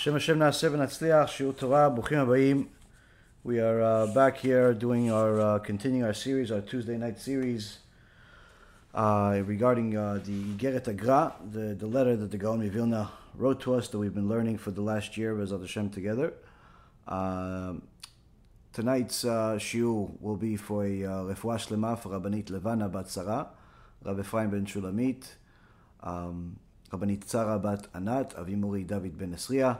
Hashem Hashem Naseh Shiur Torah, Buchim Abayim. We are uh, back here doing our, uh, continuing our series, our Tuesday night series, uh, regarding uh, the Igeret HaGra, the, the letter that the Gaon Vilna wrote to us that we've been learning for the last year, Bezat Hashem, together. Um, tonight's uh, Shiur will be for a uh, Refuah Shlema for Rabbanit Levana Batzara, Rabbi Ben Shulamit, um, Rabbanit Tzara Bat Anat, Avimori David Ben Esriah,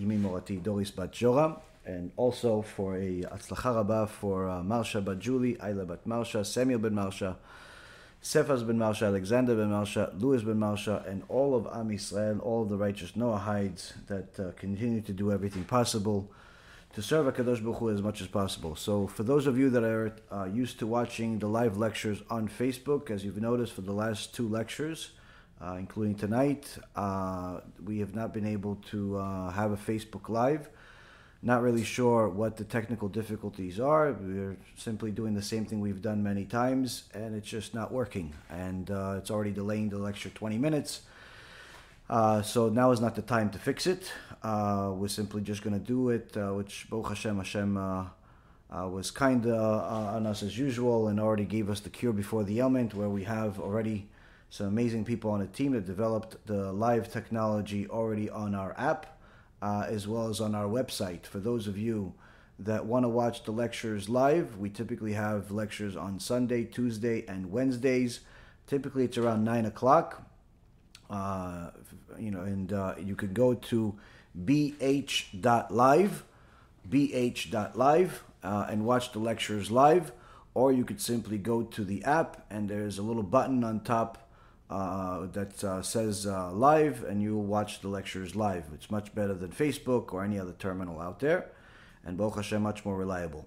Imi Morati, Doris Bat Joram, and also for a Atzlacha Rabba for uh, Marsha Bat Julie, Ayla Bat Marsha, Samuel Ben Marsha, Cephas Ben Marsha, Alexander Ben Marsha, Louis Ben Marsha, and all of Am Yisrael, all of the righteous Noahides that uh, continue to do everything possible to serve HaKadosh Baruch Hu as much as possible. So for those of you that are uh, used to watching the live lectures on Facebook, as you've noticed for the last two lectures, uh, including tonight. Uh, we have not been able to uh, have a Facebook Live. Not really sure what the technical difficulties are. We're simply doing the same thing we've done many times, and it's just not working. And uh, it's already delaying the lecture 20 minutes. Uh, so now is not the time to fix it. Uh, we're simply just going to do it, which Baruch Hashem, Hashem was kind on us as usual and already gave us the cure before the ailment, where we have already some amazing people on the team that developed the live technology already on our app uh, as well as on our website. For those of you that want to watch the lectures live, we typically have lectures on Sunday, Tuesday, and Wednesdays. Typically, it's around nine o'clock. Uh, you know, and uh, you could go to bh.live, bh.live, uh, and watch the lectures live. Or you could simply go to the app, and there's a little button on top uh, that uh, says uh, live and you'll watch the lectures live. It's much better than Facebook or any other terminal out there, and Baruch Hashem, much more reliable.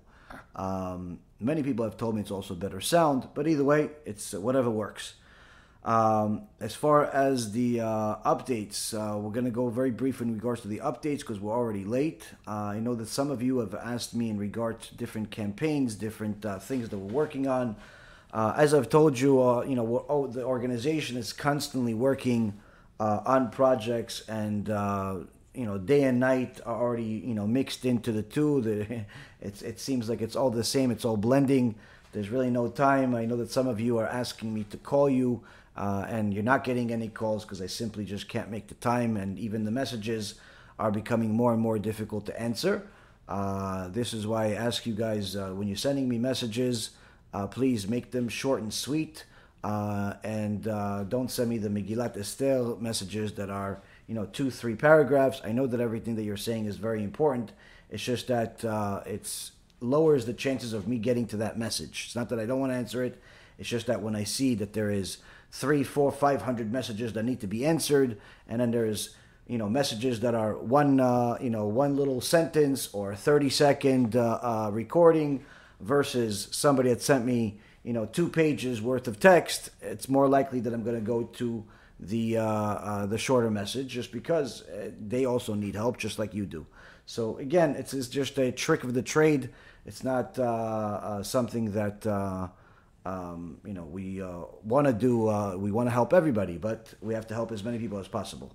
Um, many people have told me it's also better sound, but either way, it's whatever works. Um, as far as the uh, updates, uh, we're going to go very brief in regards to the updates because we're already late. Uh, I know that some of you have asked me in regard to different campaigns, different things that we're working on. Uh, as I've told you, uh, you know, oh, the organization is constantly working uh, on projects, and uh, you know, day and night are already you know mixed into the two. The, it's it seems like it's all the same. It's all blending. There's really no time. I know that some of you are asking me to call you, uh, and you're not getting any calls because I simply just can't make the time, and even the messages are becoming more and more difficult to answer. Uh, this is why I ask you guys when you're sending me messages. Uh, please make them short and sweet, uh, and uh, don't send me the Megillat Esther messages that are you know two three paragraphs. I know that everything that you're saying is very important. It's just that uh, it's lowers the chances of me getting to that message. It's not that I don't want to answer it. It's just that when I see that there is three, four, five hundred messages that need to be answered, and then there's you know messages that are one uh, you know one little sentence or thirty second uh, uh, recording versus somebody that sent me, you know, two pages worth of text, it's more likely that I'm going to go to the uh, uh, the shorter message just because uh, they also need help just like you do. So again, it's, it's just a trick of the trade. It's not uh, uh, something that uh, um, you know we want to do. we want to help everybody, but we have to help as many people as possible.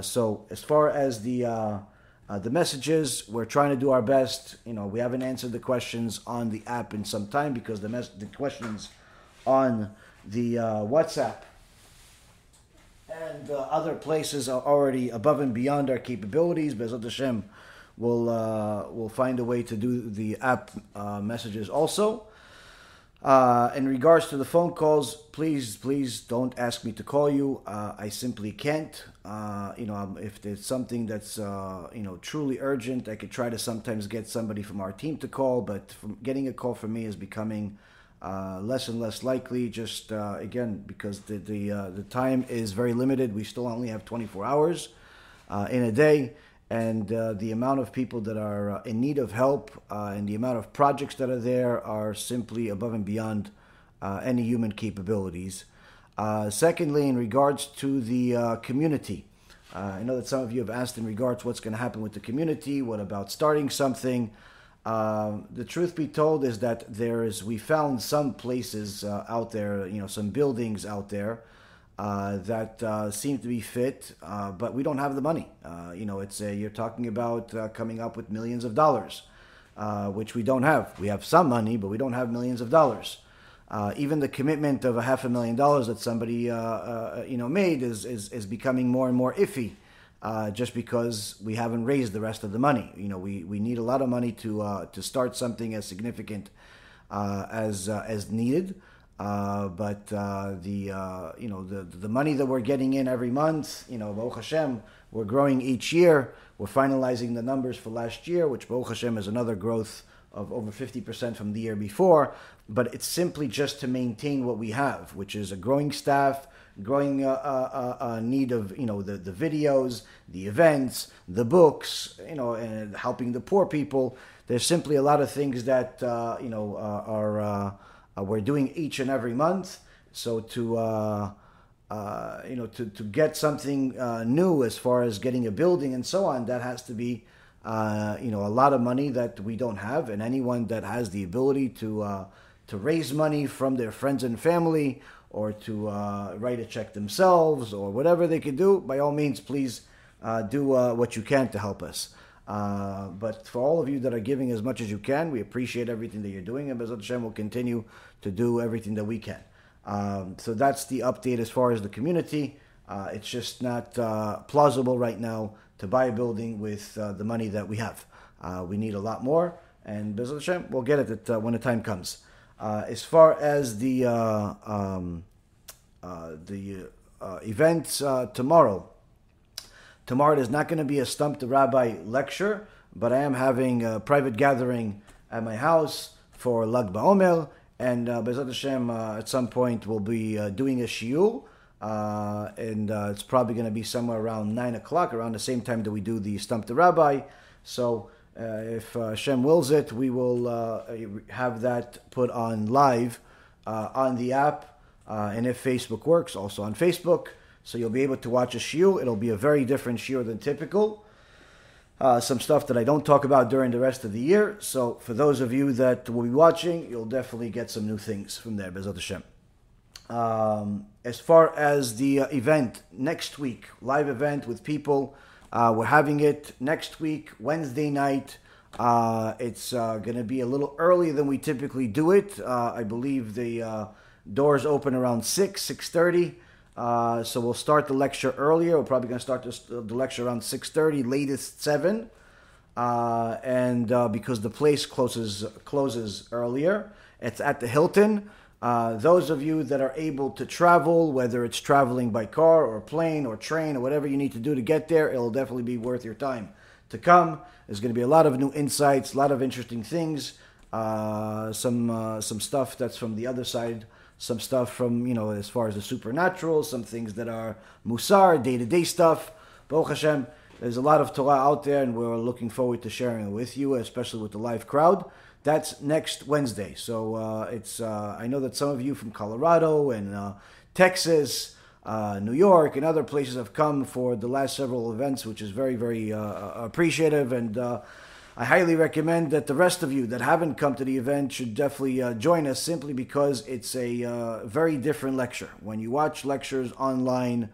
so as far as the uh, the messages, we're trying to do our best. You know, we haven't answered the questions on the app in some time because the mes- the questions on the uh, WhatsApp and uh, other places are already above and beyond our capabilities. Bezat Hashem will uh, will find a way to do the app uh, messages also. Uh, in regards to the phone calls, please, please don't ask me to call you. Uh, I simply can't. Uh, you know, um, if there's something that's uh, you know truly urgent, I could try to sometimes get somebody from our team to call. But getting a call from me is becoming uh, less and less likely. Just uh, again because the the the time is very limited. We still only have 24 hours in a day and uh, the amount of people that are uh, in need of help uh, and the amount of projects that are there are simply above and beyond uh, any human capabilities. Uh, secondly, in regards to the uh, community, I know that some of you have asked in regards to what's going to happen with the community. What about starting something? the truth be told is that there is we found some places out there, you know, some buildings out there uh, that uh, seem to be fit, uh, but we don't have the money. Uh, you know, it's a, you're talking about uh, coming up with millions of dollars, uh, which we don't have. We have some money, but we don't have millions of dollars. even the commitment of a half a million dollars that somebody you know made is, is is becoming more and more iffy. just because we haven't raised the rest of the money, you know, we, we need a lot of money to to start something as significant as as needed. Uh, but uh, the uh, you know the the money that we're getting in every month, you know, Baruch Hashem, we're growing each year. We're finalizing the numbers for last year, which Baruch Hashem is another growth of over 50% from the year before. But it's simply just to maintain what we have, which is a growing staff, growing uh, uh, uh, need of you know the, the videos, the events, the books, you know, and helping the poor people. There's simply a lot of things that you know are uh, we're doing each and every month. So to uh, uh, you know to, to get something uh, new as far as getting a building and so on, that has to be uh, you know a lot of money that we don't have. And anyone that has the ability to uh, to raise money from their friends and family or to write a check themselves or whatever they can do, by all means, please do what you can to help us. Uh, but for all of you that are giving as much as you can, we appreciate everything that you're doing, and Bezat Hashem will continue to do everything that we can. Um, so that's the update as far as the community. Uh, it's just not uh, plausible right now to buy a building with uh, the money that we have. Uh, we need a lot more, and Bezat Hashem, we'll get it at, when the time comes. as far as the um, the events tomorrow, Tomorrow is not going to be a Stump the Rabbi lecture, but I am having a private gathering at my house for Lag BaOmer, and uh, Bezat Hashem, uh, at some point we'll be uh, doing a shiur, uh, and uh, it's probably going to be somewhere around 9 o'clock, around the same time that we do the Stump the Rabbi. So uh, if uh, Hashem wills it, we will have that put on live on the app, and if Facebook works, also on Facebook. So you'll be able to watch a shiur. It'll be a very different shiur than typical. Uh, some stuff that I don't talk about during the rest of the year. So for those of you that will be watching, you'll definitely get some new things from there, Bezat Hashem. Um, as far as the uh, event next week, live event with people, uh, we're having it next week, Wednesday night. Uh, it's uh, going to be a little earlier than we typically do it. Uh, I believe the doors open around six, six thirty. Uh, so we'll start the lecture earlier. We're probably going to start this, the lecture around 6.30, latest 7. Uh, and uh, because the place closes closes earlier, it's at the Hilton. Uh, those of you that are able to travel, whether it's traveling by car or plane or train or whatever you need to do to get there, it'll definitely be worth your time to come. There's going to be a lot of new insights, a lot of interesting things, some some stuff that's from the other side some stuff from, you know, as far as the supernatural, some things that are musar, day to day stuff. Baruch Hashem, there's a lot of Torah out there, and we're looking forward to sharing it with you, especially with the live crowd. That's next Wednesday. So uh, it's uh, I know that some of you from Colorado and uh, Texas, uh, New York, and other places have come for the last several events, which is very, very uh, appreciative and uh, I highly recommend that the rest of you that haven't come to the event should definitely uh, join us simply because it's a uh, very different lecture. When you watch lectures online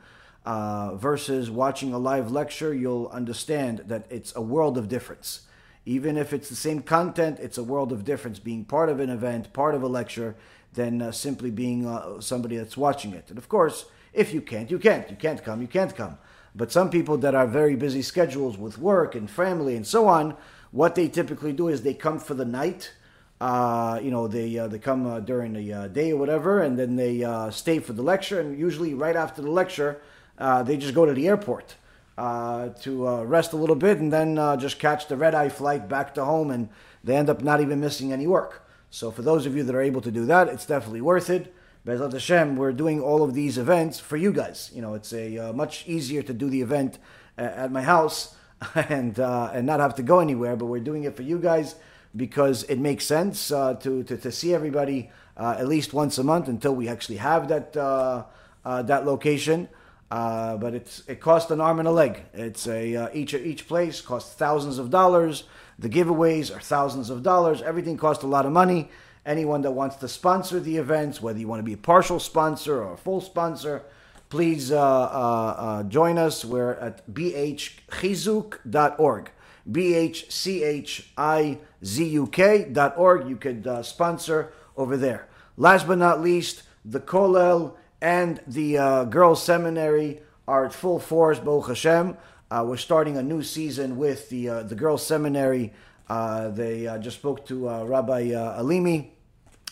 uh, versus watching a live lecture, you'll understand that it's a world of difference. Even if it's the same content, it's a world of difference being part of an event, part of a lecture, than uh, simply being uh, somebody that's watching it. And of course, if you can't, you can't. You can't come, you can't come. But some people that are very busy schedules with work and family and so on, what they typically do is they come for the night. Uh, you know, they uh, they come uh, during the uh, day or whatever, and then they uh, stay for the lecture. And usually, right after the lecture, uh, they just go to the airport to rest a little bit, and then just catch the red eye flight back to home, and they end up not even missing any work. So, for those of you that are able to do that, it's definitely worth it. Bezat Hashem, we're doing all of these events for you guys. You know, it's a much easier to do the event at my house and uh, and not have to go anywhere. But we're doing it for you guys because it makes sense uh, to, to, to see everybody uh, at least once a month until we actually have that uh, uh, that location. Uh, but it's it costs an arm and a leg. It's a each each place costs thousands of dollars. The giveaways are thousands of dollars. Everything costs a lot of money. Anyone that wants to sponsor the events, whether you want to be a partial sponsor or a full sponsor, please uh, uh, uh, join us. We're at bhchizuk.org. B-H-C-H-I-Z-U-K.org. You could sponsor over there. Last but not least, the Kollel and the uh, Girls Seminary are at full force, Baruch Hashem. Uh, we're starting a new season with the uh, the Girls Seminary. They just spoke to Rabbi Alimi,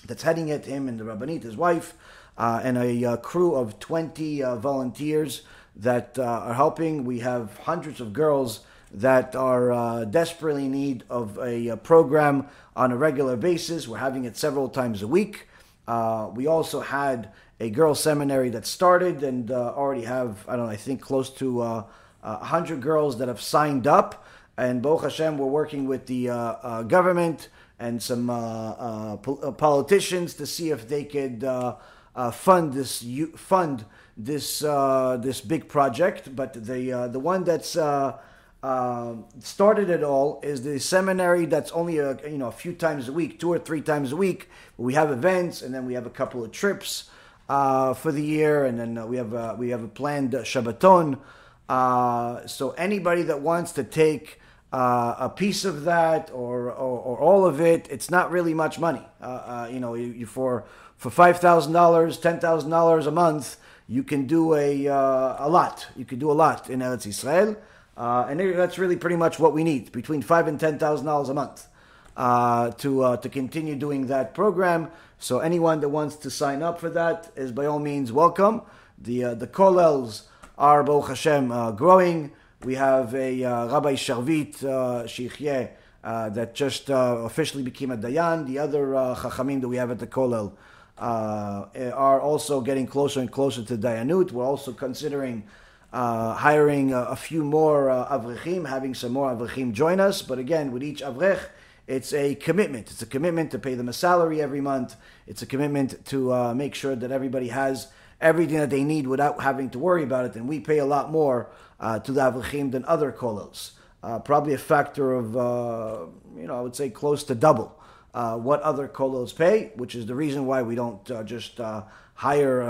that's heading it, him and the Rabbanit, his wife, Uh, and a uh, crew of 20 uh, volunteers that are helping. We have hundreds of girls that are desperately in need of a, a, program on a regular basis. We're having it several times a week. we also had a girls' seminary that started and already have, I don't know, I think close to uh, 100 girls that have signed up. And Baruch Hashem, we're working with the uh, uh, government and some uh, po- politicians to see if they could fund this fund this this big project. But the the one that's uh, started it all is the seminary that's only a you know a few times a week, two or three times a week. We have events and then we have a couple of trips uh, for the year, and then we have a, we have a planned Shabbaton. Uh, so anybody that wants to take uh, a piece of that or, or, or, all of it, it's not really much money. Uh, uh you know, you, you, for for five thousand dollars, ten thousand dollars a month, you can do a uh, a lot. You can do a lot in Eretz Israel, and that's really pretty much what we need between five and ten thousand dollars a month to to continue doing that program. So anyone that wants to sign up for that is by all means welcome. The the kollels are, Baruch Hashem, uh, growing. We have a uh, Rabbi Sharvit uh, uh, that just uh, officially became a Dayan. The other uh, Chachamim that we have at the Kollel uh, are also getting closer and closer to Dayanut. We're also considering hiring a few more Avrechim, having some more Avrechim join us. But again, with each Avrech, it's a commitment. It's a commitment to pay them a salary every month. It's a commitment to make sure that everybody has everything that they need without having to worry about it. And we pay a lot more uh, to the Avrechim than other kollels. Uh, probably a factor of, uh, you know, I would say close to double uh, what other kollels pay, which is the reason why we don't uh, just uh, hire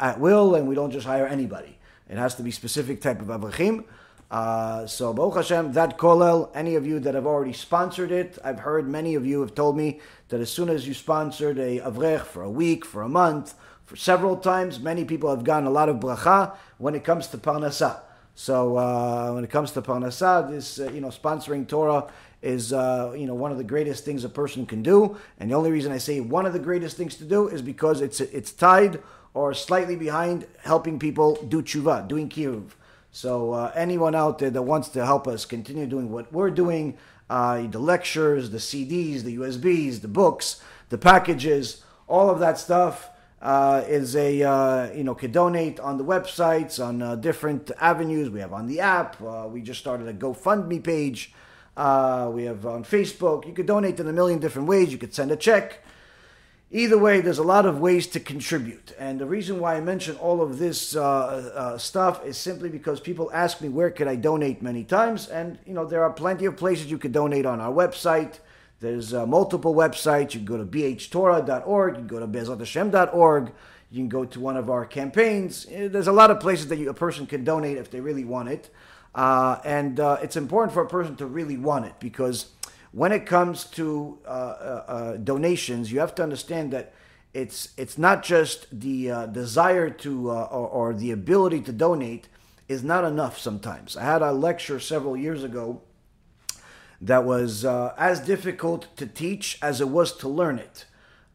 at will and we don't just hire anybody. It has to be specific type of Avrechim. Uh, so Baruch Hashem, that kollel, any of you that have already sponsored it, I've heard many of you have told me that as soon as you sponsored a avrech for a week, for a month, for several times. Many people have gotten a lot of bracha when it comes to parnasa. So uh, when it comes to parnasa, this uh, you know sponsoring Torah is uh, you know one of the greatest things a person can do. And the only reason I say one of the greatest things to do is because it's it's tied or slightly behind helping people do tshuva, doing kiruv. So uh, anyone out there that wants to help us continue doing what we're doing, uh, the lectures, the CDs, the USBs, the books, the packages, all of that stuff uh, is a uh, you know can donate on the websites on uh, different avenues. We have on the app. Uh, we just started a GoFundMe page. Uh, we have on Facebook. You could donate in a million different ways. You could send a check. Either way, there's a lot of ways to contribute. And the reason why I mention all of this uh, stuff is simply because people ask me where could I donate many times, and you know there are plenty of places you could donate on our website. There's uh, multiple websites. You can go to bhtorah.org, you can go to bezrathashem.org, you can go to one of our campaigns. Eh, there's a lot of places that you, a person can donate if they really want it. Uh, and uh, it's important for a person to really want it because when it comes to uh, uh, uh, donations, you have to understand that it's it's not just the desire to or, or the ability to donate is not enough sometimes. I had a lecture several years ago that was uh, as difficult to teach as it was to learn it.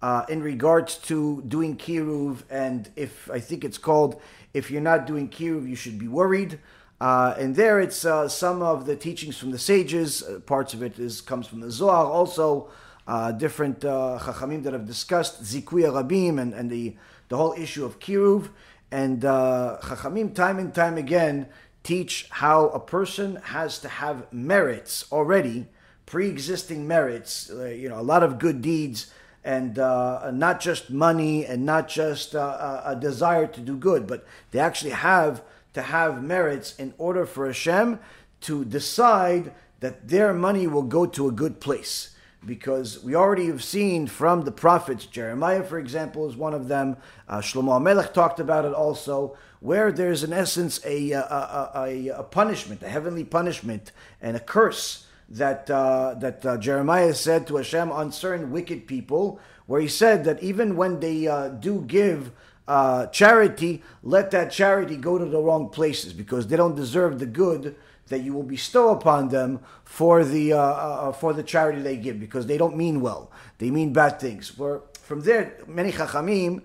Uh, in regards to doing kiruv, and if I think it's called, if you're not doing kiruv, you should be worried. Uh, and there, it's uh, some of the teachings from the sages. Uh, parts of it is comes from the Zohar. Also, uh, different chachamim that have discussed zikui rabim and, and the the whole issue of kiruv. And chachamim, time and time again, teach how a person has to have merits already, pre-existing merits, uh, you know, a lot of good deeds, and uh, not just money and not just uh, a desire to do good, but they actually have to have merits in order for Hashem to decide that their money will go to a good place. because we already have seen from the prophets, Jeremiah, for example, is one of them. Uh, Shlomo Melech talked about it also, where there's in essence a, a, a, a punishment, a heavenly punishment, and a curse that uh, that uh, Jeremiah said to Hashem on certain wicked people, where he said that even when they uh, do give uh, charity, let that charity go to the wrong places because they don't deserve the good that you will bestow upon them for the uh, uh, for the charity they give because they don't mean well. They mean bad things. For from there, many chachamim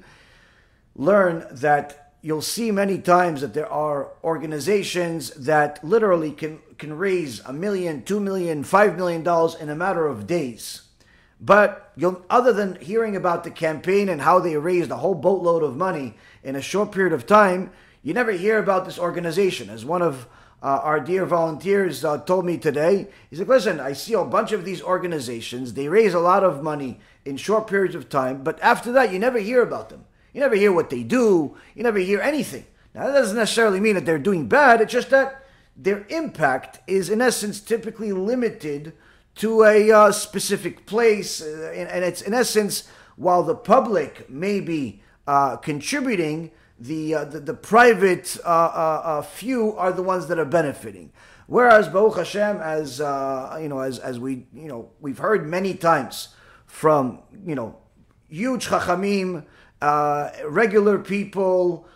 learn that you'll see many times that there are organizations that literally can can raise a million, two million, five million dollars in a matter of days. But you'll, other than hearing about the campaign and how they raised a whole boatload of money in a short period of time, you never hear about this organization. As one of uh, our dear volunteers uh, told me today. He's like, listen, I see a bunch of these organizations. They raise a lot of money in short periods of time, but after that, you never hear about them. You never hear what they do. You never hear anything. Now, that doesn't necessarily mean that they're doing bad. It's just that their impact is, in essence, typically limited to a uh, specific place. Uh, and, and, it's, in essence, while the public may be uh, contributing, the, uh, the, the private uh, uh, few are the ones that are benefiting. Whereas Baruch Hashem, as you know, as, as we you know, we've heard many times from you know huge chachamim, regular people,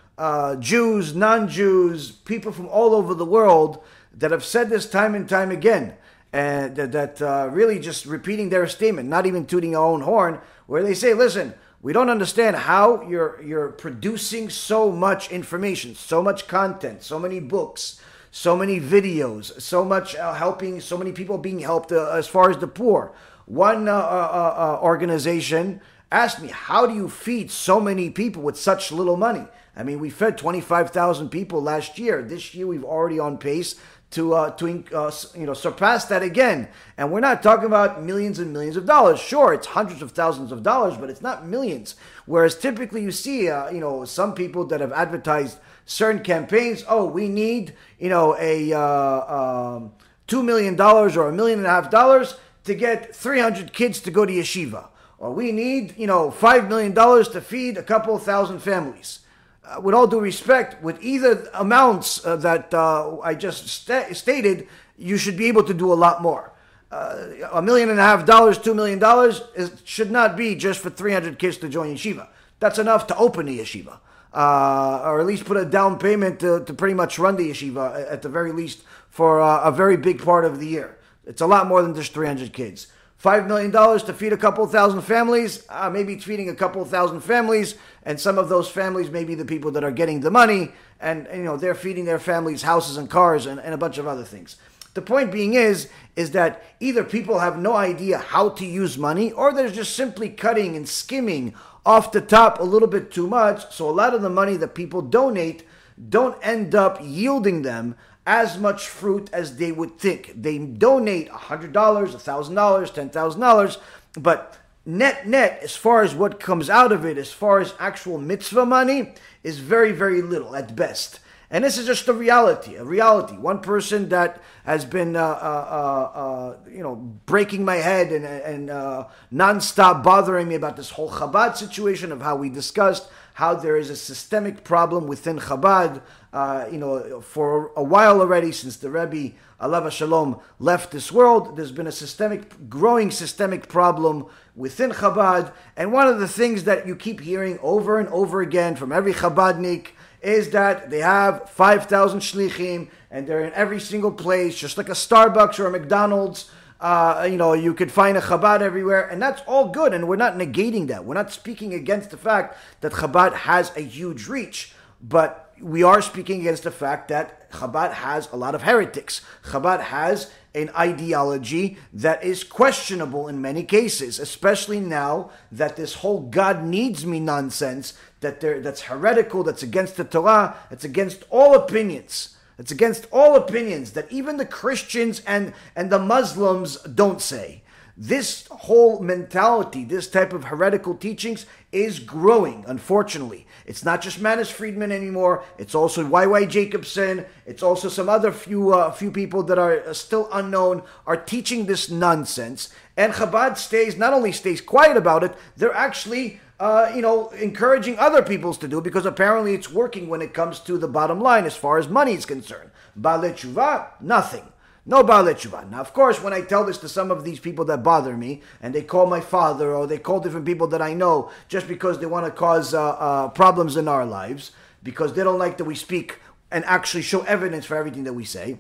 Jews, non-Jews, people from all over the world that have said this time and time again, and that, that really just repeating their statement, not even tooting our own horn, where they say, "Listen." We don't understand how you're you're producing so much information, so much content, so many books, so many videos, so much uh, helping, so many people being helped uh, as far as the poor. One uh, uh, uh, uh, organization asked me, "How do you feed so many people with such little money?" I mean, we fed 25,000 people last year. This year, we've already on pace to uh, to uh, you know surpass that again. And we're not talking about millions and millions of dollars. Sure, it's hundreds of thousands of dollars, but it's not millions. Whereas typically you see uh, you know some people that have advertised certain campaigns. Oh, we need you know a uh, um, two million dollars or a million and a half dollars to get 300 kids to go to yeshiva. Or we need, you know, $5 million to feed a couple thousand families uh, with all due respect, with either amounts uh, that uh, I just st- stated, you should be able to do a lot more. Uh, a million and a half dollars, two million dollars, should not be just for 300 kids to join yeshiva. That's enough to open the yeshiva, uh, or at least put a down payment to, to pretty much run the yeshiva at the very least for uh, a very big part of the year. It's a lot more than just 300 kids. $5 million to feed a couple thousand families, uh, maybe feeding a couple thousand families, and some of those families may be the people that are getting the money, and, and you know, they're feeding their families houses and cars and, and a bunch of other things. The point being is, is that either people have no idea how to use money, or they're just simply cutting and skimming off the top a little bit too much. So a lot of the money that people donate don't end up yielding them as much fruit as they would think. They donate $100, $1,000, $10,000, but net net, as far as what comes out of it, as far as actual mitzvah money, is very, very little at best. And this is just a reality, a reality. One person that has been, uh, uh, uh, uh you know, breaking my head and, and uh, nonstop bothering me about this whole Chabad situation of how we discussed how there is a systemic problem within Chabad. Uh, you know, for a while already, since the Rebbe Alav Shalom left this world, there's been a systemic, growing systemic problem within Chabad. And one of the things that you keep hearing over and over again from every Chabadnik is that they have 5,000 shlichim and they're in every single place, just like a Starbucks or a McDonald's. Uh, you know, you could find a Chabad everywhere, and that's all good, and we're not negating that. We're not speaking against the fact that Chabad has a huge reach, but we are speaking against the fact that Chabad has a lot of heretics. Chabad has an ideology that is questionable in many cases, especially now that this whole God needs me nonsense that that's heretical, that's against the Torah, that's against all opinions. It's against all opinions that even the Christians and, and the Muslims don't say. This whole mentality, this type of heretical teachings is growing, unfortunately. It's not just Manis Friedman anymore. It's also Y.Y. Jacobson. It's also some other few uh, few people that are still unknown are teaching this nonsense. And Chabad stays, not only stays quiet about it, they're actually uh, you know, encouraging other peoples to do it because apparently it's working when it comes to the bottom line as far as money is concerned. Baalei nothing. No Baalei Now, of course, when I tell this to some of these people that bother me, and they call my father or they call different people that I know just because they want to cause uh, uh, problems in our lives, because they don't like that we speak and actually show evidence for everything that we say.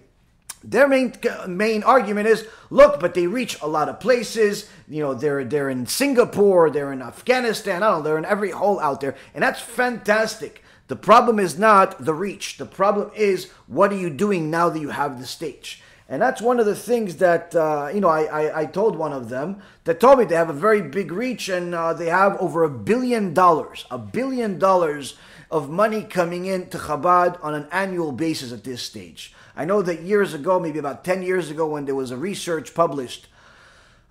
Their main main argument is, look, but they reach a lot of places. You know, they're they're in Singapore, they're in Afghanistan. I don't know, they're in every hole out there, and that's fantastic. The problem is not the reach. The problem is what are you doing now that you have the stage. And that's one of the things that, uh, you know, I, I, I, told one of them that told me they have a very big reach and uh, they have over a billion dollars, a billion dollars of money coming in to Chabad on an annual basis at this stage. I know that years ago, maybe about 10 years ago, when there was a research published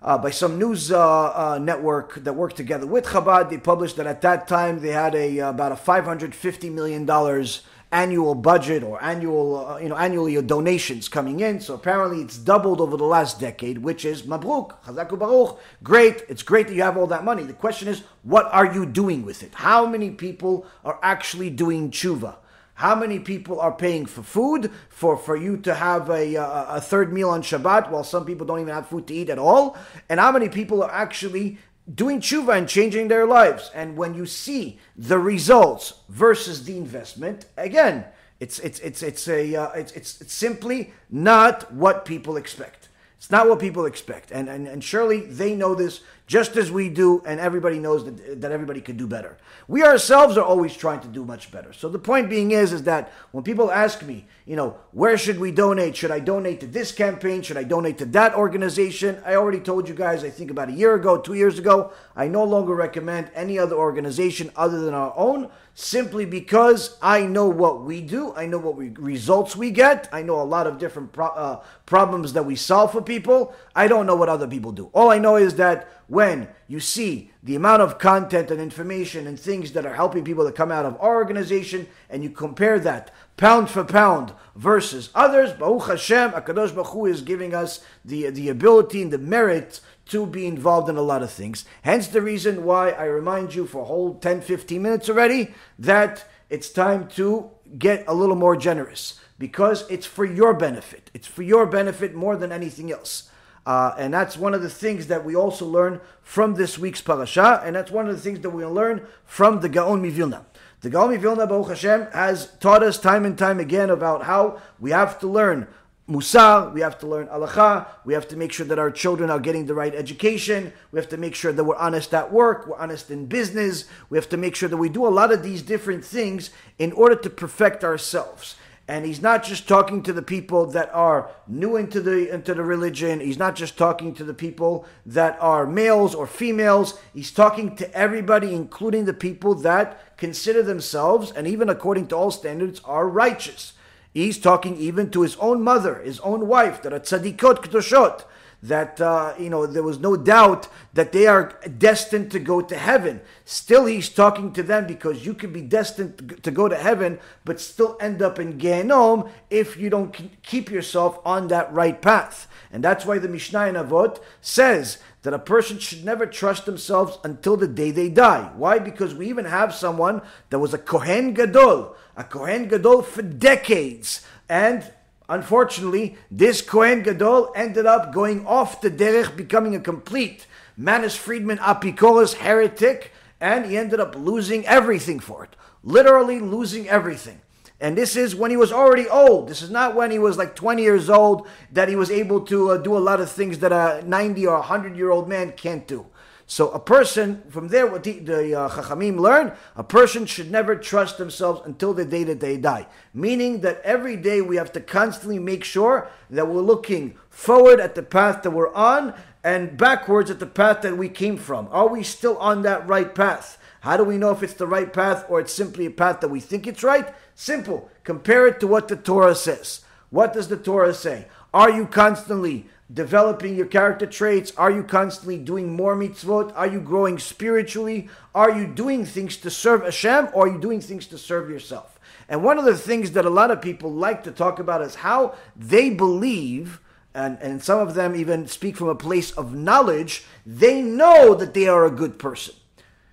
uh, by some news uh, uh, network that worked together with Chabad, they published that at that time they had a about a 550 million dollars annual budget or annual, uh, you know, annually your donations coming in. So apparently it's doubled over the last decade, which is mabruk, chazaku baruch. Great, it's great that you have all that money. The question is, what are you doing with it? How many people are actually doing tshuva? How many people are paying for food for, for you to have a, a, a third meal on Shabbat while some people don't even have food to eat at all? And how many people are actually doing tshuva and changing their lives. And when you see the results versus the investment, again, it's it's it's it's a uh, it's, it's it's simply not what people expect. It's not what people expect, and and and surely they know this just as we do, and everybody knows that, that everybody could do better. We ourselves are always trying to do much better. So the point being is, is that when people ask me, you know, where should we donate? Should I donate to this campaign? Should I donate to that organization? I already told you guys, I think about a year ago, two years ago, I no longer recommend any other organization other than our own simply because I know what we do, I know what we, results we get, I know a lot of different pro, uh, problems that we solve for people. I don't know what other people do. All I know is that when you see the amount of content and information and things that are helping people to come out of our organization, and you compare that pound for pound versus others, Baruch Hashem, HaKadosh Baruch Hu is giving us the, the ability and the merit to be involved in a lot of things. Hence the reason why I remind you for a whole 10, 15 minutes already that it's time to get a little more generous because it's for your benefit. It's for your benefit more than anything else. Uh, and that's one of the things that we also learn from this week's parasha, and that's one of the things that we learn from the Gaon Mivilna. The Gaon Mivilna, Baruch Hashem, has taught us time and time again about how we have to learn Musar, we have to learn halacha, we have to make sure that our children are getting the right education, we have to make sure that we're honest at work, we're honest in business, we have to make sure that we do a lot of these different things in order to perfect ourselves. And he's not just talking to the people that are new into the into the religion. He's not just talking to the people that are males or females. He's talking to everybody, including the people that consider themselves, and even according to all standards, are righteous. He's talking even to his own mother, his own wife, that are tzadikot k'toshot, that uh, you know there was no doubt that they are destined to go to heaven. Still, he's talking to them because you could be destined to go to heaven, but still end up in Gehenom if you don't keep yourself on that right path. And that's why the Mishnah in Avot says that a person should never trust themselves until the day they die. Why? Because we even have someone that was a Kohen Gadol a Kohen Gadol for decades. And unfortunately, this Kohen Gadol ended up going off the derech, becoming a complete Manis Friedman Apikoros heretic, and he ended up losing everything for it. Literally losing everything. And this is when he was already old. This is not when he was like 20 years old that he was able to uh, do a lot of things that a 90 or 100 year old man can't do. So a person, from there, what the, the uh, Chachamim learn, a person should never trust themselves until the day that they die. Meaning that every day we have to constantly make sure that we're looking forward at the path that we're on and backwards at the path that we came from. Are we still on that right path? How do we know if it's the right path or it's simply a path that we think it's right? Simple. Compare it to what the Torah says. What does the Torah say? Are you constantly developing your character traits? Are you constantly doing more mitzvot? Are you growing spiritually? Are you doing things to serve Hashem or are you doing things to serve yourself? And one of the things that a lot of people like to talk about is how they believe, and, and some of them even speak from a place of knowledge, they know that they are a good person.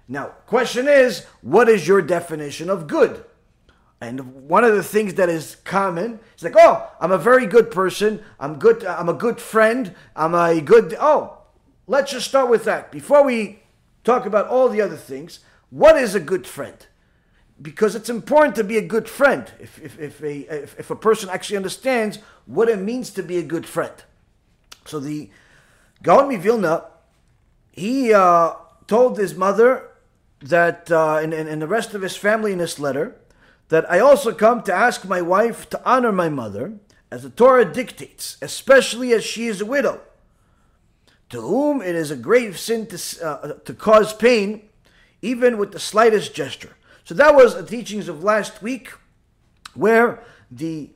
Now, question is, what is your definition of good? And one of the things that is common is like, oh, I'm a very good person. I'm good. I'm a good friend. I'm a good. Oh, let's just start with that before we talk about all the other things. What is a good friend? Because it's important to be a good friend. If if if a if, if a person actually understands what it means to be a good friend. So the Gaon Vilna, he uh, told his mother that, uh, and, and, and the rest of his family in this letter that I also come to ask my wife to honor my mother, as the Torah dictates, especially as she is a widow, to whom it is a grave sin to, uh, to cause pain, even with the slightest gesture. So that was the teachings of last week, where the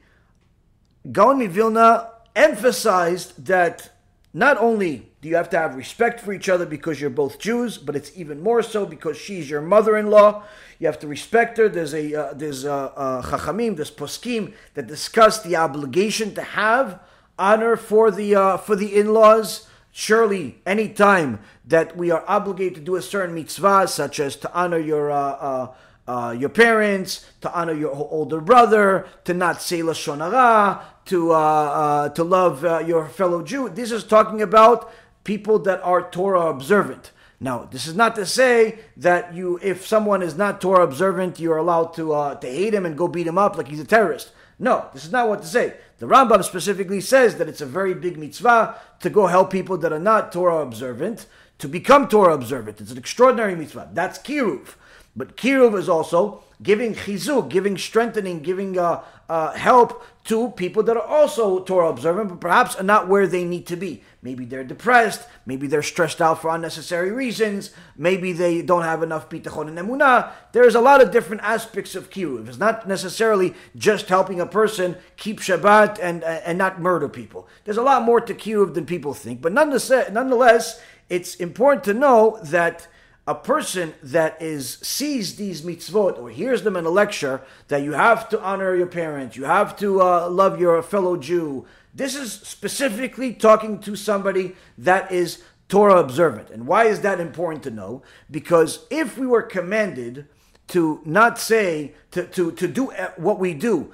Gaon Vilna emphasized that not only you have to have respect for each other because you're both Jews, but it's even more so because she's your mother-in-law. You have to respect her. There's a uh, there's a, uh, chachamim, there's poskim that discuss the obligation to have honor for the uh, for the in-laws. Surely, any time that we are obligated to do a certain mitzvah, such as to honor your uh, uh, uh, your parents, to honor your older brother, to not say lashon hara, to uh, uh, to love uh, your fellow Jew. This is talking about people that are Torah observant. Now, this is not to say that you, if someone is not Torah observant, you're allowed to uh, to hate him and go beat him up like he's a terrorist. No, this is not what to say. The Rambam specifically says that it's a very big mitzvah to go help people that are not Torah observant to become Torah observant. It's an extraordinary mitzvah. That's kiruv. But kiruv is also giving chizuk, giving strengthening, giving uh, uh, help to people that are also Torah observant, but perhaps are not where they need to be. Maybe they're depressed, maybe they're stressed out for unnecessary reasons, maybe they don't have enough bitachon and emunah. There's a lot of different aspects of kiruv. It's not necessarily just helping a person keep Shabbat and, and not murder people. There's a lot more to kiruv than people think, but nonetheless, nonetheless it's important to know that a person that is sees these mitzvot or hears them in a lecture that you have to honor your parents, you have to uh, love your fellow Jew. This is specifically talking to somebody that is Torah observant. And why is that important to know? Because if we were commanded to not say, to, to, to do what we do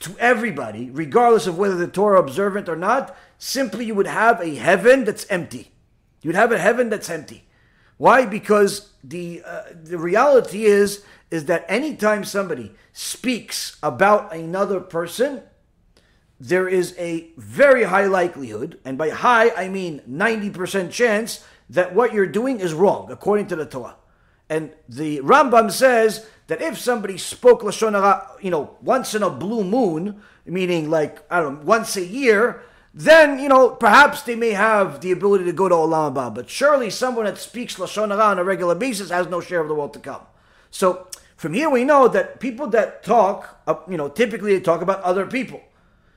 to everybody, regardless of whether they're Torah observant or not, simply you would have a heaven that's empty. You'd have a heaven that's empty. Why? Because the uh, the reality is is that anytime somebody speaks about another person, there is a very high likelihood, and by high I mean 90% chance that what you're doing is wrong according to the Torah. And the Rambam says that if somebody spoke lashon hara, you know, once in a blue moon, meaning like I don't know, once a year, then, you know, perhaps they may have the ability to go to Olam Haba. But surely someone that speaks Lashon Hara on a regular basis has no share of the world to come. So from here we know that people that talk, uh, you know, typically they talk about other people.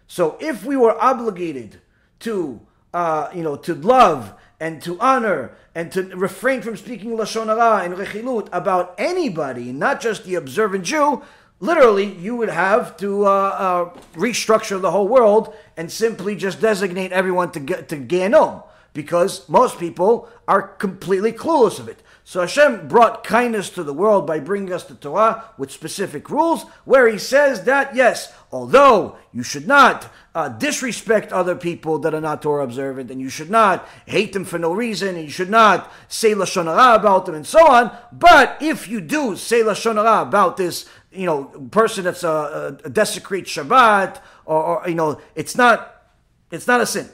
So if we were obligated to, uh, you know, to love and to honor and to refrain from speaking Lashon Hara and Rechilut about anybody, not just the observant Jew, literally you would have to uh, uh, restructure the whole world and simply just designate everyone to get to Gehenom because most people are completely clueless of it. So Hashem brought kindness to the world by bringing us the Torah with specific rules, where He says that yes, although you should not uh, disrespect other people that are not Torah observant, and you should not hate them for no reason, and you should not say lashon hara about them, and so on. But if you do say lashon hara about this you know, person that's a, a desecrates Shabbat, or, or, you know, it's not, it's not a sin.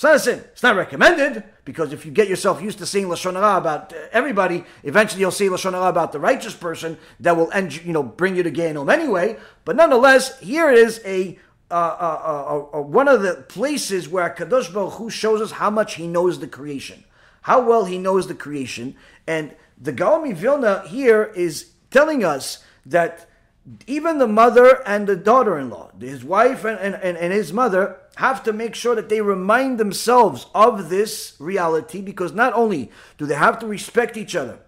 It's not a sin. It's not recommended because if you get yourself used to saying lashon hara about everybody, eventually you'll say lashon hara about the righteous person that will end, you know, bring you to Gehinnom anyway. But nonetheless, here is a uh, uh, uh, one of the places where Kadosh Baruch Hu shows us how much He knows the creation, how well He knows the creation, and the Gaon Vilna here is telling us that even the mother and the daughter-in-law, his wife and, and, and, his mother, have to make sure that they remind themselves of this reality because not only do they have to respect each other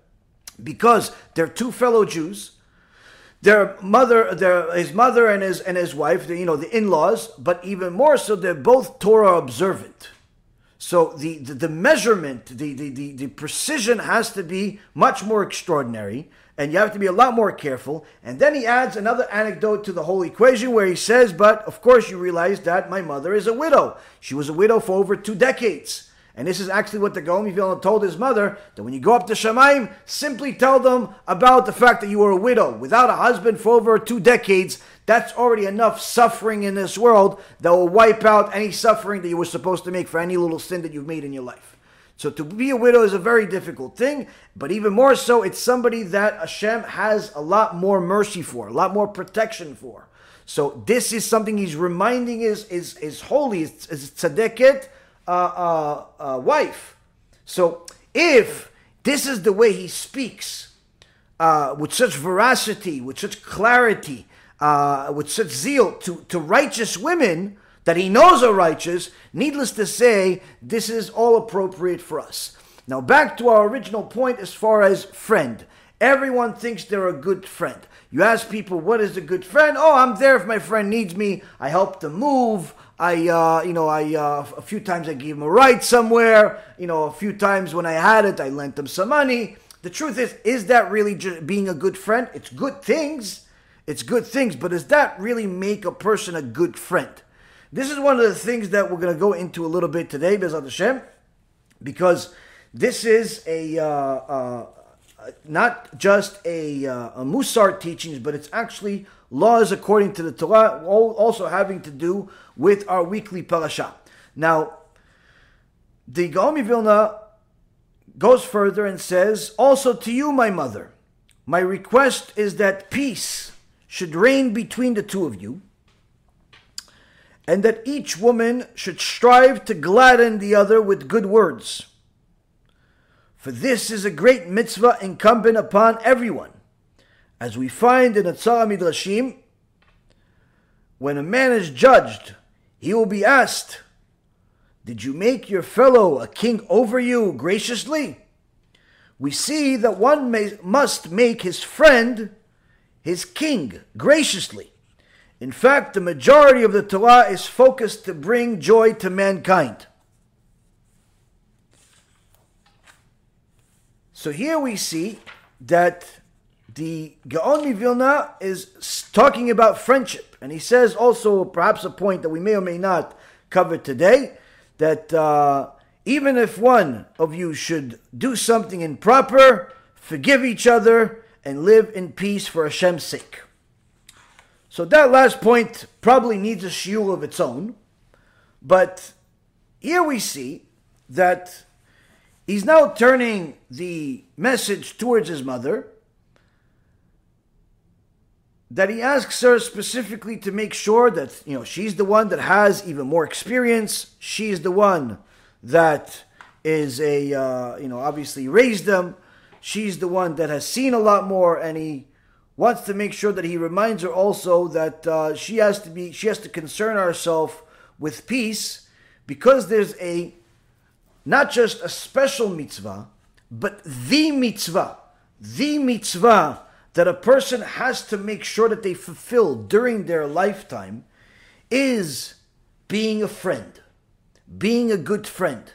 because they're two fellow Jews, their mother, their his mother and his and his wife, you know, the in-laws, but even more so, they're both Torah observant. So the, the, the measurement, the, the, the, the precision has to be much more extraordinary and you have to be a lot more careful. And then he adds another anecdote to the whole equation where he says, But of course, you realize that my mother is a widow. She was a widow for over two decades. And this is actually what the Gaon Vilna told his mother that when you go up to Shemaim, simply tell them about the fact that you were a widow without a husband for over two decades. That's already enough suffering in this world that will wipe out any suffering that you were supposed to make for any little sin that you've made in your life. So to be a widow is a very difficult thing, but even more so, it's somebody that Hashem has a lot more mercy for, a lot more protection for. So this is something he's reminding his is is holy, his, his tzaddiket uh, uh, uh, wife. So if this is the way he speaks uh, with such veracity, with such clarity, uh, with such zeal to, to righteous women, that he knows are righteous, needless to say, this is all appropriate for us. Now, back to our original point as far as friend. Everyone thinks they're a good friend. You ask people, what is a good friend? Oh, I'm there if my friend needs me. I help them move. I, uh, you know, I uh, a few times I gave them a ride somewhere. You know, a few times when I had it, I lent them some money. The truth is, is that really being a good friend? It's good things. It's good things, but does that really make a person a good friend? This is one of the things that we're going to go into a little bit today, B'ezrat Hashem, because this is a uh, uh, not just a, uh, a Musar teachings, but it's actually laws according to the Torah, also having to do with our weekly parasha. Now, the Gaon Vilna goes further and says, Also to you, my mother, my request is that peace should reign between the two of you and that each woman should strive to gladden the other with good words. For this is a great mitzvah incumbent upon everyone. As we find in the Otzar Midrashim, when a man is judged, he will be asked, Did you make your fellow a king over you graciously? We see that one may, must make his friend his king graciously. In fact, the majority of the Torah is focused to bring joy to mankind. So here we see that the Gaon Vilna is talking about friendship, and he says also perhaps a point that we may or may not cover today that uh, even if one of you should do something improper, forgive each other and live in peace for Hashem's sake. So that last point probably needs a shiur of its own. But here we see that he's now turning the message towards his mother. That he asks her specifically to make sure that you know she's the one that has even more experience. She's the one that is a uh, you know obviously raised them. She's the one that has seen a lot more, and he wants to make sure that he reminds her also that uh, she has to be she has to concern herself with peace because there's a not just a special mitzvah but the mitzvah the mitzvah that a person has to make sure that they fulfill during their lifetime is being a friend being a good friend.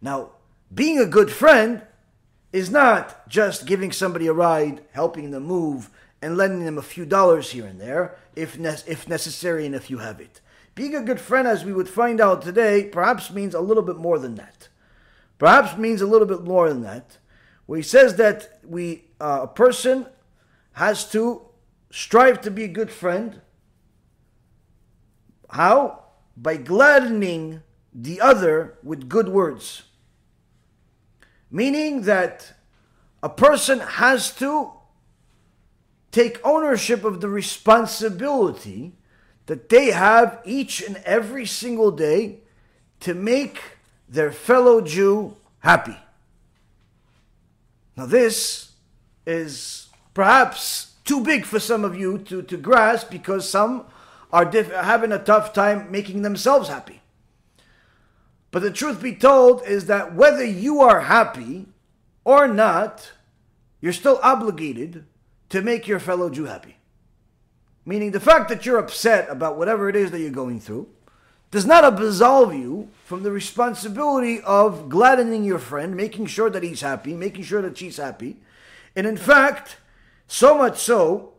Now being a good friend is not just giving somebody a ride helping them move and lending them a few dollars here and there, if, ne- if necessary and if you have it. Being a good friend, as we would find out today, perhaps means a little bit more than that. Perhaps means a little bit more than that, where he says that we uh, a person has to strive to be a good friend. How? By gladdening the other with good words. Meaning that a person has to take ownership of the responsibility that they have each and every single day to make their fellow Jew happy. Now, this is perhaps too big for some of you to, to grasp because some are diff- having a tough time making themselves happy. But the truth be told is that whether you are happy or not, you're still obligated to make your fellow Jew happy. Meaning the fact that you're upset about whatever it is that you're going through does not absolve you from the responsibility of gladdening your friend, making sure that he's happy, making sure that she's happy. And in fact, so much so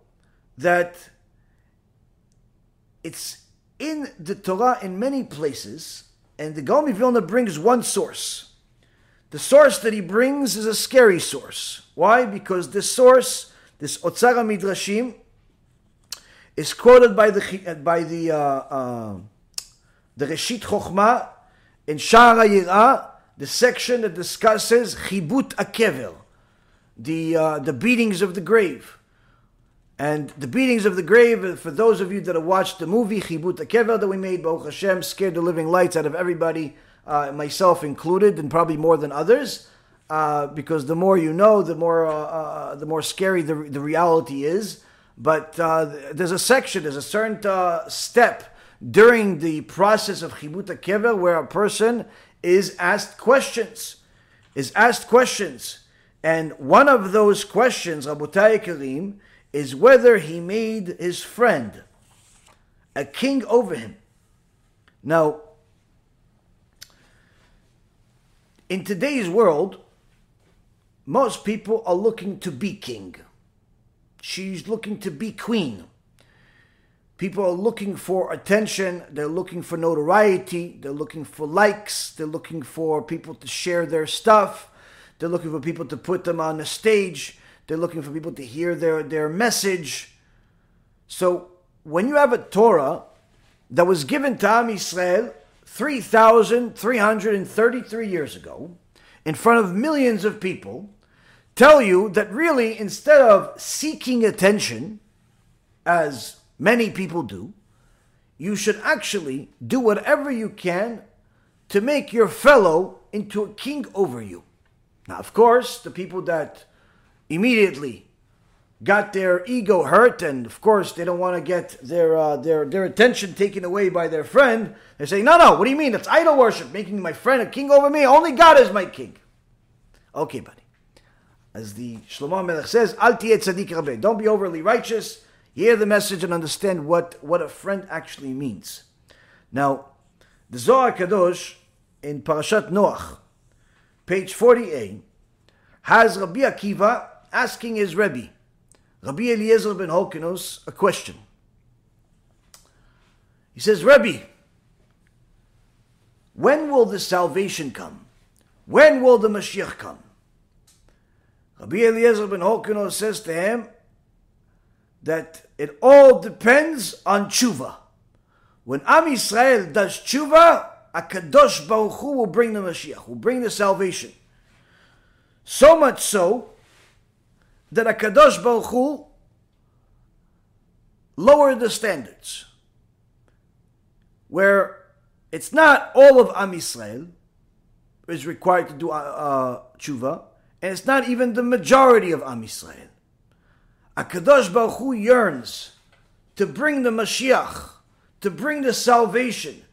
that it's in the Torah in many places, and the Gaon Vilna brings one source. The source that he brings is a scary source. Why? Because this source, this Otzar Midrashim, is quoted by the by the uh, uh, the Reshit Chochma in Sha'ar HaYirah, the section that discusses Chibut HaKever, the uh, the beatings of the grave. And the beatings of the grave, for those of you that have watched the movie Chibut HaKever that we made, Baruch Hashem, scared the living lights out of everybody, uh, myself included, and probably more than others. Uh, because the more you know, the more uh, uh the more scary the, the reality is. But uh, there's a section, there's a certain uh, step during the process of Chibut Kever where a person is asked questions, is asked questions. And one of those questions, Rabotai Yekarim, is whether he made his friend a king over him. Now, in today's world, most people are looking to be king. She's looking to be queen. People are looking for attention, they're looking for notoriety, they're looking for likes, they're looking for people to share their stuff, they're looking for people to put them on the stage, they're looking for people to hear their, their message. So when you have a Torah that was given to Am Yisrael 3,333 years ago, in front of millions of people, tell you that really instead of seeking attention, as many people do, you should actually do whatever you can to make your fellow into a king over you. Now, of course, the people that immediately got their ego hurt, and of course they don't want to get their uh, their their attention taken away by their friend. They say, "No, no, what do you mean? It's idol worship, making my friend a king over me. Only God is my king." Okay, buddy. As the Shlomo Melech says, "Al tzadik Don't be overly righteous hear the message and understand what, what a friend actually means. Now, the Zohar Kadosh in Parashat Noach, page 48, has Rabbi Akiva asking his Rebbe, Rabbi Eliezer ben Horkinus, a question. He says, Rebbe, when will the salvation come? When will the Mashiach come? Rabbi Eliezer ben Horkinus says to him, that it all depends on tshuva. When Am Yisrael does tshuva, a Baruch Hu will bring the Mashiach, will bring the salvation. So much so that HaKadosh Baruch Hu lowered the standards, where it's not all of Am Yisrael is required to do uh, uh, tshuva, and it's not even the majority of Am Yisrael. HaKadosh Baruch Hu yearns to bring the Mashiach, to bring the salvation,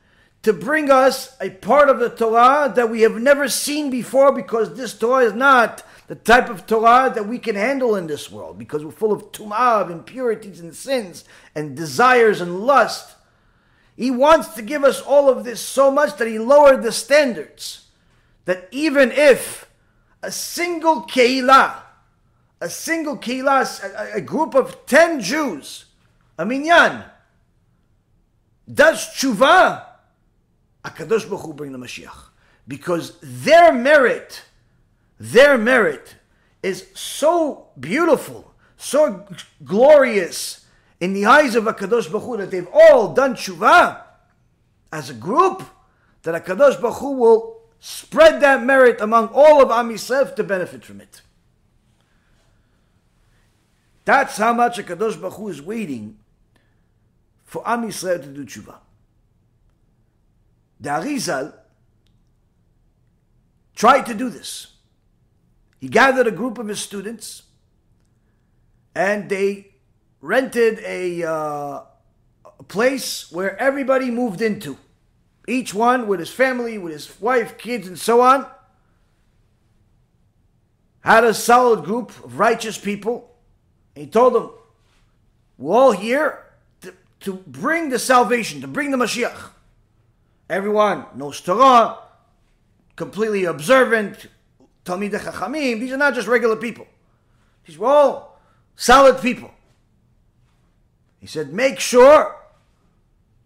to bring us a part of the Torah that we have never seen before because this Torah is not the type of Torah that we can handle in this world because we're full of tumah, of impurities and sins and desires and lust. He wants to give us all of this so much that he lowered the standards. That even if a single keilah a single kilas, a, a group of 10 Jews, a minyan, does tshuva, HaKadosh Baruch Hu bring the Mashiach. Because their merit, their merit is so beautiful, so glorious in the eyes of HaKadosh Baruch Hu that they've all done tshuva as a group, that HaKadosh Baruch Hu will spread that merit among all of Am Yisrael to benefit from it. That's how much HaKadosh Baruch Hu is waiting for Am Yisrael to do tshuva. The Arizal tried to do this. He gathered a group of his students and they rented a, uh, a place where everybody moved into. Each one with his family, with his wife, kids, and so on. Had a solid group of righteous people. And he told them, We're all here to, to bring the salvation, to bring the Mashiach. Everyone knows Torah, completely observant, Talmid Chachamim. These are not just regular people. These were all solid people. He said, make sure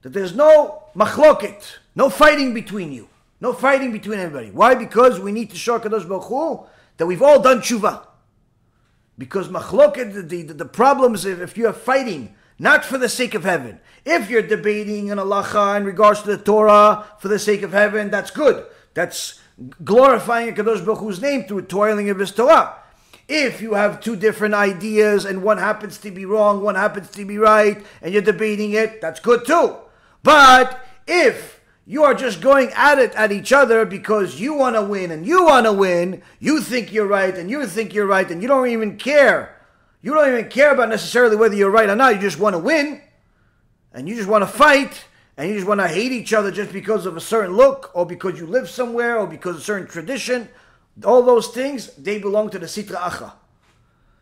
that there's no machloket, no fighting between you, no fighting between anybody. Why? Because we need to show Kadosh Baruch Hu that we've all done tshuva. Because machloket, the, the, the problems if, if you're fighting not for the sake of heaven. If you're debating an halacha in regards to the Torah for the sake of heaven, that's good. That's glorifying Kadosh Baruch Hu's name through toiling of his Torah. If you have two different ideas and one happens to be wrong, one happens to be right, and you're debating it, that's good too. But if you are just going at it at each other because you want to win and you want to win, you think you're right and you think you're right and you don't even care. You don't even care about necessarily whether you're right or not, you just want to win and you just want to fight and you just want to hate each other just because of a certain look or because you live somewhere or because of a certain tradition all those things, they belong to the Sitra Achra.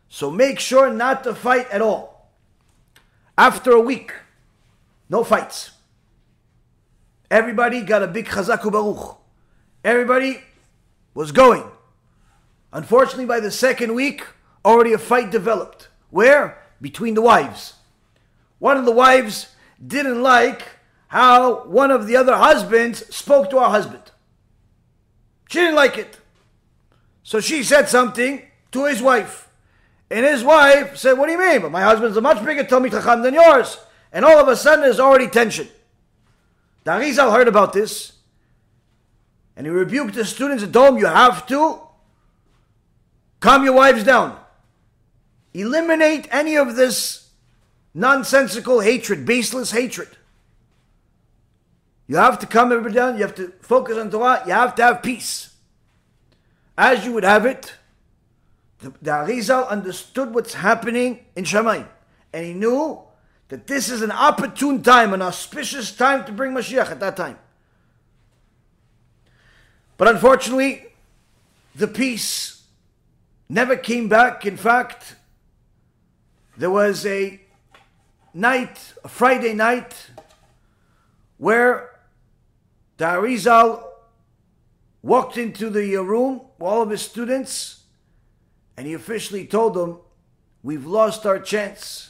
So make sure not to fight at all. After a week, no fights. Everybody got a big Chazak U'Baruch. Everybody was going. Unfortunately, by the second week, already a fight developed. Where? Between the wives. One of the wives didn't like how one of the other husbands spoke to her husband. She didn't like it. So she said something to his wife. And his wife said, What do you mean? But my husband's a much bigger Talmid Chacham than yours. And all of a sudden there's already tension. The Arizal heard about this. And he rebuked the students told them, You have to calm your wives down. Eliminate any of this nonsensical hatred, baseless hatred. You have to calm everybody down. You have to focus on Torah. You have to have peace as you would have it, the, understood what's happening in Shamayim. And he knew that this is an opportune time, an auspicious time to bring Mashiach at that time. But unfortunately, the peace never came back. In fact, there was a night, a Friday night, where the Arizal walked into the room, all of his students, and he officially told them, We've lost our chance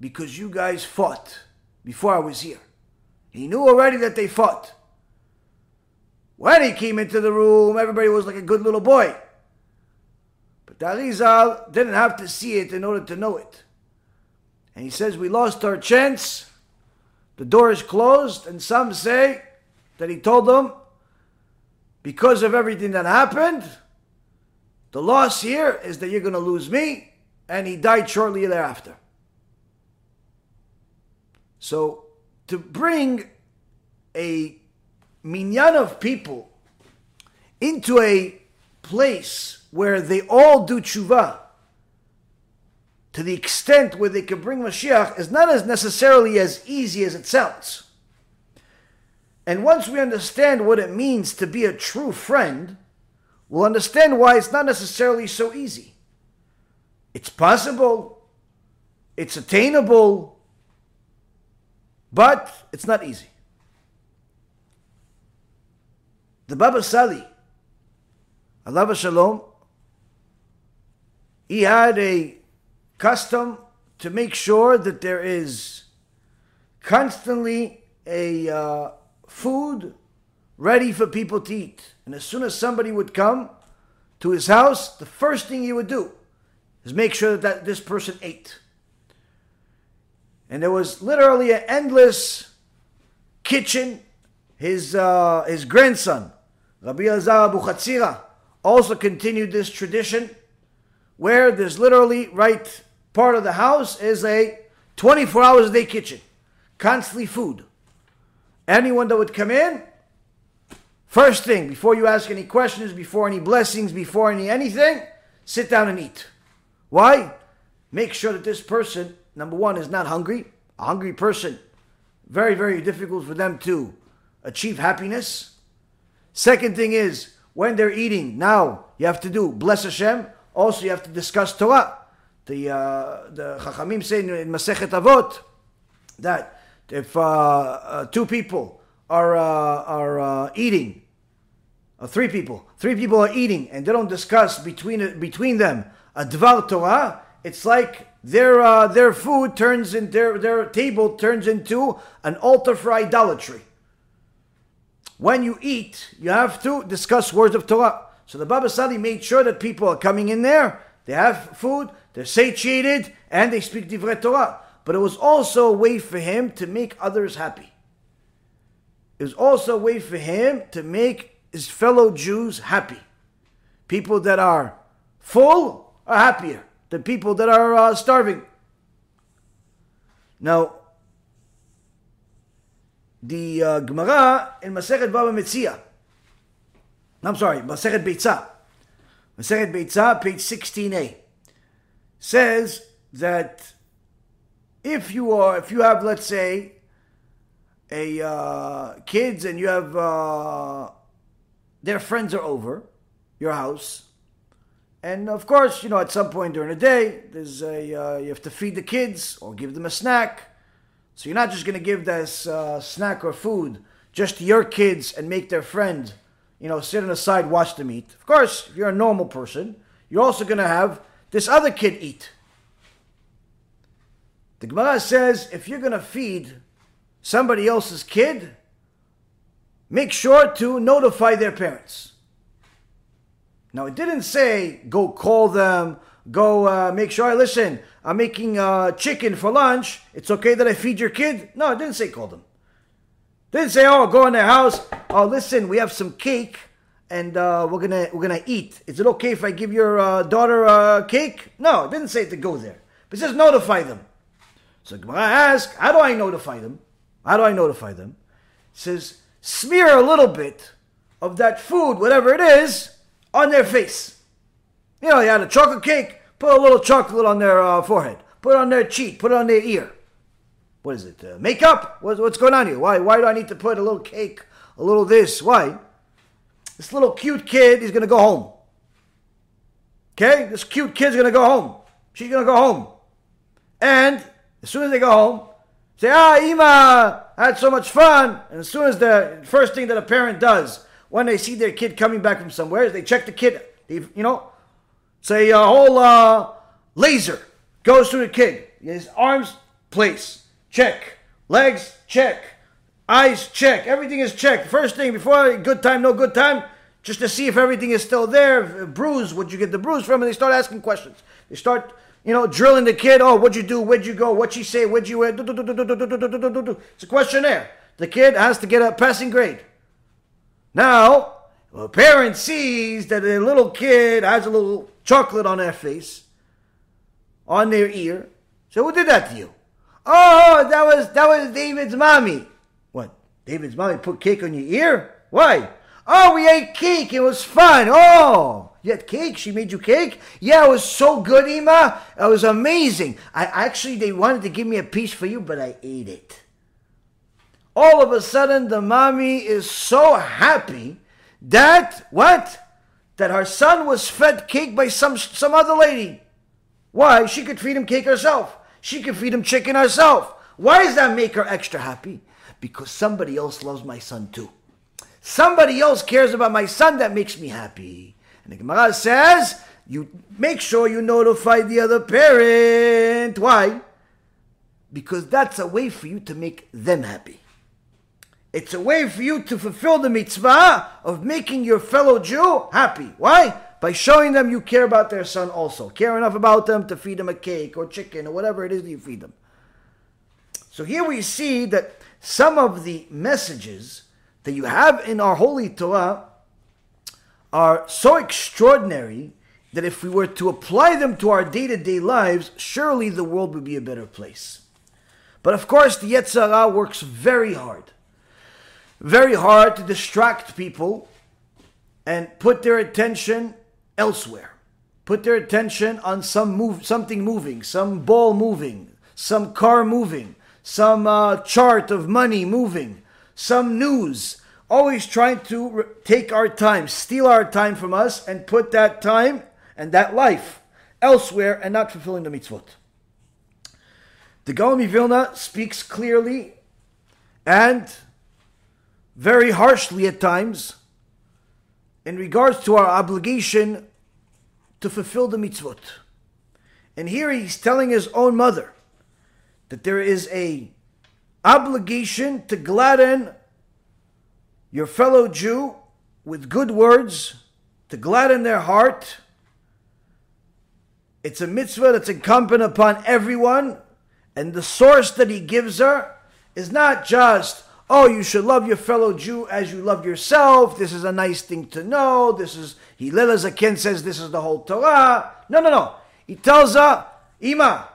because you guys fought before I was here. He knew already that they fought. When he came into the room, everybody was like a good little boy. But Darizal didn't have to see it in order to know it. And he says, We lost our chance. The door is closed, and some say that he told them, because of everything that happened, the loss here is that you're going to lose me. And he died shortly thereafter. So to bring a minyan of people into a place where they all do tshuva to the extent where they can bring Mashiach is not as necessarily as easy as it sounds. And once we understand what it means to be a true friend, we'll understand why it's not necessarily so easy. It's possible, it's attainable, but it's not easy. The Baba Sali, Alav HaShalom, he had a custom to make sure that there is constantly a uh, food ready for people to eat. And as soon as somebody would come to his house, the first thing he would do is make sure that this person ate. And there was literally an endless kitchen. His, uh, his grandson, Rabbi Elazar Abuchatzira, also continued this tradition where there's literally right part of the house is a 24 hours a day kitchen, constantly food. Anyone that would come in, first thing, before you ask any questions, before any blessings, before any anything, sit down and eat. Why? Make sure that this person number one, is not hungry. A hungry person, very, very difficult for them to achieve happiness. Second thing is, when they're eating, now you have to do bless Hashem. Also, you have to discuss Torah. The uh, the Chachamim say in Masechet Avot that if uh, uh, two people are uh, are uh, eating, uh, three people, three people are eating, and they don't discuss between between them a dvar Torah, it's like their uh, their food turns in their their table turns into an altar for idolatry. When you eat, you have to discuss words of Torah. So the Baba Sali made sure that people are coming in there, they have food, they're satiated, and they speak Divrei Torah. But it was also a way for him to make others happy. It was also a way for him to make his fellow Jews happy. People that are full are happier than people that are uh, starving. Now, the uh, Gemara in Masechet Baba Metzia, I'm sorry, Masechet Beitzah, Masechet Beitzah, page 16a, says that if you are, if you have, let's say, a uh, kids and you have uh, their friends are over your house, and of course, you know, at some point during the day, there's a uh, you have to feed the kids or give them a snack. So you're not just going to give this uh, snack or food just to your kids and make their friend, you know, sit on the side watch them eat. Of course, if you're a normal person, you're also going to have this other kid eat. The Gemara says if you're going to feed somebody else's kid, make sure to notify their parents. Now, it didn't say go call them, go uh, make sure, I listen, I'm making uh, chicken for lunch. It's okay that I feed your kid? No, it didn't say call them. Didn't say, oh, go in their house. Oh, listen, we have some cake and uh, we're gonna we're gonna eat. Is it okay if I give your uh, daughter a cake? No, it didn't say to go there. But it says notify them. So Gemara asks, how do I notify them? How do I notify them? It says smear a little bit of that food, whatever it is, on their face. You know, you had a chocolate cake, put a little chocolate on their uh, forehead, put it on their cheek, put it on their ear. What is it? Uh, makeup? What's, what's going on here? Why, why do I need to put a little cake, a little this? Why? This little cute kid is going to go home. Okay? This cute kid's going to go home. She's going to go home. And as soon as they go home, say, ah, Ima, I had so much fun. And as soon as the first thing that a parent does when they see their kid coming back from somewhere, they check the kid. They, you know, say a whole uh, laser goes through the kid. His arms, place, check. Legs, check. Eyes, check. Everything is checked. First thing before good time, no good time, just to see if everything is still there. Bruise, what'd you get the bruise from? And they start asking questions. They start, you know, drilling the kid. Oh, what'd you do? Where'd you go? What'd she say? Where'd you? It's a questionnaire. The kid has to get a passing grade. Now, a parent sees that a little kid has a little chocolate on their face, on their ear. So who did that to you? Oh, that was that was David's mommy. What? David's mommy put cake on your ear? Why? Oh, we ate cake. It was fun. Oh, you had cake? She made you cake? Yeah, it was so good, Ima. It was amazing. I actually they wanted to give me a piece for you, but I ate it all of a sudden the mommy is so happy that what? That her son was fed cake by some some other lady. Why? She could feed him cake herself. She could feed him chicken herself. Why does that make her extra happy? Because somebody else loves my son too. Somebody else cares about my son that makes me happy. And the Gemara says, you make sure you notify the other parent. Why? Because that's a way for you to make them happy. It's a way for you to fulfill the mitzvah of making your fellow Jew happy. Why? By showing them you care about their son also. Care enough about them to feed them a cake or chicken or whatever it is that you feed them. So here we see that some of the messages that you have in our holy Torah are so extraordinary that if we were to apply them to our day to day lives, surely the world would be a better place. But of course, the Yetzer Hara works very hard very hard to distract people and put their attention elsewhere. Put their attention on some move, something moving, some ball moving, some car moving, some uh, chart of money moving, some news. Always trying to re- take our time, steal our time from us, and put that time and that life elsewhere and not fulfilling the mitzvot. The Gaon Vilna speaks clearly and very harshly at times in regards to our obligation to fulfill the mitzvot. And here he's telling his own mother that there is a obligation to gladden your fellow Jew with good words, to gladden their heart. It's a mitzvah that's incumbent upon everyone, and the source that he gives her is not just, oh, you should love your fellow Jew as you love yourself. This is a nice thing to know. This is, Hillel Zaken says this is the whole Torah. No, no, no. He tells her, Ima,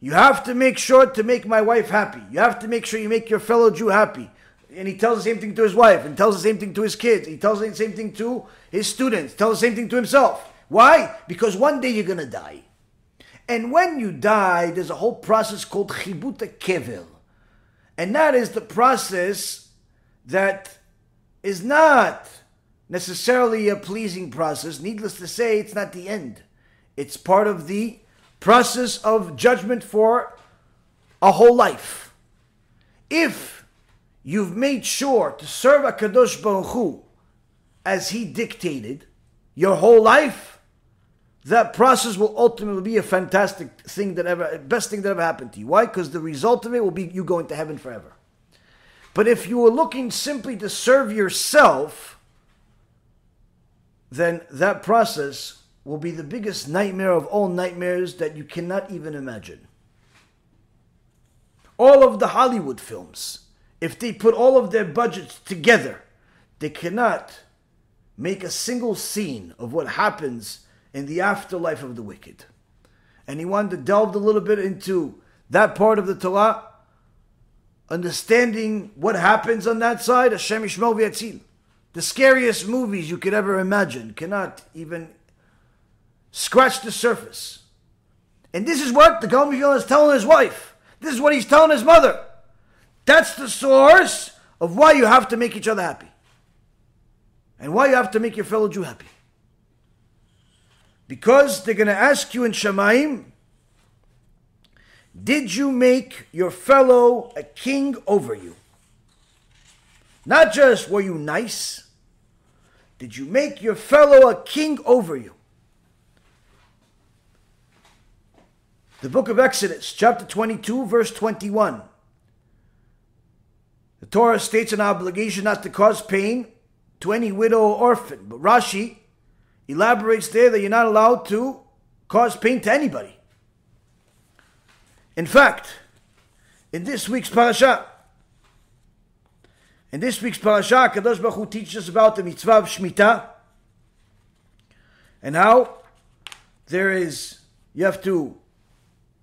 you have to make sure to make my wife happy. You have to make sure you make your fellow Jew happy. And he tells the same thing to his wife, and tells the same thing to his kids. He tells the same thing to his students. Tells the same thing to himself. Why? Because one day you're gonna die. And when you die, there's a whole process called chibut hakever. And that is the process that is not necessarily a pleasing process. Needless to say, it's not the end. It's part of the process of judgment for a whole life. If you've made sure to serve HaKadosh Baruch Hu as He dictated your whole life, that process will ultimately be a fantastic thing that ever, best thing that ever happened to you. Why? Because the result of it will be you going to heaven forever. But if you are looking simply to serve yourself, then that process will be the biggest nightmare of all nightmares that you cannot even imagine. All of the Hollywood films, if they put all of their budgets together, they cannot make a single scene of what happens in the afterlife of the wicked. And he wanted to delve a little bit into that part of the Torah, understanding what happens on that side, Hashem Yishmor V'yatzil. The scariest movies you could ever imagine cannot even scratch the surface. And this is what the Gaon is telling his wife. This is what he's telling his mother. That's the source of why you have to make each other happy. And why you have to make your fellow Jew happy. Because they're going to ask you in Shemaim, did you make your fellow a king over you? Not just were you nice, did you make your fellow a king over you? The book of Exodus, chapter 22, verse 21. The Torah states an obligation not to cause pain to any widow or orphan, but Rashi elaborates there that you're not allowed to cause pain to anybody. In fact, in this week's parasha, in this week's parasha, Kadosh Baruch Hu teaches us about the mitzvah of Shemitah and how there is, you have to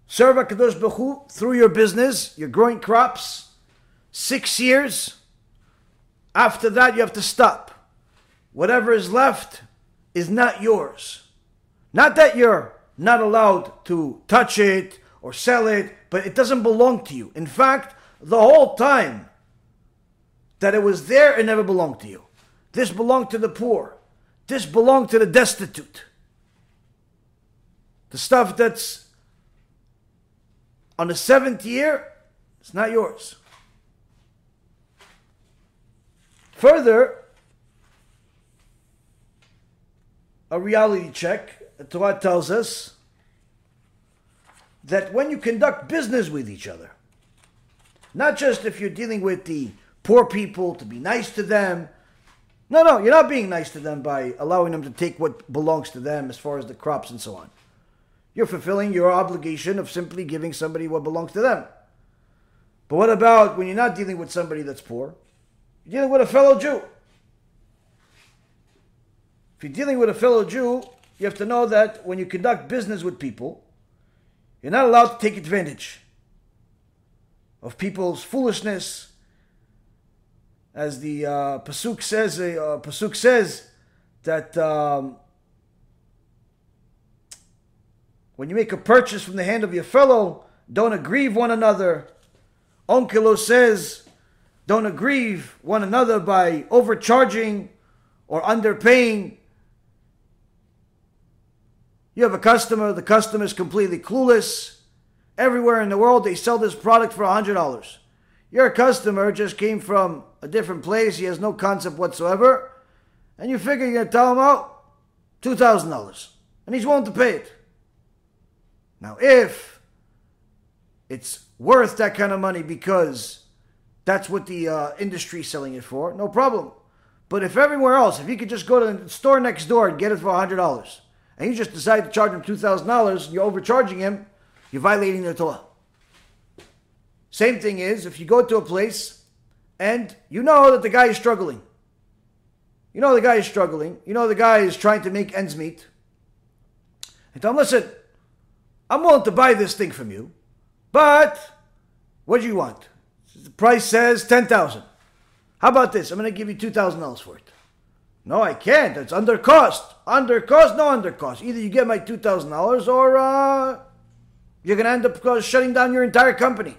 serve Kadosh Baruch Hu through your business, you're growing crops, six years. After that, you have to stop. Whatever is left, is not yours. Not that you're not allowed to touch it or sell it, but it doesn't belong to you. In fact, the whole time that it was there, it never belonged to you. This belonged to the poor. This belonged to the destitute. The stuff that's on the seventh year, it's not yours. Further, a reality check. The Torah tells us that when you conduct business with each other, not just if you're dealing with the poor people to be nice to them. No, no, you're not being nice to them by allowing them to take what belongs to them as far as the crops and so on. You're fulfilling your obligation of simply giving somebody what belongs to them. But what about when you're not dealing with somebody that's poor? You're dealing with a fellow Jew. If you're dealing with a fellow Jew, you have to know that when you conduct business with people, you're not allowed to take advantage of people's foolishness. As the uh, pasuk says, uh, pasuk says that um, when you make a purchase from the hand of your fellow, don't aggrieve one another. Onkelos says, don't aggrieve one another by overcharging or underpaying. You have a customer, the customer is completely clueless. Everywhere in the world, they sell this product for $100. Your customer just came from a different place, he has no concept whatsoever, and you figure you're going to tell him, oh, $2,000, and he's willing to pay it. Now, if it's worth that kind of money because that's what the uh, industry is selling it for, no problem. But if everywhere else, if you could just go to the store next door and get it for $100, and you just decide to charge him $2,000 and you're overcharging him, you're violating the Torah. Same thing is if you go to a place and you know that the guy is struggling. You know the guy is struggling. You know the guy is trying to make ends meet. And tell him, listen, I'm willing to buy this thing from you, but what do you want? The price says 10000 How about this? I'm going to give you $2,000 for it. No, I can't. It's under cost. Under cost, no under cost. Either you get my $2,000 or uh, you're going to end up uh, shutting down your entire company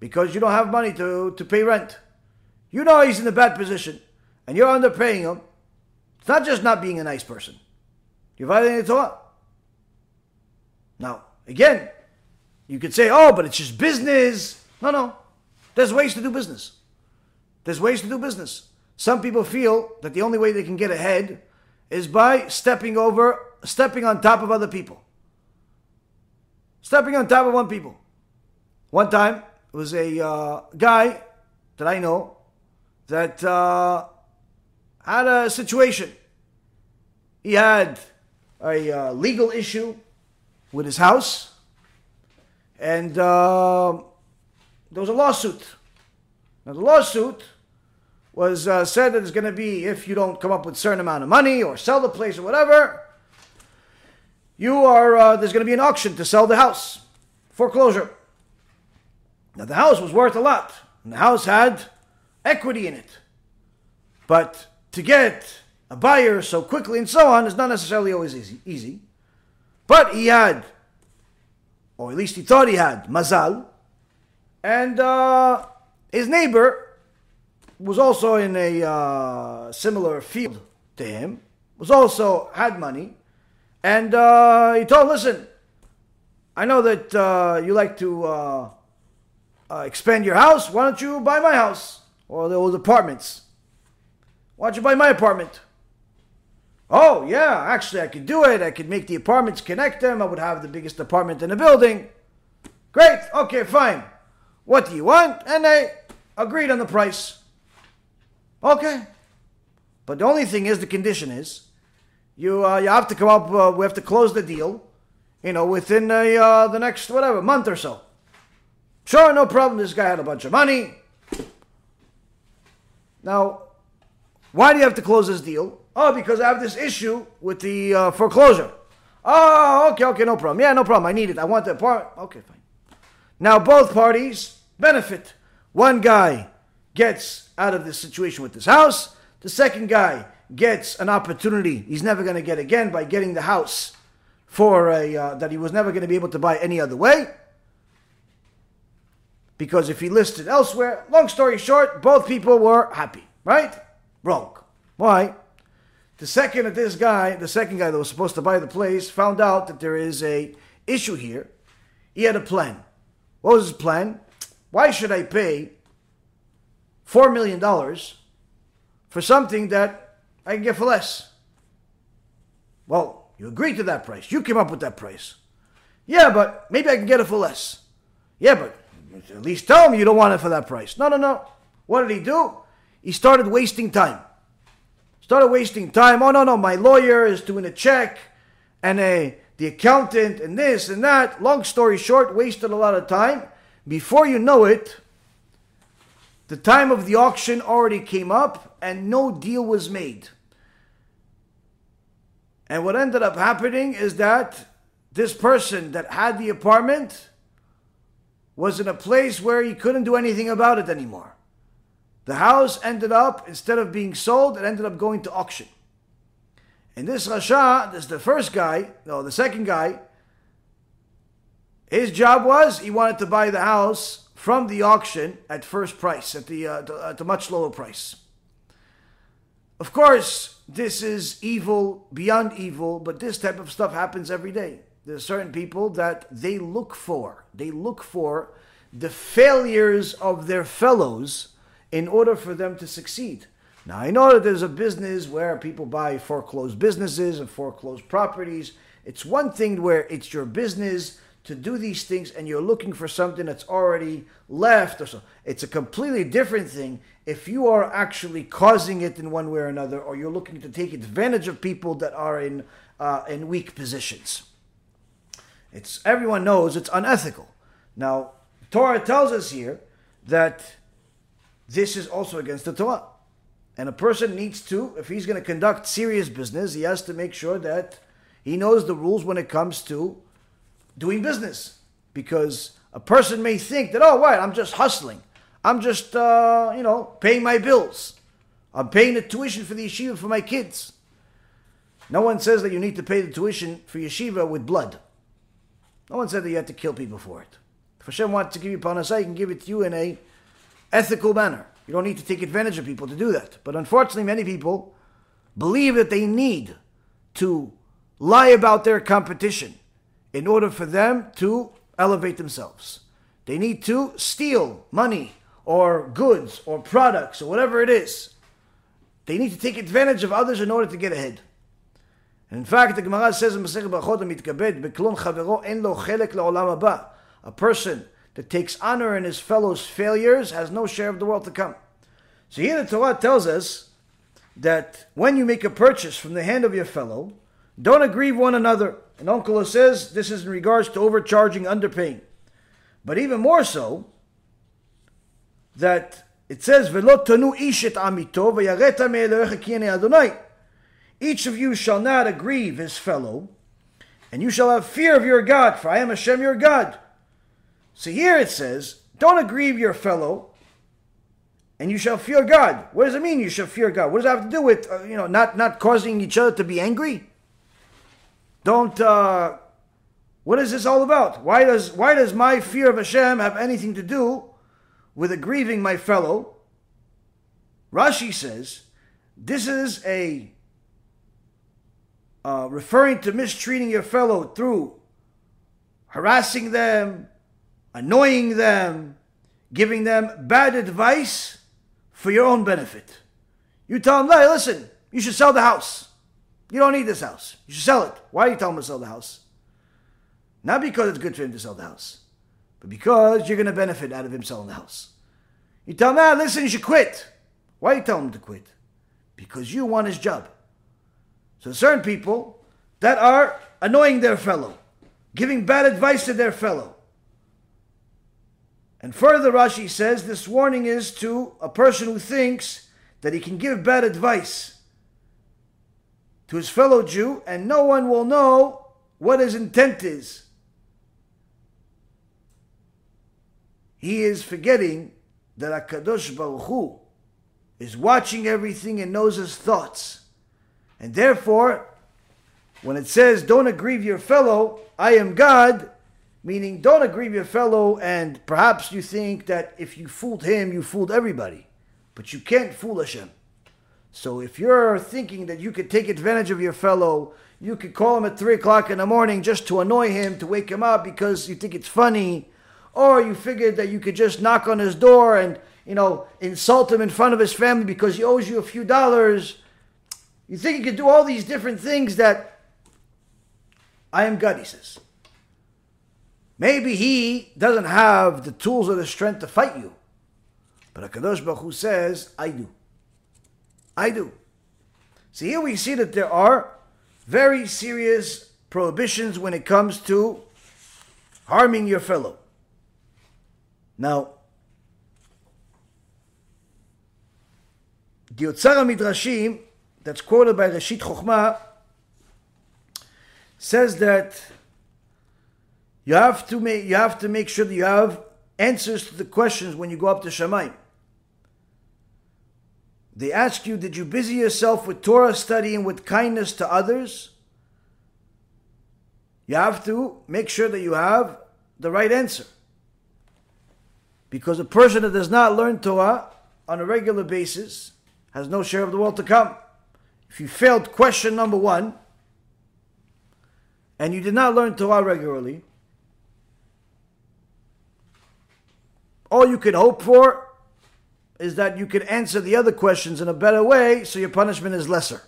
because you don't have money to, to pay rent. You know he's in a bad position and you're underpaying him. It's not just not being a nice person. You're violating the Torah. Now, again, you could say, oh, but it's just business. No, no. There's ways to do business. There's ways to do business. Some people feel that the only way they can get ahead is by stepping over, stepping on top of other people. Stepping on top of one people. One time, it was a uh, guy that I know that uh, had a situation. He had a uh, legal issue with his house, and uh, there was a lawsuit. Now, the lawsuit was uh, said that it's going to be if you don't come up with a certain amount of money or sell the place or whatever, you are uh, there's going to be an auction to sell the house, foreclosure. Now, the house was worth a lot, and the house had equity in it, but to get a buyer so quickly and so on is not necessarily always easy. easy. But he had, or at least he thought he had, mazal. And uh, his neighbor was also in a uh, similar field to him, was also had money. And uh, he told him, listen, I know that uh, you like to uh, uh, expand your house. Why don't you buy my house or those apartments? Why don't you buy my apartment? Oh, yeah, actually, I could do it. I could make the apartments connect them. I would have the biggest apartment in the building. Great. Okay, fine. What do you want? And they agreed on the price. Okay. But the only thing is, the condition is, you uh, you have to come up. Uh, we have to close the deal, you know, within a, uh, the next whatever month or so. Sure, no problem. This guy had a bunch of money. Now, why do you have to close this deal? Oh, because I have this issue with the uh, foreclosure. Oh, okay, okay, no problem. Yeah, no problem. I need it. I want the part. Okay, fine. Now both parties benefit. One guy gets out of this situation with this house. The second guy gets an opportunity he's never going to get again by getting the house for a uh, that he was never going to be able to buy any other way. Because if he listed elsewhere, long story short, both people were happy, right? Wrong. Why? The second that this guy, the second guy that was supposed to buy the place, found out that there is a issue here. He had a plan. What was his plan? Why should I pay four million dollars for something that I can get for less? Well, you agreed to that price. You came up with that price. Yeah, but maybe I can get it for less. Yeah, but at least tell me you don't want it for that price. No, no, no. What did he do? He started wasting time. Started wasting time. Oh, no, no, my lawyer is doing a check and a, the accountant and this and that. Long story short, wasted a lot of time. Before you know it, the time of the auction already came up and no deal was made. And what ended up happening is that this person that had the apartment was in a place where he couldn't do anything about it anymore. The house ended up, instead of being sold, it ended up going to auction. And this Rasha, this the first guy, no, the second guy, His job was he wanted to buy the house from the auction at first price, at the uh, at a much lower price. Of course, this is evil beyond evil, but this type of stuff happens every day. There's certain people that they look for, they look for the failures of their fellows in order for them to succeed. Now, I know that there's a business where people buy foreclosed businesses and foreclosed properties. It's one thing where it's your business to do these things and you're looking for something that's already left or so. It's a completely different thing if you are actually causing it in one way or another or you're looking to take advantage of people that are in, uh, in weak positions. It's, everyone knows it's unethical. Now, Torah tells us here that this is also against the Torah. And a person needs to, if he's going to conduct serious business, he has to make sure that he knows the rules when it comes to doing business. Because a person may think that, oh, what, I'm just hustling. I'm just, uh, you know, paying my bills. I'm paying the tuition for the yeshiva for my kids. No one says that you need to pay the tuition for yeshiva with blood. No one said that you had to kill people for it. If Hashem wants to give you parnasah, he can give it to you in a ethical manner. You don't need to take advantage of people to do that. But unfortunately, many people believe that they need to lie about their competition in order for them to elevate themselves. They need to steal money or goods or products or whatever it is. They need to take advantage of others in order to get ahead. In fact, the Gemara says in Masechet Brachot Mitkabed, "Beklon chavero en lo chelek leolam haba." A person that takes honor in his fellow's failures has no share of the world to come. So here the Torah tells us that when you make a purchase from the hand of your fellow, don't aggrieve one another. And Onkelos says this is in regards to overcharging, underpaying. But even more so, that it says, "Velo tanu ishet Adonai." Each of you shall not aggrieve his fellow, and you shall have fear of your God, for I am Hashem your God. So here it says, don't aggrieve your fellow, and you shall fear God. What does it mean? You shall fear God. What does that have to do with uh, you know not not causing each other to be angry? Don't. Uh, what is this all about? Why does why does my fear of Hashem have anything to do with aggrieving my fellow? Rashi says this is a uh, referring to mistreating your fellow through harassing them, annoying them, giving them bad advice for your own benefit. You tell them, hey, listen, you should sell the house. You don't need this house. You should sell it. Why are you telling him to sell the house? Not because it's good for him to sell the house, but because you're going to benefit out of him selling the house. You tell him, ah, listen, you should quit. Why are you telling him to quit? Because you want his job. So certain people that are annoying their fellow, giving bad advice to their fellow. And further, Rashi says this warning is to a person who thinks that he can give bad advice to his fellow Jew and no one will know what his intent is. He is forgetting that HaKadosh Baruch Hu is watching everything and knows his thoughts. And therefore, when it says, don't aggrieve your fellow, I am God, meaning don't aggrieve your fellow, and perhaps you think that if you fooled him, you fooled everybody. But you can't fool Hashem. So if you're thinking that you could take advantage of your fellow, you could call him at 3 o'clock in the morning just to annoy him, to wake him up because you think it's funny, or you figured that you could just knock on his door and, you know, insult him in front of his family because he owes you a few dollars you think you could do all these different things that I am God, he says. Maybe he doesn't have the tools or the strength to fight you. But HaKadosh Baruch Hu says, I do. I do. So here we see that there are very serious prohibitions when it comes to harming your fellow. Now, the Otzar Midrashim that's quoted by Reishit Chokhmah says that you have to make you have to make sure that you have answers to the questions when you go up to Shamayim. They ask you, did you busy yourself with Torah study and with kindness to others? You have to make sure that you have the right answer. Because a person that does not learn Torah on a regular basis has no share of the world to come. If you failed question number one, and you did not learn Torah regularly, all you can hope for is that you can answer the other questions in a better way so your punishment is lesser.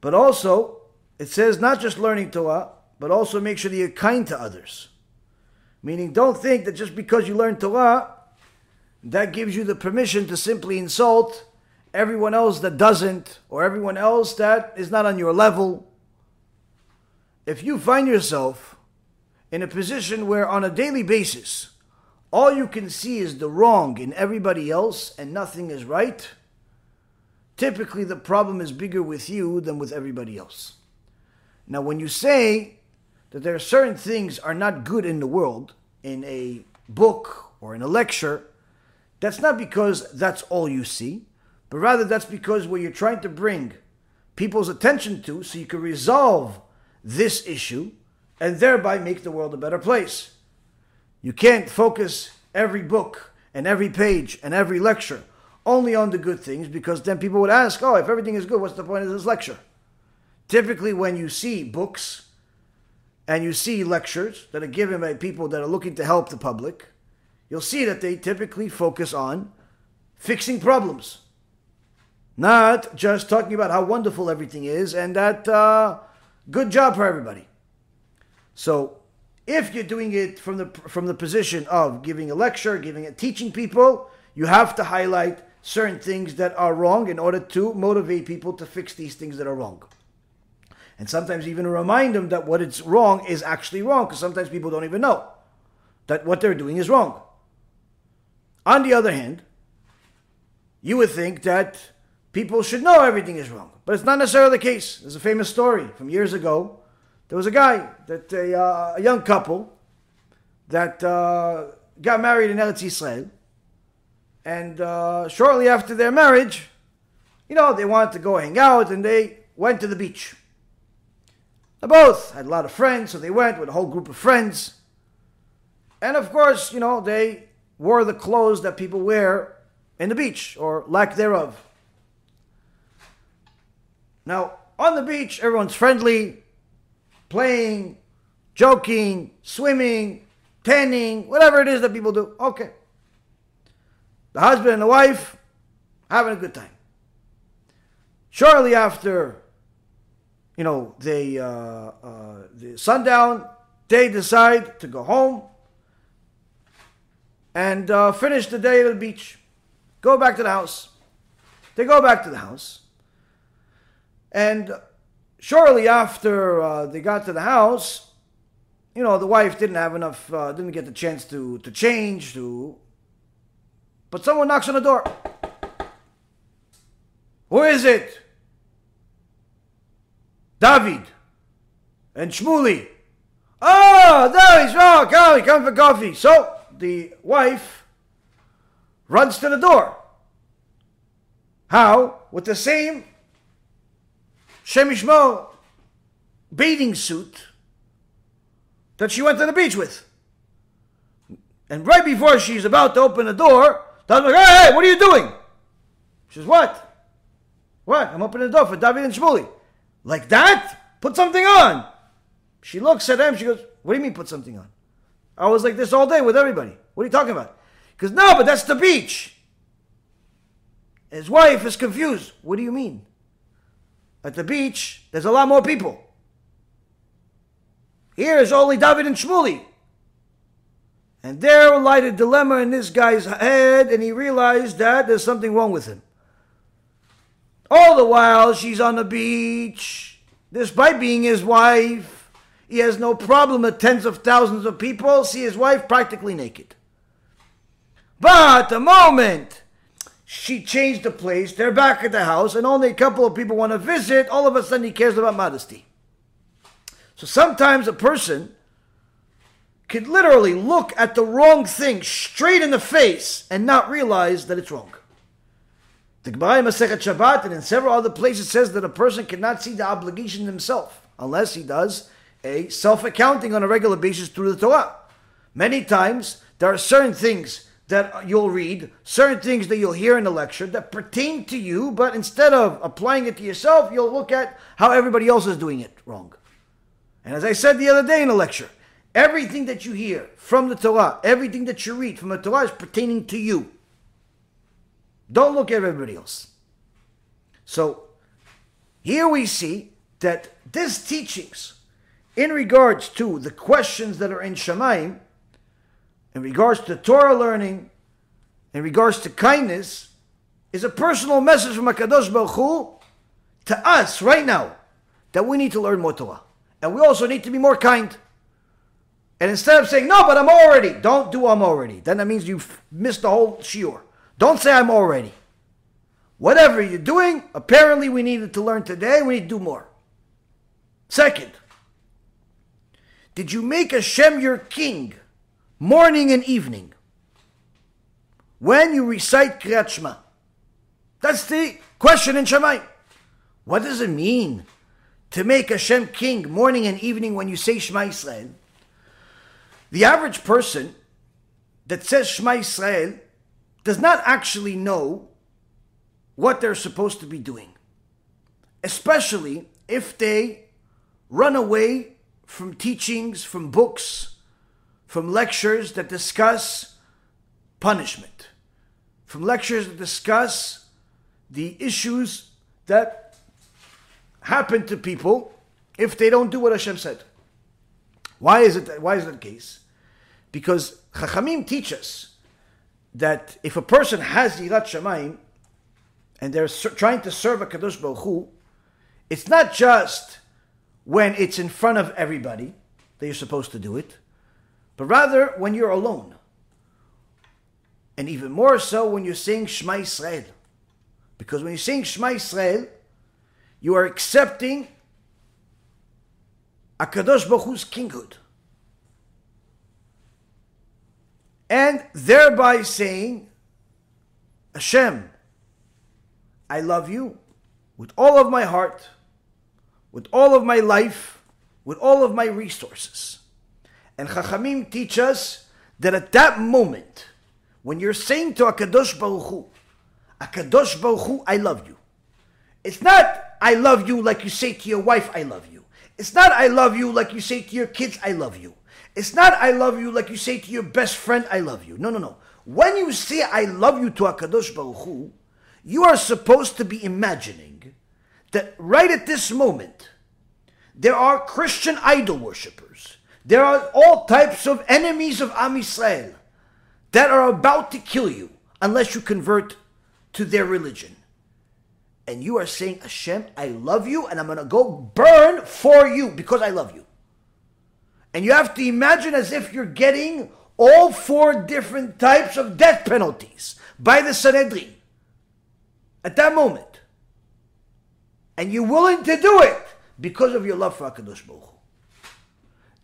But also, it says not just learning Torah, but also make sure that you're kind to others. Meaning, don't think that just because you learn Torah, that gives you the permission to simply insult everyone else that doesn't, or everyone else that is not on your level. If you find yourself in a position where, on a daily basis, all you can see is the wrong in everybody else and nothing is right, typically the problem is bigger with you than with everybody else. Now, when you say that there are certain things are not good in the world, in a book or in a lecture, that's not because that's all you see, but rather that's because what you're trying to bring people's attention to so you can resolve this issue and thereby make the world a better place. You can't focus every book and every page and every lecture only on the good things because then people would ask, oh, if everything is good, what's the point of this lecture? Typically, when you see books and you see lectures that are given by people that are looking to help the public, you'll see that they typically focus on fixing problems. Not just talking about how wonderful everything is and that uh, good job for everybody. So, if you're doing it from the from the position of giving a lecture, giving it, teaching people, you have to highlight certain things that are wrong in order to motivate people to fix these things that are wrong. And sometimes even remind them that what it's wrong is actually wrong, because sometimes people don't even know that what they're doing is wrong. On the other hand, you would think that people should know everything is wrong, but it's not necessarily the case. There's a famous story from years ago there was a guy that a, uh, a young couple that uh, got married in Eretz Israel, and uh, shortly after their marriage, you know, they wanted to go hang out, and they went to the beach. They both had a lot of friends, so they went with a whole group of friends. And of course, you know, they wore the clothes that people wear in the beach, or lack thereof. Now, on the beach, everyone's friendly, playing, joking, swimming, tanning, whatever it is that people do. Okay. The husband and the wife having a good time. Shortly after, you know, they uh, uh, the sundown, they decide to go home and uh, finish the day at the beach. Go back to the house. They go back to the house, and shortly after uh, they got to the house, you know, the wife didn't have enough, uh, didn't get the chance to, to change, to. But someone knocks on the door. Who is it? David and Shmuli. Oh, David, oh, come, come for coffee. So the wife runs to the door. How? With the same Shemishmo bathing suit that she went to the beach with. And right before she's about to open the door, David's like, hey, hey, what are you doing? She says, what? What? I'm opening the door for David and Shmuley. Like that? Put something on. She looks at him, she goes, what do you mean put something on? I was like this all day with everybody. What are you talking about? Because no, but that's the beach. His wife is confused. What do you mean? At the beach, there's a lot more people. Here is only David and Shmuley. And there lied a dilemma in this guy's head, and he realized that there's something wrong with him. All the while, she's on the beach. Despite being his wife, he has no problem that tens of thousands of people see his wife practically naked. But the moment she changed the place. They're back at the house, and only a couple of people want to visit. All of a sudden, he cares about modesty. So sometimes a person could literally look at the wrong thing straight in the face and not realize that it's wrong. The Gemara Masechet Shabbat and in several other places says that a person cannot see the obligation himself. unless he does a self accounting on a regular basis through the Torah. Many times, there are certain things that you'll read, certain things that you'll hear in the lecture that pertain to you, but instead of applying it to yourself, you'll look at how everybody else is doing it wrong. And as I said the other day in a lecture, everything that you hear from the Torah, everything that you read from the Torah is pertaining to you. Don't look at everybody else. So here we see that these teachings, in regards to the questions that are in Shamayim, in regards to Torah learning, in regards to kindness, is a personal message from HaKadosh Baruch Hu to us right now that we need to learn more Torah. And we also need to be more kind. And instead of saying, no, but I'm already, don't do I'm already. Then that means you've missed the whole shiur. Don't say I'm already. Whatever you're doing, apparently we needed to learn today, we need to do more. Second, did you make Hashem your king morning and evening when you recite Kriyat Shema? That's the question in Shemai. What does it mean to make Hashem king morning and evening when you say Shema Israel? The average person that says Shema Israel does not actually know what they're supposed to be doing, especially if they run away from teachings, from books, from lectures that discuss punishment, from lectures that discuss the issues that happen to people if they don't do what Hashem said. Why is it? Why is that the case? Because Chachamim teach us that if a person has Yirat Shamayim and they're trying to serve a Kadosh Baruch Hu, it's not just when it's in front of everybody that you're supposed to do it, but rather when you're alone. And even more so when you're saying Shema Israel. Because when you're saying Shema Israel, you are accepting HaKadosh Baruch Hu's kinghood. And thereby saying, Hashem, I love you with all of my heart with all of my life, with all of my resources. And Chachamim teach us that at that moment, when you're saying to HaKadosh Baruch Hu, HaKadosh Baruch Hu, I love you. It's not I love you like you say to your wife, I love you. It's not I love you like you say to your kids, I love you. It's not I love you like you say to your best friend, I love you. No, no, no. When you say I love you to HaKadosh Baruch Hu, you are supposed to be imagining that right at this moment, there are Christian idol worshippers. There are all types of enemies of Am Yisrael that are about to kill you unless you convert to their religion. And you are saying, Hashem, I love you and I'm going to go burn for you because I love you. And you have to imagine as if you're getting all four different types of death penalties by the Sanhedrin at that moment and you're willing to do it because of your love for HaKadosh Baruch Hu.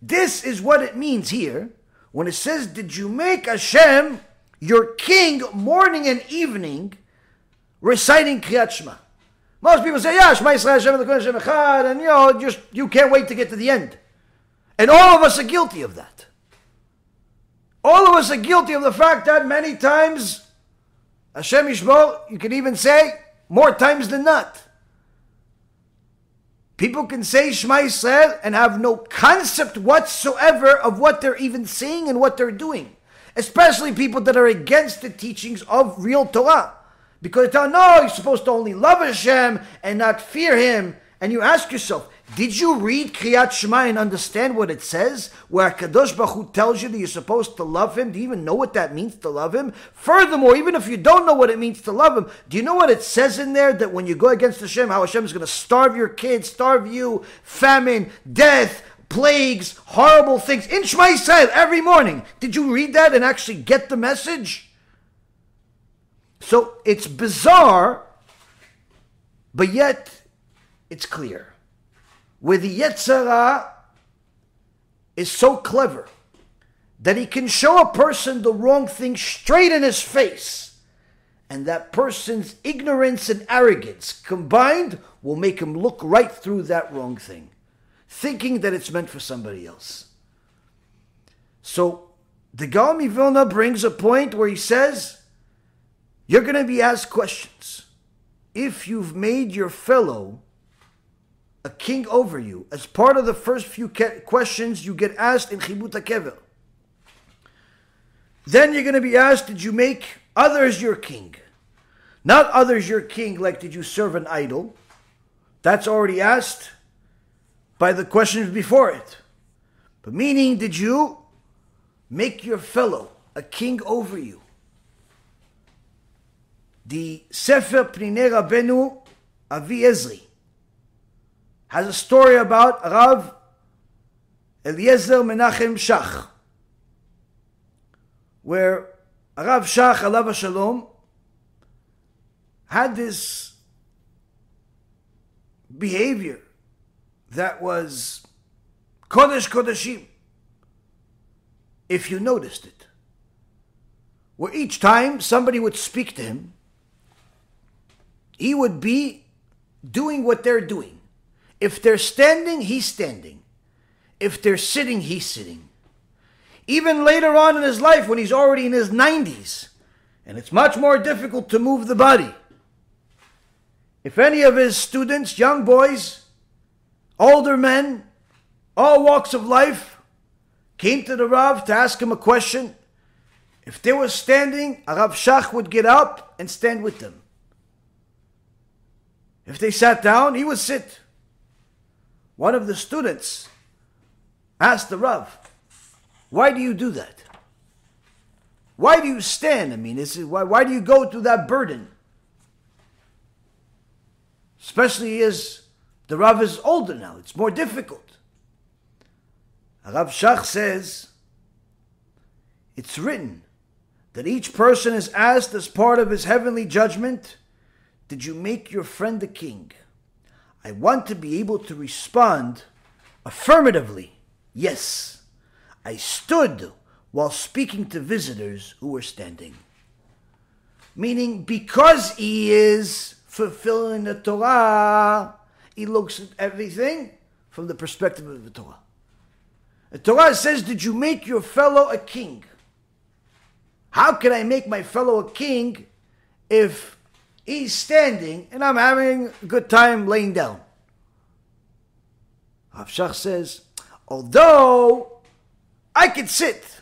This is what it means here when it says, Did you make Hashem your king morning and evening reciting Kriyat Shema? Most people say, Yeah, Shema Yisrael Hashem Hashem Echad, and you know, just you can't wait to get to the end. And all of us are guilty of that. All of us are guilty of the fact that many times Hashem Yishmor, you can even say more times than not. People can say Shema Yisrael and have no concept whatsoever of what they're even saying and what they're doing. Especially people that are against the teachings of real Torah. Because they tell, no, you're supposed to only love Hashem and not fear Him. And you ask yourself, did you read Kriyat Shema and understand what it says? Where Kadosh Baruch Hu tells you that you're supposed to love Him. Do you even know what that means to love Him? Furthermore, even if you don't know what it means to love Him, do you know what it says in there that when you go against Hashem, how Hashem is going to starve your kids, starve you, famine, death, plagues, horrible things in Shema Yisrael every morning? Did you read that and actually get the message? So it's bizarre, but yet it's clear where the Yetzer Hara is so clever that he can show a person the wrong thing straight in his face. And that person's ignorance and arrogance combined will make him look right through that wrong thing. thinking that it's meant for somebody else. So the Gaon Vilna brings a point where he says, you're going to be asked questions. If you've made your fellow a king over you, as part of the first few questions you get asked in Chibut HaKever, then you're going to be asked, did you make others your king? Not others your king, like did you serve an idol? That's already asked by the questions before it. But meaning, did you make your fellow a king over you? The Sefer Pnei Rabenu Avi Ezri has a story about Rav Eliezer Menachem Shach, where Rav Shach, Alav Shalom, had this behavior that was Kodesh Kodeshim, if you noticed it. Where each time somebody would speak to him, he would be doing what they're doing. If they're standing, he's standing. If they're sitting, he's sitting. Even later on in his life, when he's already in his 90s, and it's much more difficult to move the body. If any of his students, young boys, older men, all walks of life, came to the Rav to ask him a question, if they were standing, Rav Shach would get up and stand with them. If they sat down, he would sit. One of the students asked the Rav, Why do you do that? Why do you stand? I mean, is it, why, why do you go through that burden? Especially as the Rav is older now, it's more difficult. Rav Shach says, It's written that each person is asked as part of his heavenly judgment did you make your friend a king? I want to be able to respond affirmatively, yes. I stood while speaking to visitors who were standing. Meaning, because he is fulfilling the Torah, he looks at everything from the perspective of the Torah. The Torah says, Did you make your fellow a king? How can I make my fellow a king if He's standing, and I'm having a good time laying down. Rav Shach says, although I could sit,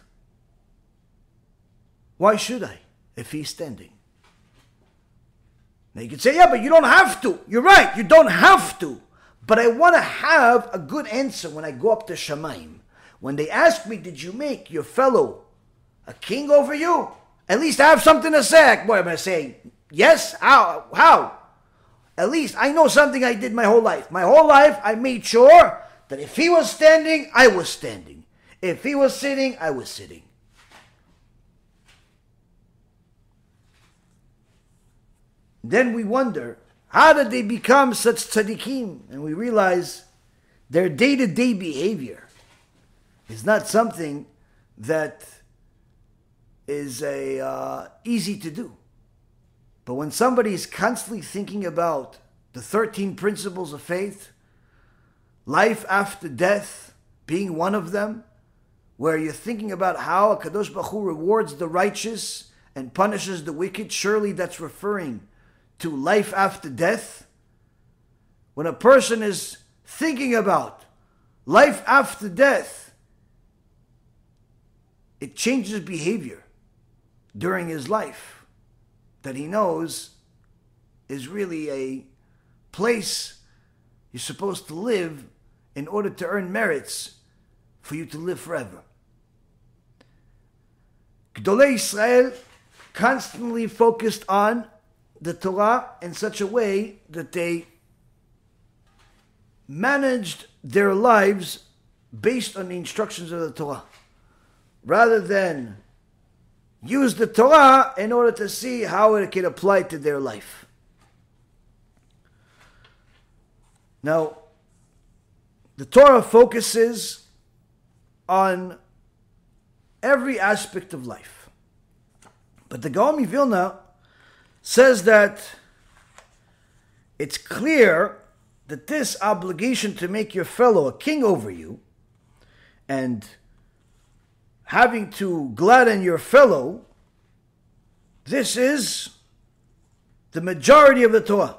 why should I if he's standing? Now you could say, yeah, but you don't have to. You're right, you don't have to. But I want to have a good answer when I go up to Shamayim. When they ask me, did you make your fellow a king over you? At least I have something to say. What am I saying? Yes? How? How? At least I know something I did my whole life. My whole life I made sure that if he was standing, I was standing. If he was sitting, I was sitting. Then we wonder, how did they become such tzaddikim? And we realize their day to day behavior is not something that is a uh, easy to do. But when somebody is constantly thinking about the 13 principles of faith, life after death being one of them, where you're thinking about how Kadosh Baruch Hu rewards the righteous and punishes the wicked, surely that's referring to life after death. When a person is thinking about life after death, it changes behavior during his life that he knows is really a place you're supposed to live in order to earn merits for you to live forever. Gdolei Israel constantly focused on the Torah in such a way that they managed their lives based on the instructions of the Torah. Rather than use the Torah in order to see how it can apply to their life. Now, the Torah focuses on every aspect of life. But the Gaon Vilna says that it's clear that this obligation to make your fellow a king over you and having to gladden your fellow, this is the majority of the Torah.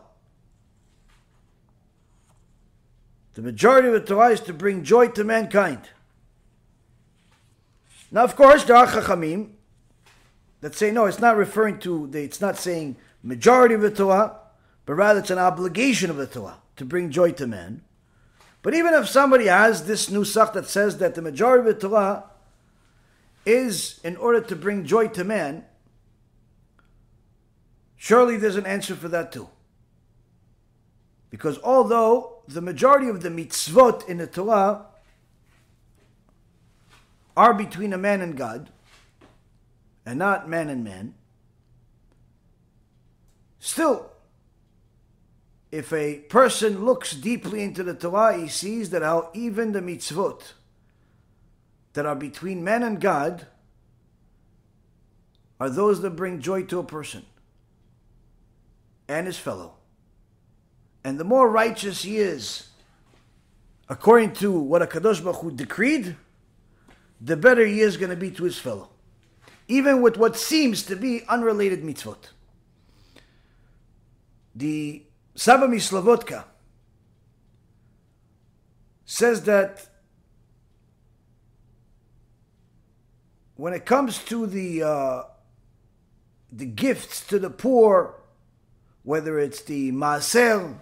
The majority of the Torah is to bring joy to mankind. Now, of course, there are Chachamim that say no, it's not referring to, the, it's not saying majority of the Torah, but rather it's an obligation of the Torah to bring joy to man. But even if somebody has this nusach that says that the majority of the Torah is in order to bring joy to man, surely there's an answer for that too. Because although the majority of the mitzvot in the Torah are between a man and God, and not man and man, still, if a person looks deeply into the Torah, he sees that how even the mitzvot that are between man and God are those that bring joy to a person and his fellow. And the more righteous he is, according to what a Kadosh Baruch Hu decreed, the better he is going to be to his fellow. Even with what seems to be unrelated mitzvot. The Saba MiSlobodka says that when it comes to the uh, the gifts to the poor, whether it's the maaser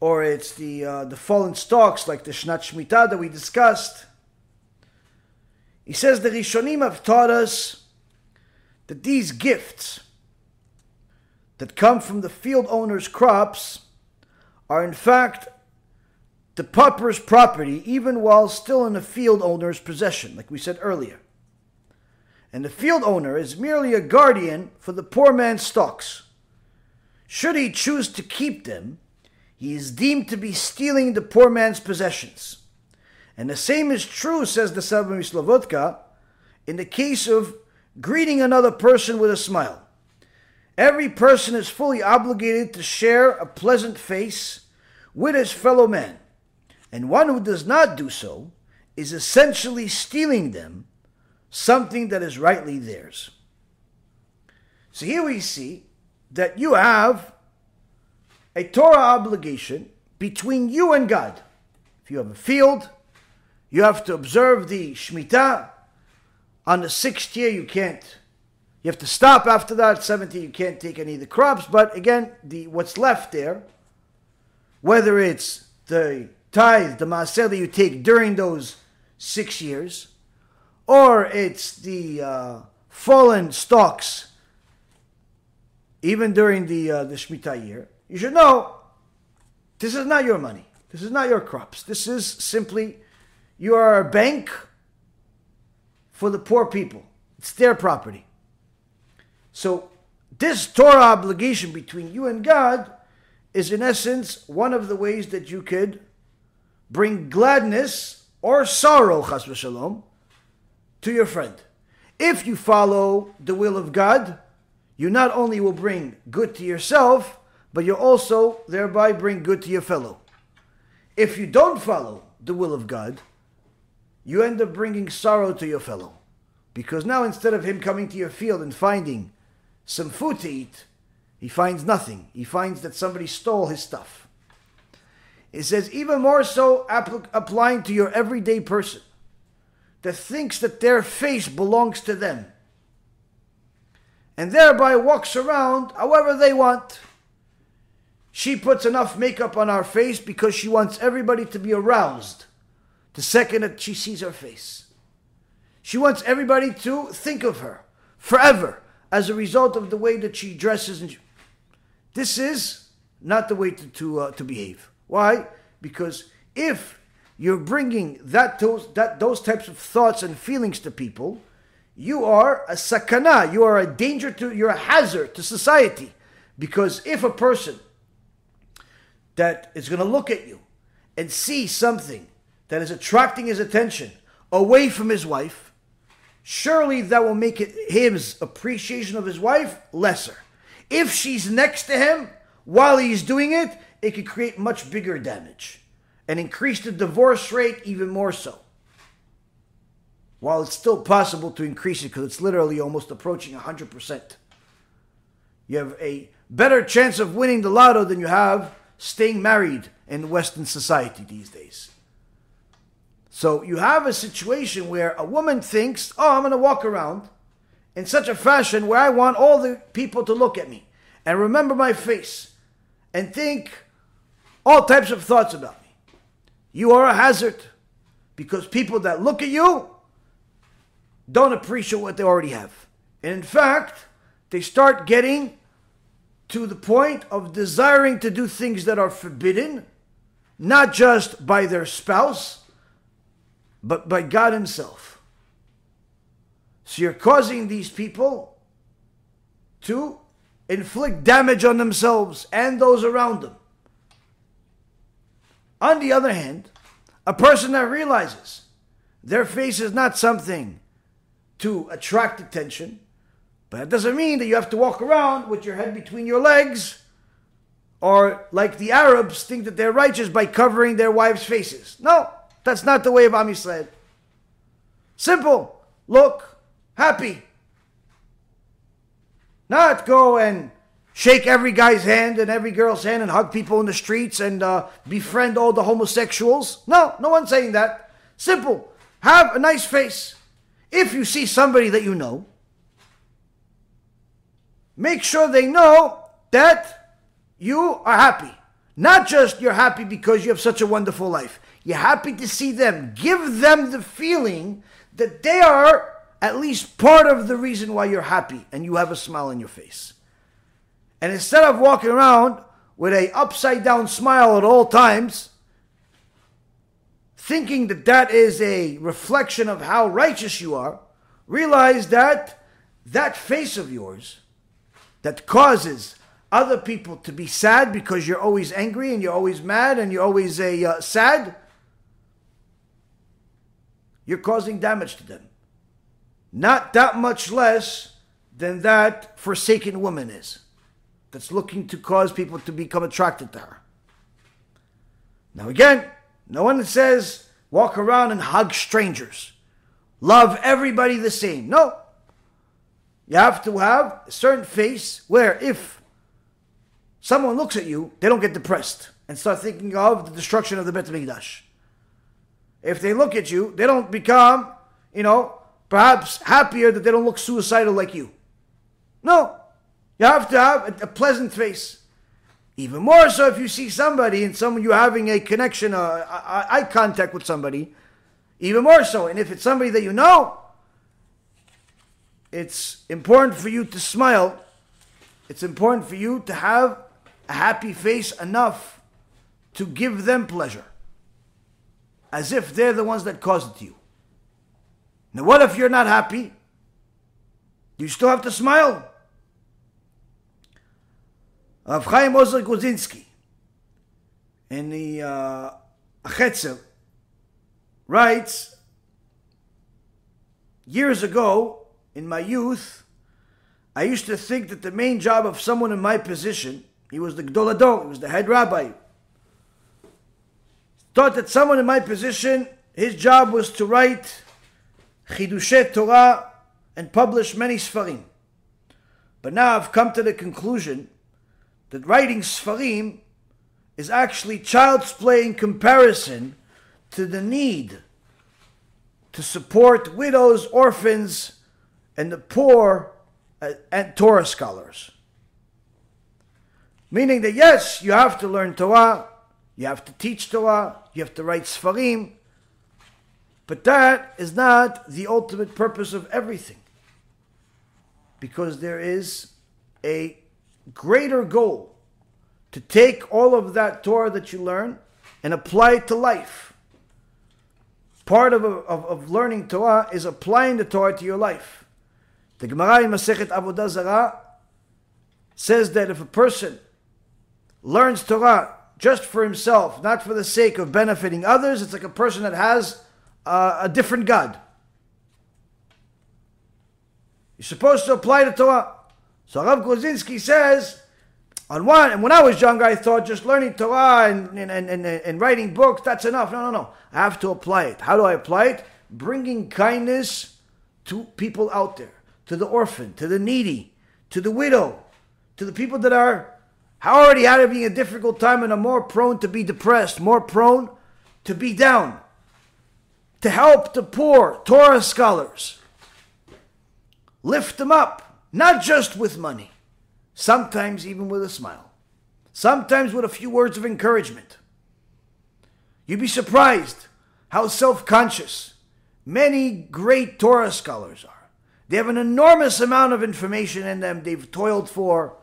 or it's the uh, the fallen stalks like the shnat shmita that we discussed, he says the Rishonim have taught us that these gifts that come from the field owner's crops are in fact the pauper's property even while still in the field owner's possession, like we said earlier. And the field owner is merely a guardian for the poor man's stocks. Should he choose to keep them, he is deemed to be stealing the poor man's possessions. And the same is true, says the Saba MiSlobodka, in the case of greeting another person with a smile. Every person is fully obligated to share a pleasant face with his fellow man, and one who does not do so is essentially stealing them something that is rightly theirs. So here we see that you have a Torah obligation between you and God. If you have a field, you have to observe the Shemitah. On the sixth year, you can't you have to stop after that. 70, you can't take any of the crops. But again, the what's left there, whether it's the tithe, the maaser that you take during those six years, or it's the uh, fallen stocks, even during the uh, the Shemitah year, you should know this is not your money. This is not your crops. This is simply you are a bank for the poor people. It's their property. So, this Torah obligation between you and God is, in essence, one of the ways that you could bring gladness or sorrow, chas v'shalom, to your friend. If you follow the will of God, you not only will bring good to yourself, but you also thereby bring good to your fellow. If you don't follow the will of God, you end up bringing sorrow to your fellow. Because now instead of him coming to your field and finding some food to eat, he finds nothing. He finds that somebody stole his stuff. It says, even more so applying to your everyday person that thinks that their face belongs to them and thereby walks around however they want. She puts enough makeup on our face because she wants everybody to be aroused the second that she sees her face. She wants everybody to think of her forever as a result of the way that she dresses. And this is not the way to to, uh, to behave. Why? Because if you're bringing that those that those types of thoughts and feelings to people, you are a sakana. You are a danger to. You're a hazard to society. Because if a person that is going to look at you and see something that is attracting his attention away from his wife, surely that will make it his appreciation of his wife lesser. If she's next to him while he's doing it, it could create much bigger damage and increase the divorce rate even more so. While it's still possible to increase it because it's literally almost approaching 100%. You have a better chance of winning the lotto than you have staying married in Western society these days. So you have a situation where a woman thinks, oh, I'm going to walk around in such a fashion where I want all the people to look at me and remember my face and think all types of thoughts about. You are a hazard because people that look at you don't appreciate what they already have. And in fact, they start getting to the point of desiring to do things that are forbidden, not just by their spouse, but by God Himself. So you're causing these people to inflict damage on themselves and those around them. On the other hand, a person that realizes their face is not something to attract attention, but that doesn't mean that you have to walk around with your head between your legs or like the Arabs think that they're righteous by covering their wives' faces. No, that's not the way of Am. Simple. Look happy. Not go and shake every guy's hand and every girl's hand and hug people in the streets and uh, befriend all the homosexuals. No, no one's saying that. Simple. Have a nice face. If you see somebody that you know, make sure they know that you are happy. Not just you're happy because you have such a wonderful life. You're happy to see them. Give them the feeling that they are at least part of the reason why you're happy and you have a smile on your face. And instead of walking around with a upside down smile at all times, thinking that that is a reflection of how righteous you are, realize that that face of yours that causes other people to be sad because you're always angry and you're always mad and you're always a uh, sad, you're causing damage to them. Not that much less than that forsaken woman is that's looking to cause people to become attracted to her. Now, again, no one says walk around and hug strangers, love everybody the same. No. You have to have a certain face where if someone looks at you, they don't get depressed and start thinking of the destruction of the Bet HaMikdash. If they look at you, they don't become, you know, perhaps happier that they don't look suicidal like you. No. You have to have a, pleasant face. Even more so if you see somebody and someone you're having a connection, uh, eye contact with somebody. Even more so. And if it's somebody that you know, it's important for you to smile. It's important for you to have a happy face enough to give them pleasure. As if they're the ones that caused it to you. Now, what if you're not happy? You still have to smile. Rav Chaim Ozer Grodzinski in the uh, Achiezer writes, years ago, in my youth, I used to think that the main job of someone in my position, he was the Gdol he was the head rabbi, thought that someone in my position, his job was to write Chidushe Torah and publish many Sfarim. But now I've come to the conclusion that writing Sfarim is actually child's play in comparison to the need to support widows, orphans, and the poor uh, and Torah scholars. Meaning that yes, you have to learn Torah, you have to teach Torah, you have to write Sfarim, but that is not the ultimate purpose of everything. Because there is a greater goal to take all of that Torah that you learn and apply it to life. Part of, of, of learning Torah is applying the Torah to your life. The Gemara in Masechet Avodah Zarah says that if a person learns Torah just for himself, not for the sake of benefiting others, it's like a person that has uh, a different God. You're supposed to apply the Torah. So Rav Grodzinski says, on one, and when I was younger, I thought just learning Torah and, and, and, and, writing books, that's enough. No, no, no. I have to apply it. How do I apply it? Bringing kindness to people out there, to the orphan, to the needy, to the widow, to the people that are already having a difficult time and are more prone to be depressed, more prone to be down. To help the poor, Torah scholars. Lift them up, not just with money sometimes even with a smile, sometimes with a few words of encouragement. You'd be surprised how self conscious many great Torah scholars are. They have an enormous amount of information in them they've toiled for,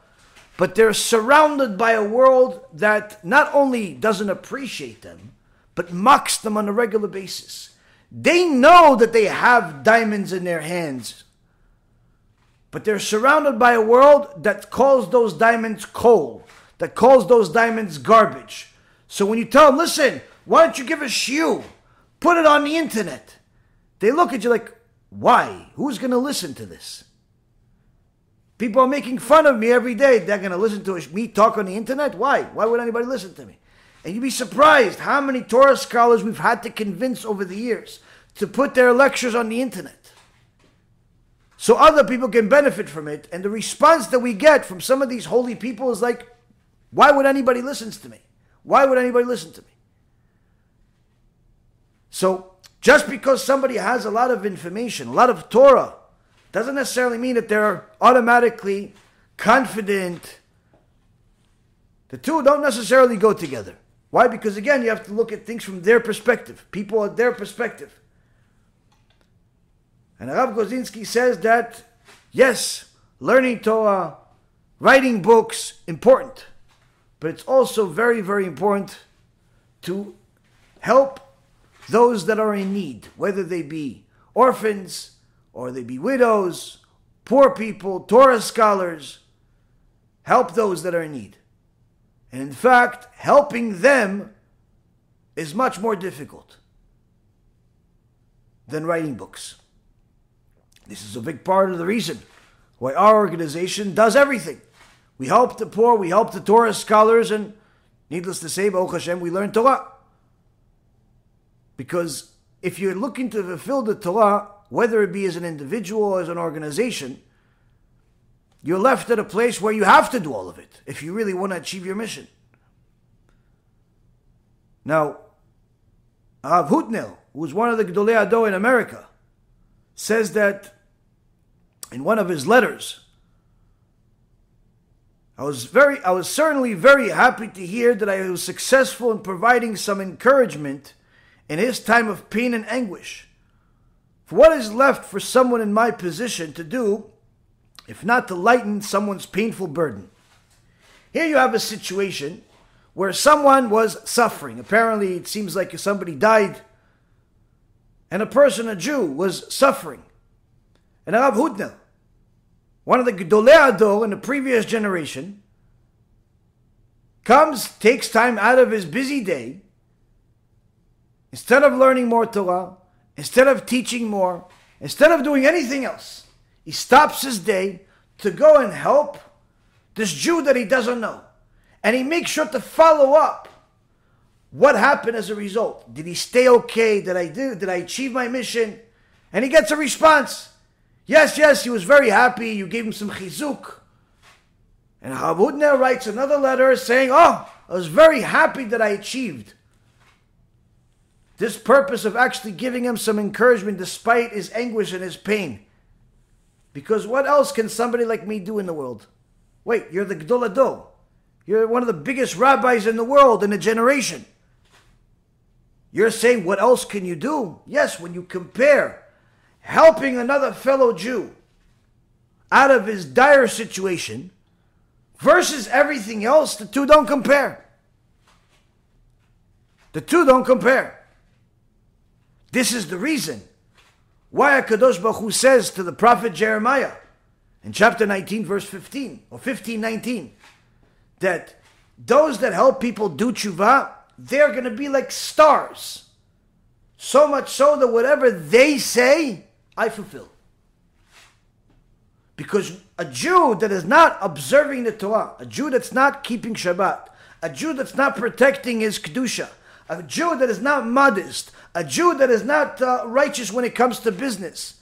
but they're surrounded by a world that not only doesn't appreciate them, but mocks them on a regular basis. They know that they have diamonds in their hands but they're surrounded by a world that calls those diamonds coal, that calls those diamonds garbage. So when you tell them, listen, why don't you give a shoe? Put it on the internet. They look at you like, why? Who's going to listen to this? People are making fun of me every day. They're going to listen to me talk on the internet? Why? Why would anybody listen to me? And you'd be surprised how many Torah scholars we've had to convince over the years to put their lectures on the internet so other people can benefit from it. And the response that we get from some of these holy people is like, why would anybody listen to me? Why would anybody listen to me? So just because somebody has a lot of information, a lot of Torah, doesn't necessarily mean that they're automatically confident. The two don't necessarily go together. Why? Because again, you have to look at things from their perspective. People at their perspective. And Rav Gozinski says that, yes, learning Torah, writing books, important. But it's also very, very important to help those that are in need, whether they be orphans or they be widows, poor people, Torah scholars. Help those that are in need. And in fact, helping them is much more difficult than writing books. This is a big part of the reason why our organization does everything. We help the poor, we help the Torah scholars, and needless to say, Baruch Hashem, we learn Torah. Because if you're looking to fulfill the Torah, whether it be as an individual or as an organization, you're left at a place where you have to do all of it if you really want to achieve your mission. Now, Rav Hutner, who was one of the Gedolei Hador in America, says that in one of his letters. I was very I was certainly very happy to hear that I was successful in providing some encouragement in his time of pain and anguish. For what is left for someone in my position to do if not to lighten someone's painful burden? Here you have a situation where someone was suffering. Apparently, it seems like somebody died, and a person, a Jew, was suffering. And Rav Hutner, one of the Gedolei Hador in the previous generation, comes, takes time out of his busy day, instead of learning more Torah, instead of teaching more, instead of doing anything else, he stops his day to go and help this Jew that he doesn't know. And he makes sure to follow up what happened as a result. Did he stay okay? Did I do? Did I achieve my mission? And he gets a response. Yes, yes, he was very happy. You gave him some chizuk. And Hutner writes another letter saying, Oh, I was very happy that I achieved this purpose of actually giving him some encouragement despite his anguish and his pain. Because what else can somebody like me do in the world? Wait, you're the Gedol Hador. You're one of the biggest rabbis in the world in a generation. You're saying, what else can you do? Yes, when you compare helping another fellow Jew out of his dire situation versus everything else, the two don't compare. The two don't compare. This is the reason why Kadosh Baruch Hu says to the prophet Jeremiah in chapter 19, verse 15, or 15, 19, that those that help people do tshuva, they're going to be like stars. So much so that whatever they say, I fulfill. Because a Jew that is not observing the Torah, a Jew that's not keeping Shabbat, a Jew that's not protecting his Kedusha, a Jew that is not modest, a Jew that is not uh, righteous when it comes to business,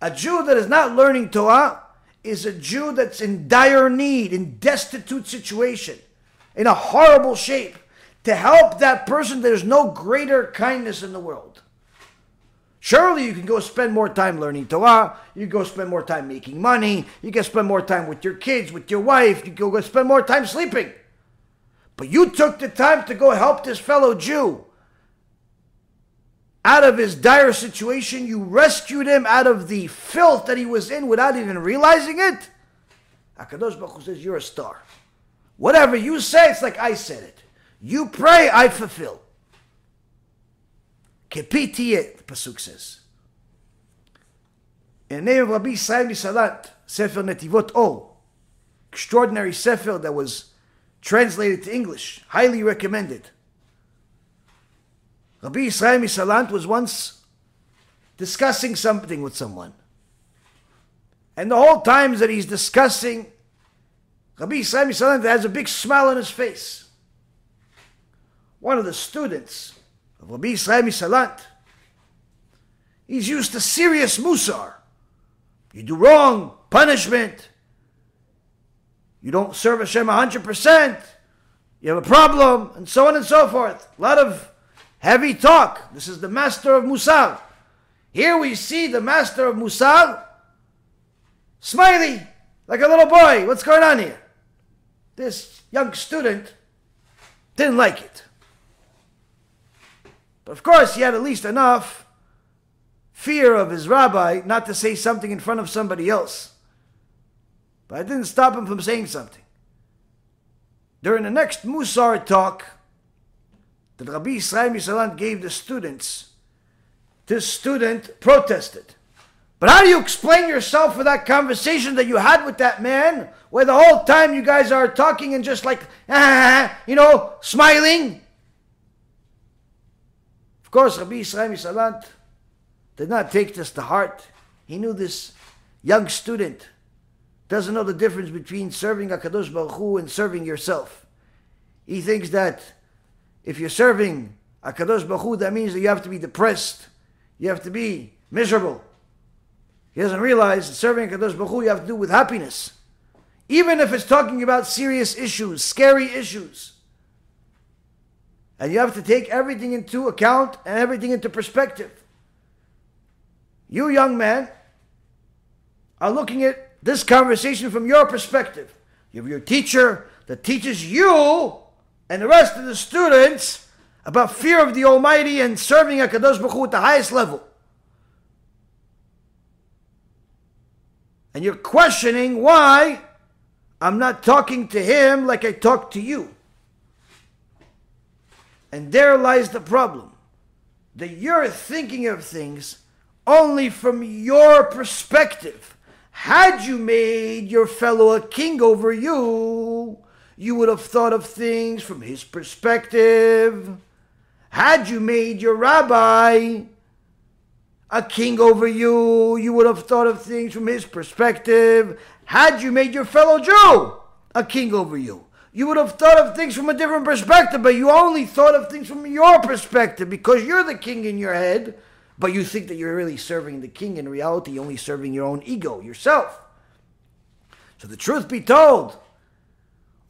a Jew that is not learning Torah is a Jew that's in dire need, in destitute situation, in a horrible shape. To help that person, there's no greater kindness in the world. Surely you can go spend more time learning Torah. You go spend more time making money. You can spend more time with your kids, with your wife. You can go spend more time sleeping. But you took the time to go help this fellow Jew out of his dire situation. You rescued him out of the filth that he was in without even realizing it. HaKadosh Baruch Hu says, You're a star. Whatever you say, it's like I said it. You pray, I fulfill. Kepitiyeh, the Pasuk says. In the name of Rabbi Israel Salat, Sefer Netivot Or, extraordinary Sefer that was translated to English, highly recommended. Rabbi Israel Misalant was once discussing something with someone. And the whole time that he's discussing, Rabbi Israel Misalant has a big smile on his face. One of the students of Rabbi Israel Misalant, he's used to serious musar. You do wrong, punishment. You don't serve Hashem 100%. You have a problem, and so on and so forth. A lot of Heavy talk. This is the master of Musar. Here we see the master of Musar smiley like a little boy. What's going on here? This young student didn't like it. But of course, he had at least enough fear of his rabbi not to say something in front of somebody else. But I didn't stop him from saying something. During the next Musar talk, that Rabbi Israel Misalant gave the students, this student protested. But how do you explain yourself for that conversation that you had with that man, where the whole time you guys are talking and just like, ah, you know, smiling? Of course, Rabbi Israel Misalant did not take this to heart. He knew this young student doesn't know the difference between serving HaKadosh Baruch Hu and serving yourself. He thinks that if you're serving HaKadosh Baruch Hu, that means that you have to be depressed. You have to be miserable. He doesn't realize that serving HaKadosh Baruch Hu you have to do with happiness. Even if it's talking about serious issues, scary issues. And you have to take everything into account and everything into perspective. You, young man, are looking at this conversation from your perspective. You have your teacher that teaches you and the rest of the students about fear of the Almighty and serving HaKadosh Baruch Hu at the highest level. And you're questioning why I'm not talking to him like I talk to you. And there lies the problem that you're thinking of things only from your perspective. Had you made your fellow a king over you, you would have thought of things from his perspective. Had you made your rabbi a king over you, you would have thought of things from his perspective. Had you made your fellow Jew a king over you, you would have thought of things from a different perspective, but you only thought of things from your perspective because you're the king in your head, but you think that you're really serving the king. In reality, only serving your own ego, yourself. So the truth be told,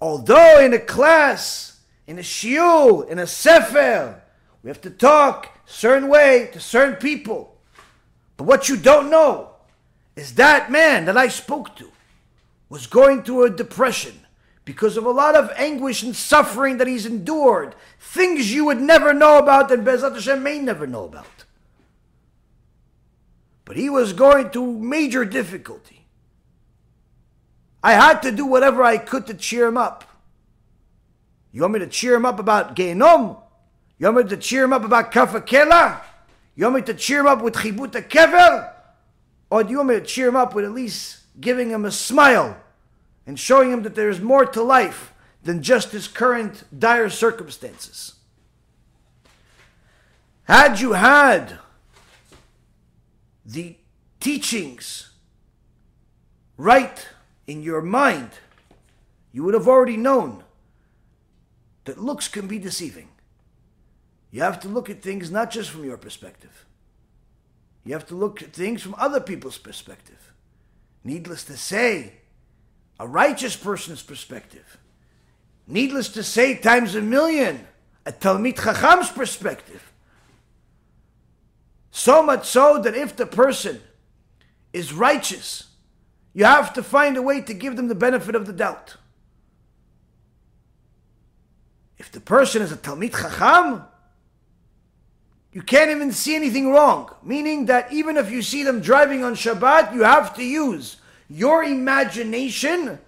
Although in a class, in a shiur, in a sefer, we have to talk certain way to certain people. But what you don't know is that man that I spoke to was going through a depression because of a lot of anguish and suffering that he's endured. Things you would never know about and B'ezrat Hashem may never know about. But he was going through major difficulty. I had to do whatever I could to cheer him up. You want me to cheer him up about Gehenom? You want me to cheer him up about Kaf HaKela? You want me to cheer him up with Chibut Kever? Or do you want me to cheer him up with at least giving him a smile and showing him that there is more to life than just his current dire circumstances? Had you had the teachings right in your mind, you would have already known that looks can be deceiving. You have to look at things not just from your perspective. You have to look at things from other people's perspective. Needless to say, a righteous person's perspective. Needless to say, times a million, a Talmid Chacham's perspective. So much so that if the person is righteous, you have to find a way to give them the benefit of the doubt. If the person is a Talmid Chacham, you can't even see anything wrong. Meaning that even if you see them driving on Shabbat, you have to use your imagination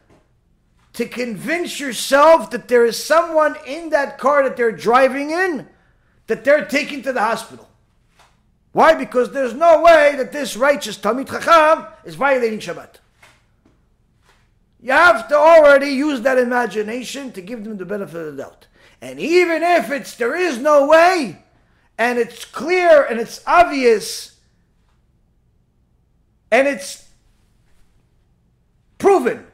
to convince yourself that there is someone in that car that they're driving in that they're taking to the hospital. Why? Because there's no way that this righteous Talmid Chacham is violating Shabbat. You have to already use that imagination to give them the benefit of the doubt. And even if it's there is no way, and it's clear and it's obvious and it's proven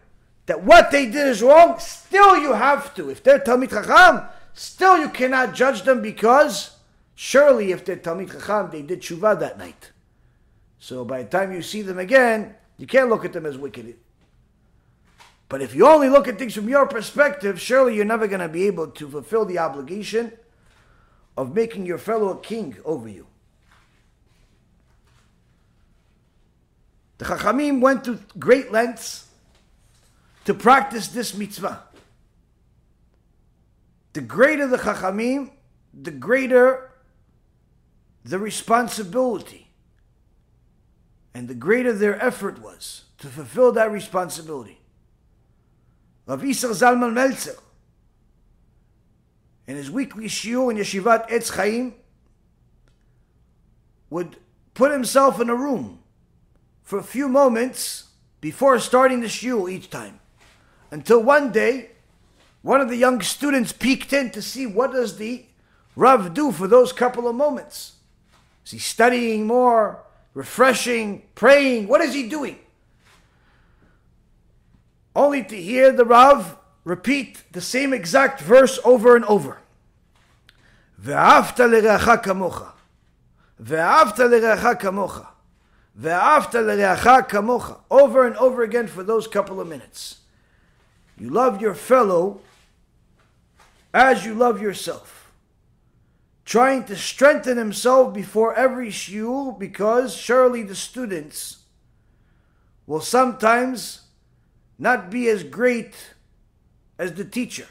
that what they did is wrong, still you have to. If they're Talmid Chacham, still you cannot judge them because surely if they're Talmid Chacham, they did tshuva that night. So by the time you see them again, you can't look at them as wicked. But if you only look at things from your perspective, surely you're never going to be able to fulfill the obligation of making your fellow a king over you. The Chachamim went to great lengths to practice this mitzvah. The greater the Chachamim, the greater the responsibility and the greater their effort was to fulfill that responsibility. Rav Yisrael Zalman Meltzer in his weekly shiur in Yeshivat Etz Chaim, would put himself in a room for a few moments before starting the shiur each time. Until one day, one of the young students peeked in to see what does the Rav do for those couple of moments. Is he studying more, refreshing, praying? What is he doing? Only to hear the Rav repeat the same exact verse over and over. ואהבת לרעך כמוך. ואהבת לרעך כמוך. ואהבת לרעך כמוך. Over and over again for those couple of minutes. You love your fellow as you love yourself. Trying to strengthen himself before every shiur because surely the students will sometimes not be as great as the teacher,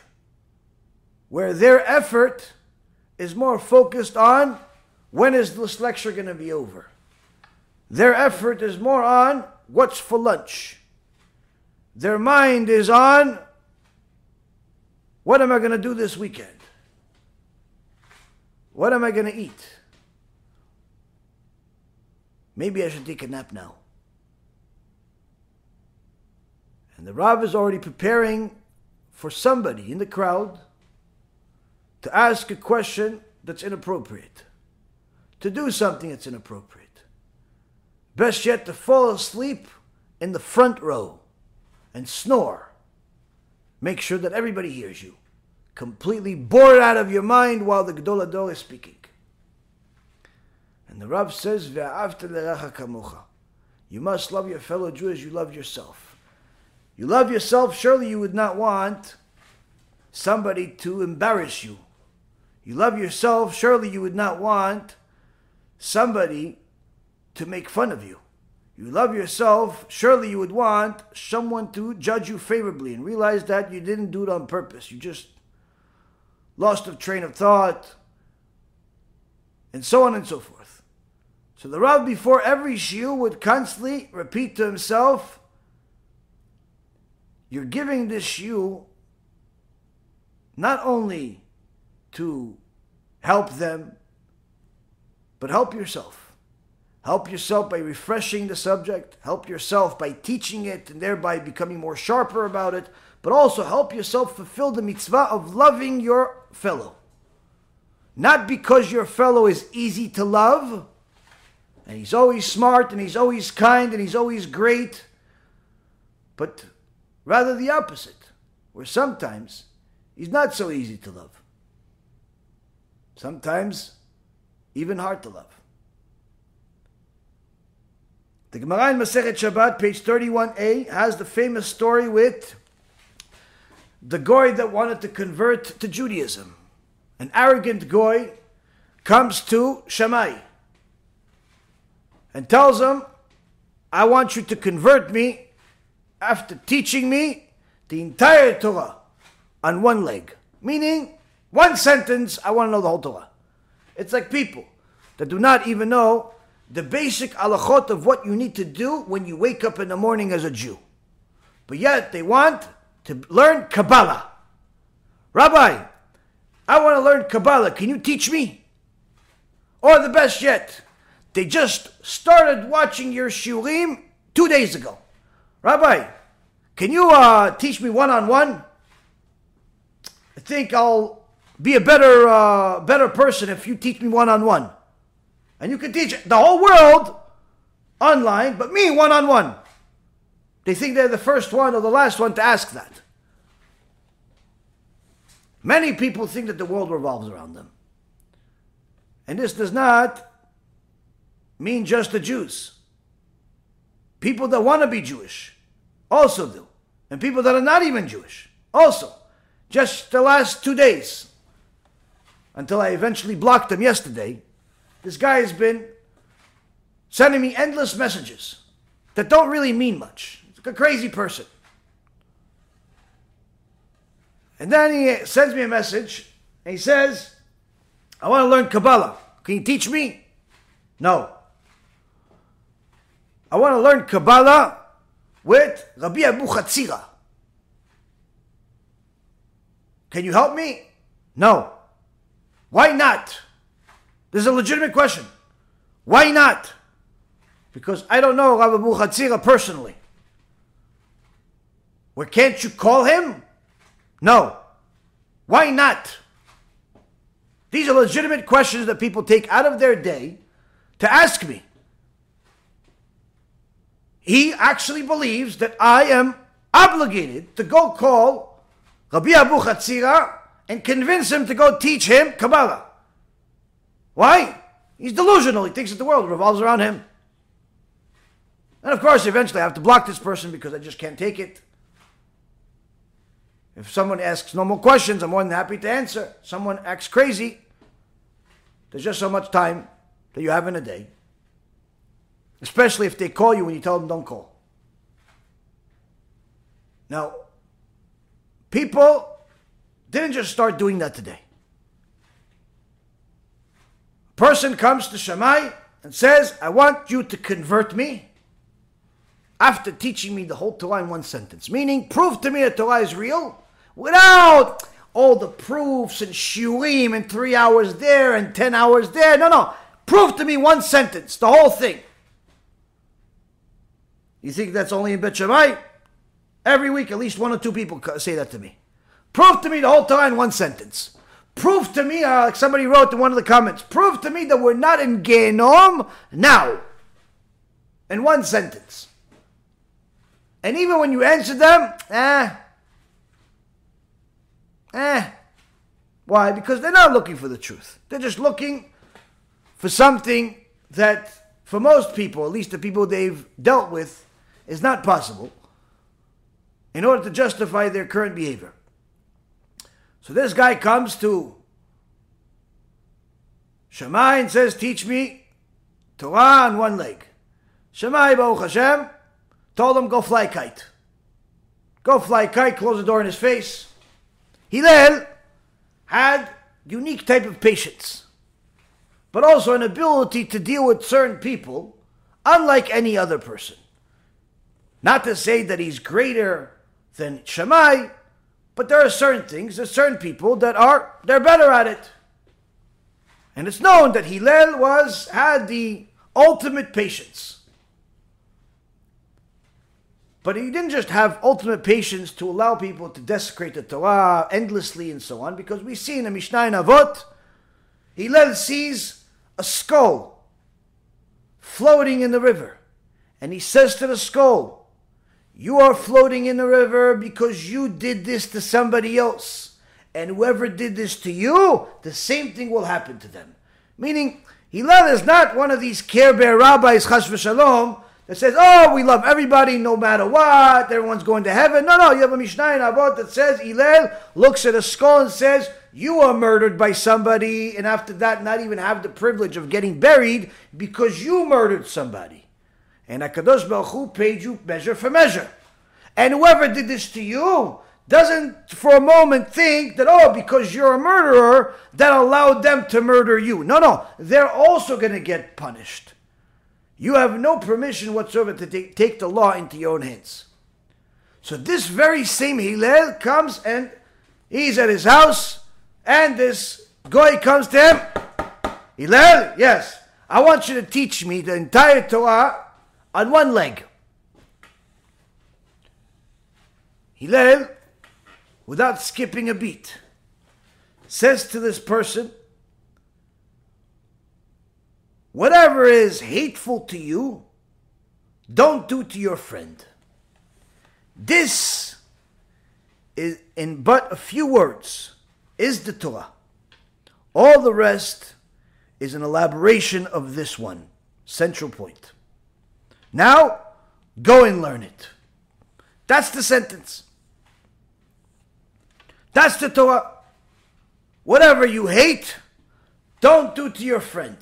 where their effort is more focused on when is this lecture going to be over. Their effort is more on what's for lunch. Their mind is on what am I going to do this weekend? What am I going to eat? Maybe I should take a nap now. And the Rav is already preparing for somebody in the crowd to ask a question that's inappropriate, to do something that's inappropriate. Best yet, to fall asleep in the front row and snore. Make sure that everybody hears you. Completely bored out of your mind while the Gedol Hador is speaking. And the Rav says, You must love your fellow Jew as you love yourself. You love yourself, surely you would not want somebody to embarrass you. You love yourself, surely you would not want somebody to make fun of you. You love yourself, surely you would want someone to judge you favorably and realize that you didn't do it on purpose. You just lost a train of thought, and so on and so forth. So the Rav before every shiur would constantly repeat to himself, You're giving this shiur not only to help them, but help yourself. Help yourself by refreshing the subject, help yourself by teaching it and thereby becoming more sharper about it, but also help yourself fulfill the mitzvah of loving your fellow. Not because your fellow is easy to love, and he's always smart, and he's always kind, and he's always great, but rather the opposite, where sometimes he's not so easy to love. Sometimes even hard to love. The Gemara in Masechet Shabbat, page 31a, has the famous story with the goy that wanted to convert to Judaism. An arrogant goy comes to Shammai and tells him, I want you to convert me after teaching me the entire Torah on one leg. Meaning, one sentence, I want to know the whole Torah. It's like people that do not even know the basic halachot of what you need to do when you wake up in the morning as a Jew. But yet they want to learn Kabbalah. Rabbi, I want to learn Kabbalah. Can you teach me? Or the best yet, they just started watching your shiurim two days ago. Rabbi, can you uh, teach me one on one? I think I'll be a better, uh, better person if you teach me one on one. And you can teach the whole world online, but me one on one. They think they're the first one or the last one to ask that. Many people think that the world revolves around them. And this does not mean just the Jews. People that want to be Jewish also do. And people that are not even Jewish also. Just the last two days, until I eventually blocked them yesterday, this guy has been sending me endless messages that don't really mean much. It's like a crazy person. And then he sends me a message and he says, I want to learn Kabbalah. Can you teach me? No. I want to learn Kabbalah with Rabbi Abu Chatzira. Can you help me? No. Why not? This is a legitimate question. Why not? Because I don't know Rabbi Abu Chatzira personally. Well, can't you call him? No. Why not? These are legitimate questions that people take out of their day to ask me. He actually believes that I am obligated to go call Rabbi Abu Chatzira and convince him to go teach him Kabbalah. Why? He's delusional. He thinks that the world revolves around him. And of course, eventually I have to block this person because I just can't take it. If someone asks no more questions, I'm more than happy to answer. Someone acts crazy, there's just so much time that you have in a day. Especially if they call you when you tell them don't call. Now, people didn't just start doing that today. Person comes to Shammai and says, I want you to convert me after teaching me the whole Torah in one sentence. Meaning, prove to me that Torah is real without all the proofs and shiurim and three hours there and ten hours there. No, no. Prove to me one sentence, the whole thing. You think that's only in Bet Shammai? Every week, at least one or two people say that to me. Prove to me the whole Torah in one sentence. Prove to me, uh, like somebody wrote in one of the comments, prove to me that we're not in Gehenom now. In one sentence. And even when you answer them, eh, Eh. Why? Because they're not looking for the truth. They're just looking for something that, for most people, at least the people they've dealt with, is not possible in order to justify their current behavior. So this guy comes to Shammai and says, Teach me Torah on one leg. Shammai Baruch Hashem told him, Go fly kite. Go fly kite, close the door in his face. Hillel had unique type of patience, but also an ability to deal with certain people unlike any other person. Not to say that he's greater than Shammai, but there are certain things, there's certain people that are they're better at it. And it's known that Hillel was had the ultimate patience. But he didn't just have ultimate patience to allow people to desecrate the Torah endlessly and so on, because we see in the Mishnah in Avot, Hillel sees a skull floating in the river. And he says to the skull, You are floating in the river because you did this to somebody else. And whoever did this to you, the same thing will happen to them. Meaning, Hillel is not one of these Care Bear rabbis, chas v'shalom, that says, oh, we love everybody no matter what, everyone's going to heaven. No, no, you have a Mishnah in Avot that says, Hillel looks at a skull and says, you are murdered by somebody, and after that, not even have the privilege of getting buried because you murdered somebody. And HaKadosh Baruch Hu paid you measure for measure. And whoever did this to you doesn't for a moment think that, oh, because you're a murderer, that allowed them to murder you. No, no, they're also going to get punished. You have no permission whatsoever to take, take the law into your own hands. So this very same Hillel comes and he's at his house, and this guy comes to him. Hillel, yes, I want you to teach me the entire Torah on one leg. Hillel, without skipping a beat, says to this person, Whatever is hateful to you, don't do to your friend. This is, in but a few words, is the Torah. All the rest is an elaboration of this one central point. Now, go and learn it. That's the sentence. That's the Torah. Whatever you hate, don't do to your friend.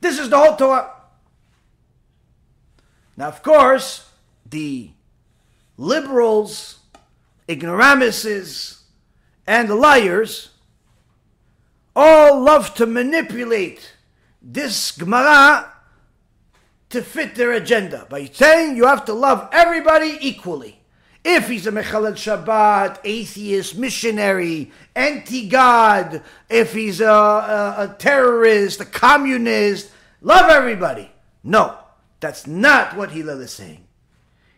This is the whole Torah. Now, of course, the liberals, ignoramuses, and the liars all love to manipulate this Gemara to fit their agenda by saying you have to love everybody equally. If he's a Mechalel Shabbat, atheist, missionary, anti God, if he's a, a, a terrorist, a communist, love everybody. No, that's not what Hillel is saying.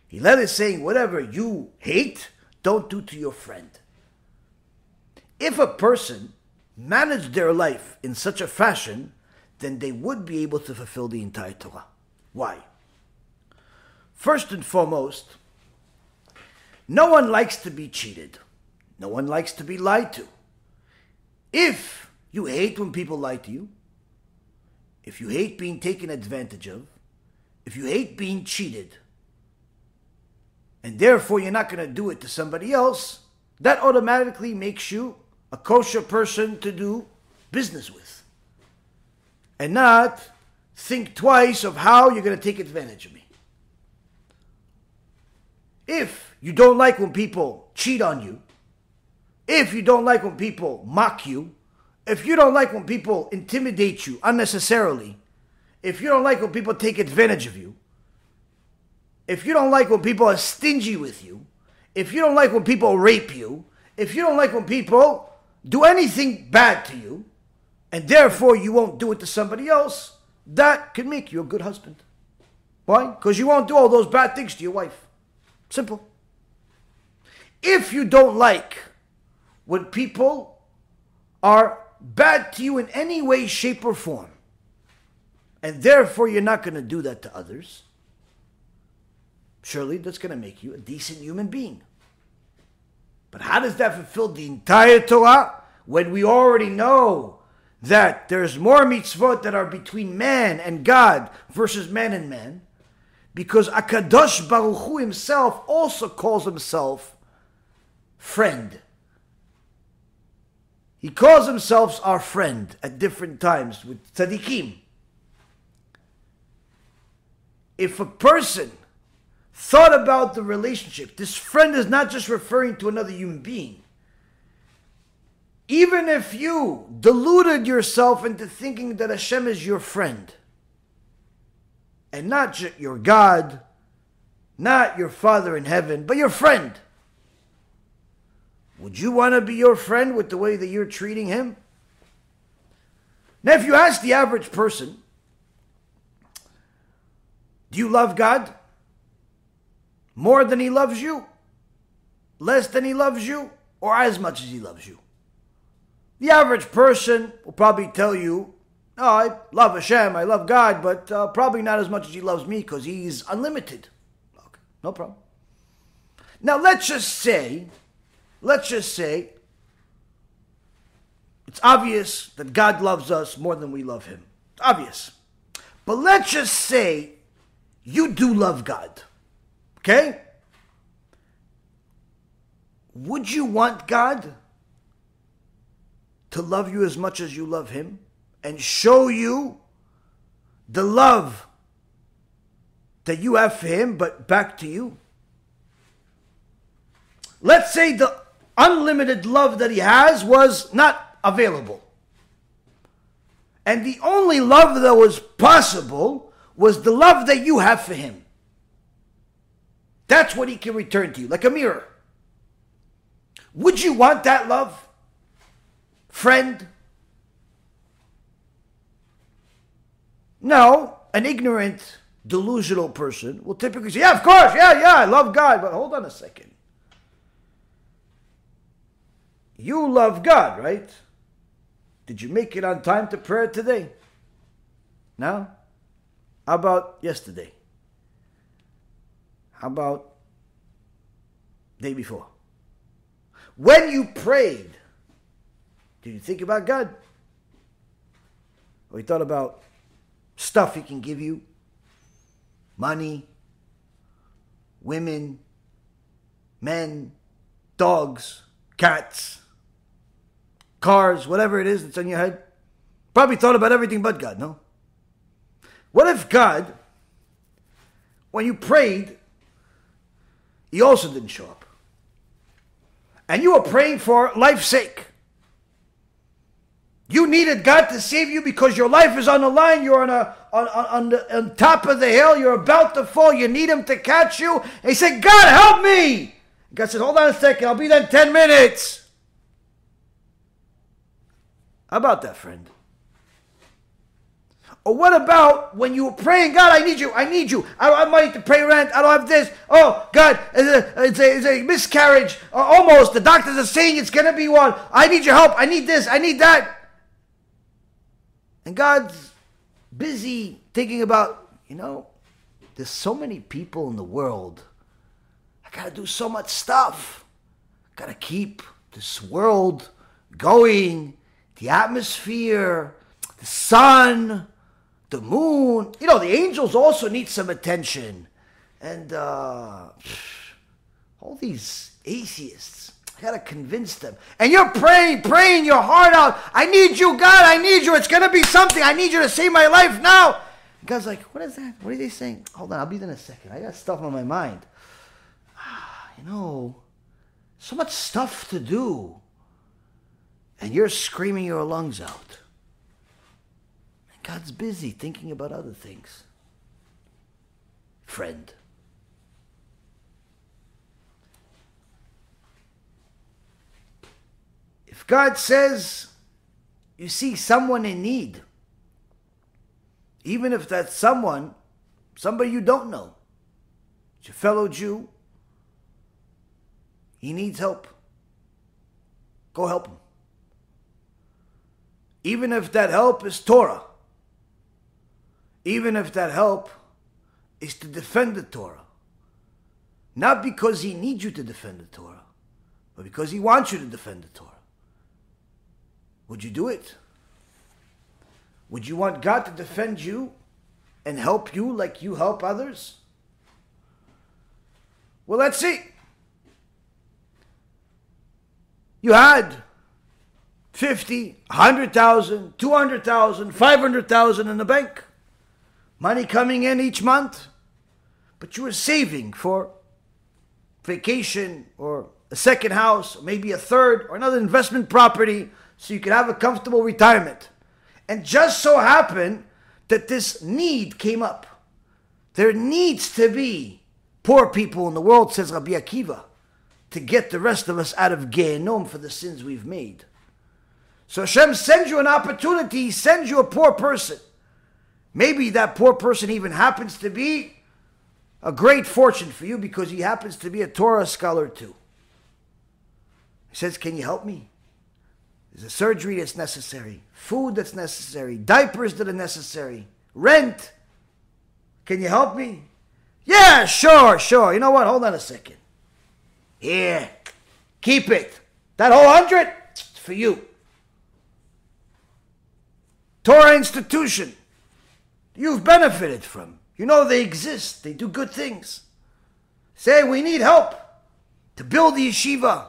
Hillel is saying whatever you hate, don't do to your friend. If a person managed their life in such a fashion, then they would be able to fulfill the entire Torah. Why? First and foremost, no one likes to be cheated. No one likes to be lied to. If you hate when people lie to you, if you hate being taken advantage of, if you hate being cheated, and therefore you're not going to do it to somebody else, that automatically makes you a kosher person to do business with. And not think twice of how you're going to take advantage of me. If you don't like when people cheat on you, if you don't like when people mock you, if you don't like when people intimidate you unnecessarily, if you don't like when people take advantage of you, if you don't like when people are stingy with you, if you don't like when people rape you, if you don't like when people do anything bad to you, and therefore you won't do it to somebody else, that can make you a good husband. Why? Because you won't do all those bad things to your wife. Simple. If you don't like when people are bad to you in any way, shape, or form, and therefore you're not going to do that to others, surely that's going to make you a decent human being. But how does that fulfill the entire Torah when we already know that there's more mitzvot that are between man and God versus man and man? Because HaKadosh Baruch Hu himself also calls himself friend. He calls himself our friend at different times with tzaddikim. If a person thought about the relationship, this friend is not just referring to another human being. Even if you deluded yourself into thinking that Hashem is your friend, and not your God, not your Father in heaven, but your friend. Would you want to be your friend with the way that you're treating him? Now, if you ask the average person, do you love God? More than he loves you? Less than he loves you? Or as much as he loves you? The average person will probably tell you, oh, I love Hashem, I love God, but uh, probably not as much as he loves me because he's unlimited. Okay, No problem. Now let's just say, let's just say, it's obvious that God loves us more than we love Him. It's obvious. But let's just say you do love God. Okay? Would you want God to love you as much as you love Him and show you the love that you have for Him, but back to you? Let's say the unlimited love that He has was not available. And the only love that was possible was the love that you have for Him. That's what He can return to you, like a mirror. Would you want that love? Friend? No, an ignorant, delusional person will typically say, Yeah, of course, yeah, yeah, I love God. But hold on a second. You love God, right? Did you make it on time to prayer today? No? How about yesterday? How about day before? When you prayed, did you think about God? Or you thought about stuff He can give you? Money, women, men, dogs, cats, cars, whatever it is that's on your head? Probably thought about everything but God, no? What if God, when you prayed, He also didn't show up? and you were praying for life's sake. You needed God to save you because your life is on the line. You're on, a, on, on, on, the, on top of the hill. You're about to fall. You need Him to catch you. And He said, God, help me. God said, Hold on a second. I'll be there in 10 minutes. How about that, friend? Or what about when you were praying, God, I need you, I need you. I don't have money to pay rent. I don't have this. Oh, God, it's a, it's a, it's a miscarriage. Uh, almost. The doctors are saying it's going to be one. I need your help. I need this. I need that. And God's busy thinking about, you know, there's so many people in the world. I got to do so much stuff. Got to keep this world going, the atmosphere, the sun the moon. You know, the angels also need some attention. And uh, all these atheists, I gotta convince them. And you're praying, praying your heart out. I need you, God, I need you. It's gonna be something. I need you to save my life now. God's like, what is that? What are they saying? Hold on, I'll be there in a second. I got stuff on my mind. Ah, you know, so much stuff to do. And you're screaming your lungs out. God's busy thinking about other things. Friend. If God says you see someone in need, even if that someone, somebody you don't know, it's your fellow Jew, he needs help. Go help him. Even if that help is Torah even if that help is to defend the Torah. Not because he needs you to defend the Torah, but because he wants you to defend the Torah. Would you do it? Would you want God to defend you and help you like you help others? Well, let's see. You had 50, 100,000, 200,000, 500,000 in the bank money coming in each month, but you were saving for vacation or a second house, or maybe a third, or another investment property so you could have a comfortable retirement. And just so happened that this need came up. There needs to be poor people in the world, says Rabbi Akiva, to get the rest of us out of Gehenom for the sins we've made. So Hashem sends you an opportunity, He sends you a poor person. Maybe that poor person even happens to be a great fortune for you because he happens to be a Torah scholar too. He says, Can you help me? There's a surgery that's necessary, food that's necessary, diapers that are necessary, rent. Can you help me? Yeah, sure, sure. You know what? Hold on a second. Here, keep it. That whole hundred, it's for you. Torah institution, you've benefited from. You know they exist, they do good things. Say, we need help to build the yeshiva,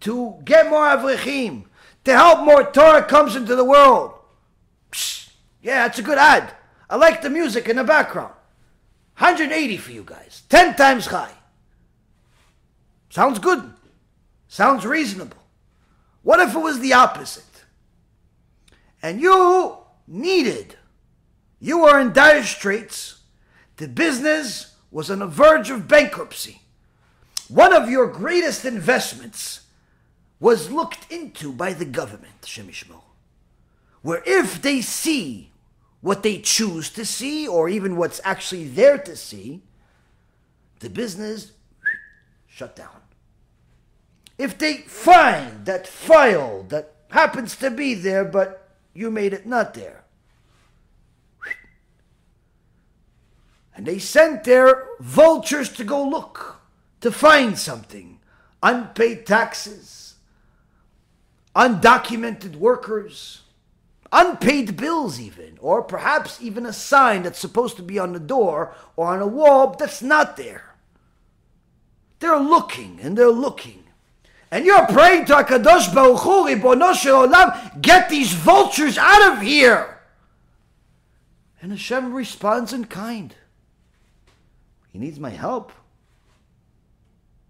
to get more avrechim, to help more Torah comes into the world. Psh, yeah, that's a good ad. I like the music in the background. 180 for you guys, 10 times high. Sounds good. Sounds reasonable. What if it was the opposite? And you needed, you were in dire straits, the business was on the verge of bankruptcy. One of your greatest investments was looked into by the government, Shemishmo, where if they see what they choose to see, or even what's actually there to see, the business shut down. If they find that file that happens to be there, but you made it not there, and they sent their vultures to go look, to find something unpaid taxes, undocumented workers unpaid bills, even, or perhaps even a sign that's supposed to be on the door or on a wall that's not there. They're looking and they're looking. And you're praying to HaKadosh Baruch Hu, Olam, get these vultures out of here. And Hashem responds in kind. He needs my help.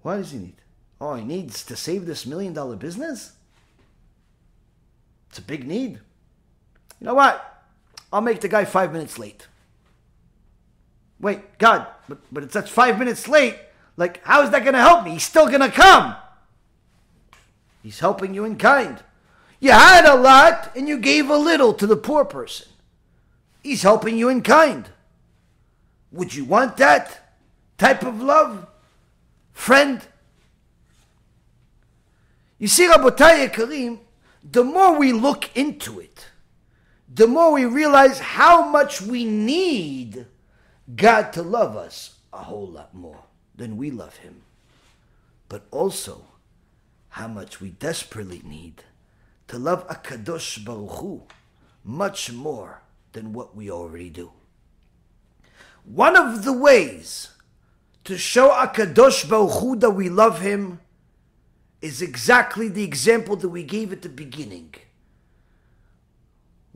What does he need? Oh, he needs to save this million dollar business? It's a big need you know what? I'll make the guy five minutes late. Wait, God, but, but it's that's five minutes late. Like, how is that going to help me? He's still going to come. He's helping you in kind. You had a lot and you gave a little to the poor person. He's helping you in kind. Would you want that type of love? Friend? You see, Rabotai Yekarim, the more we look into it, the more we realize how much we need God to love us a whole lot more than we love Him. But also, how much we desperately need to love HaKadosh Baruch Hu much more than what we already do. One of the ways to show HaKadosh Baruch Hu that we love Him is exactly the example that we gave at the beginning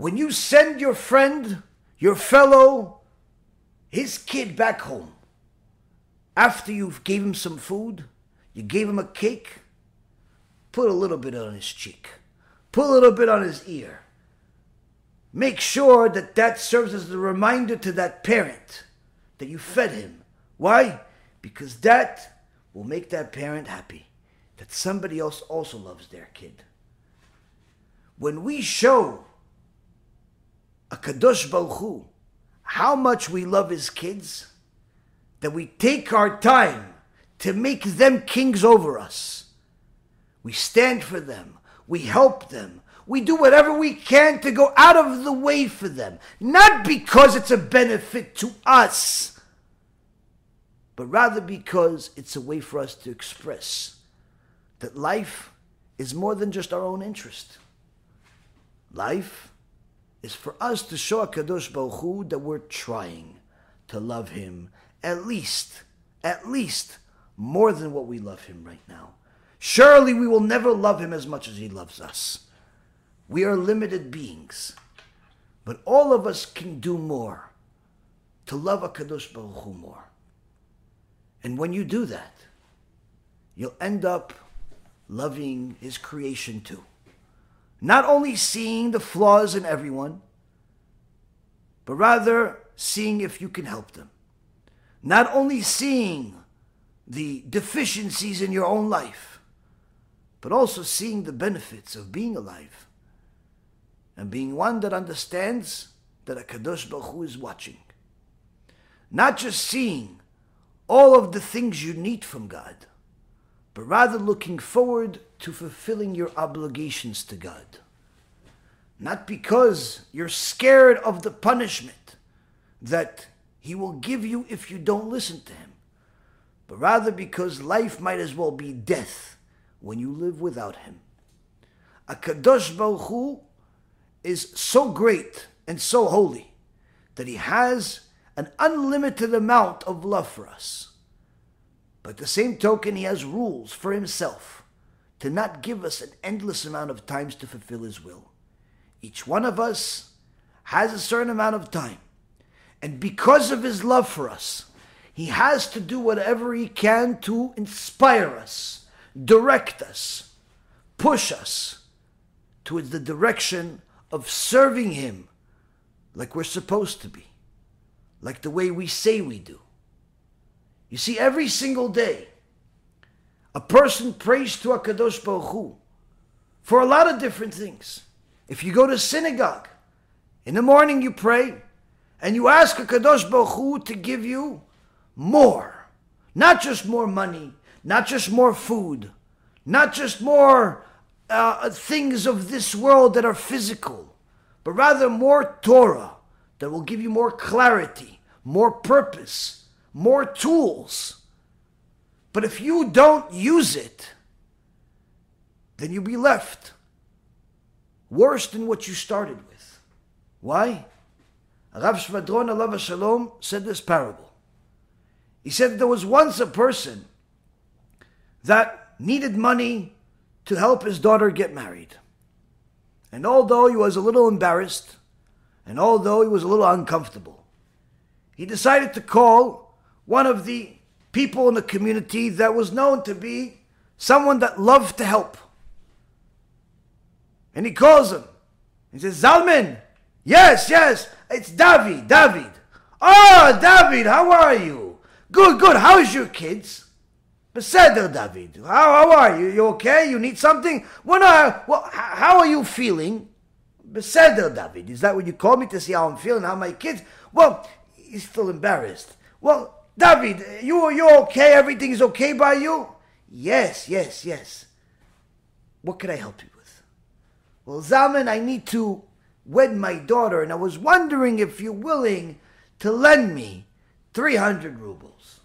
when you send your friend, your fellow, his kid back home, after you've gave him some food, you gave him a cake, put a little bit on his cheek, put a little bit on his ear. Make sure that that serves as a reminder to that parent that you fed him. Why? Because that will make that parent happy, that somebody else also loves their kid. When we show HaKadosh Baruch how much we love his kids, that we take our time to make them kings over us. We stand for them, we help them, we do whatever we can to go out of the way for them, not because it's a benefit to us, but rather because it's a way for us to express that life is more than just our own interest. Life is for us to show Kadosh Hu that we're trying to love Him at least, at least more than what we love Him right now. Surely we will never love Him as much as He loves us. We are limited beings, but all of us can do more to love HaKadosh Baruch Hu more. And when you do that, you'll end up loving His creation too. Not only seeing the flaws in everyone, but rather seeing if you can help them. Not only seeing the deficiencies in your own life, but also seeing the benefits of being alive and being one that understands that HaKadosh Baruch Hu is watching. Not just seeing all of the things you need from God, but rather looking forward to fulfilling your obligations to God. Not because you're scared of the punishment that He will give you if you don't listen to Him, but rather because life might as well be death when you live without him. HaKadosh Baruch Hu is so great and so holy that he has an unlimited amount of love for us. But the same token, he has rules for himself to not give us an endless amount of times to fulfill his will. Each one of us has a certain amount of time. And because of his love for us, he has to do whatever he can to inspire us, direct us, push us towards the direction of serving him like we're supposed to be, like the way we say we do. You see, every single day, a person prays to HaKadosh Baruch Hu for a lot of different things. If you go to synagogue, in the morning you pray, and you ask HaKadosh Baruch Hu to give you more. Not just more money, not just more food, not just more uh, things of this world that are physical, but rather more Torah that will give you more clarity, more purpose, more tools. But if you don't use it, then you'll be left worse than what you started with. Why? Rav Shvadron Alav HaShalom said this parable. He said there was once a person that needed money to help his daughter get married. And although he was a little embarrassed, and although he was a little uncomfortable, he decided to call one of the people in the community that was known to be someone that loved to help. And he calls him. He says, Zalman, yes, yes, it's David, David. Oh, David, how are you? Good, good. How's your kids? Beseder, David. How, how are you? You okay? You need something? Well, no, well, how are you feeling? Beseder, David. Is that what you call me to see how I'm feeling? How my kids? Well, he's still embarrassed. Well, David, you you okay? Everything is okay by you? Yes, yes, yes. What could I help you with? Well, Zalman, I need to wed my daughter, and I was wondering if you're willing to lend me 300 rubles.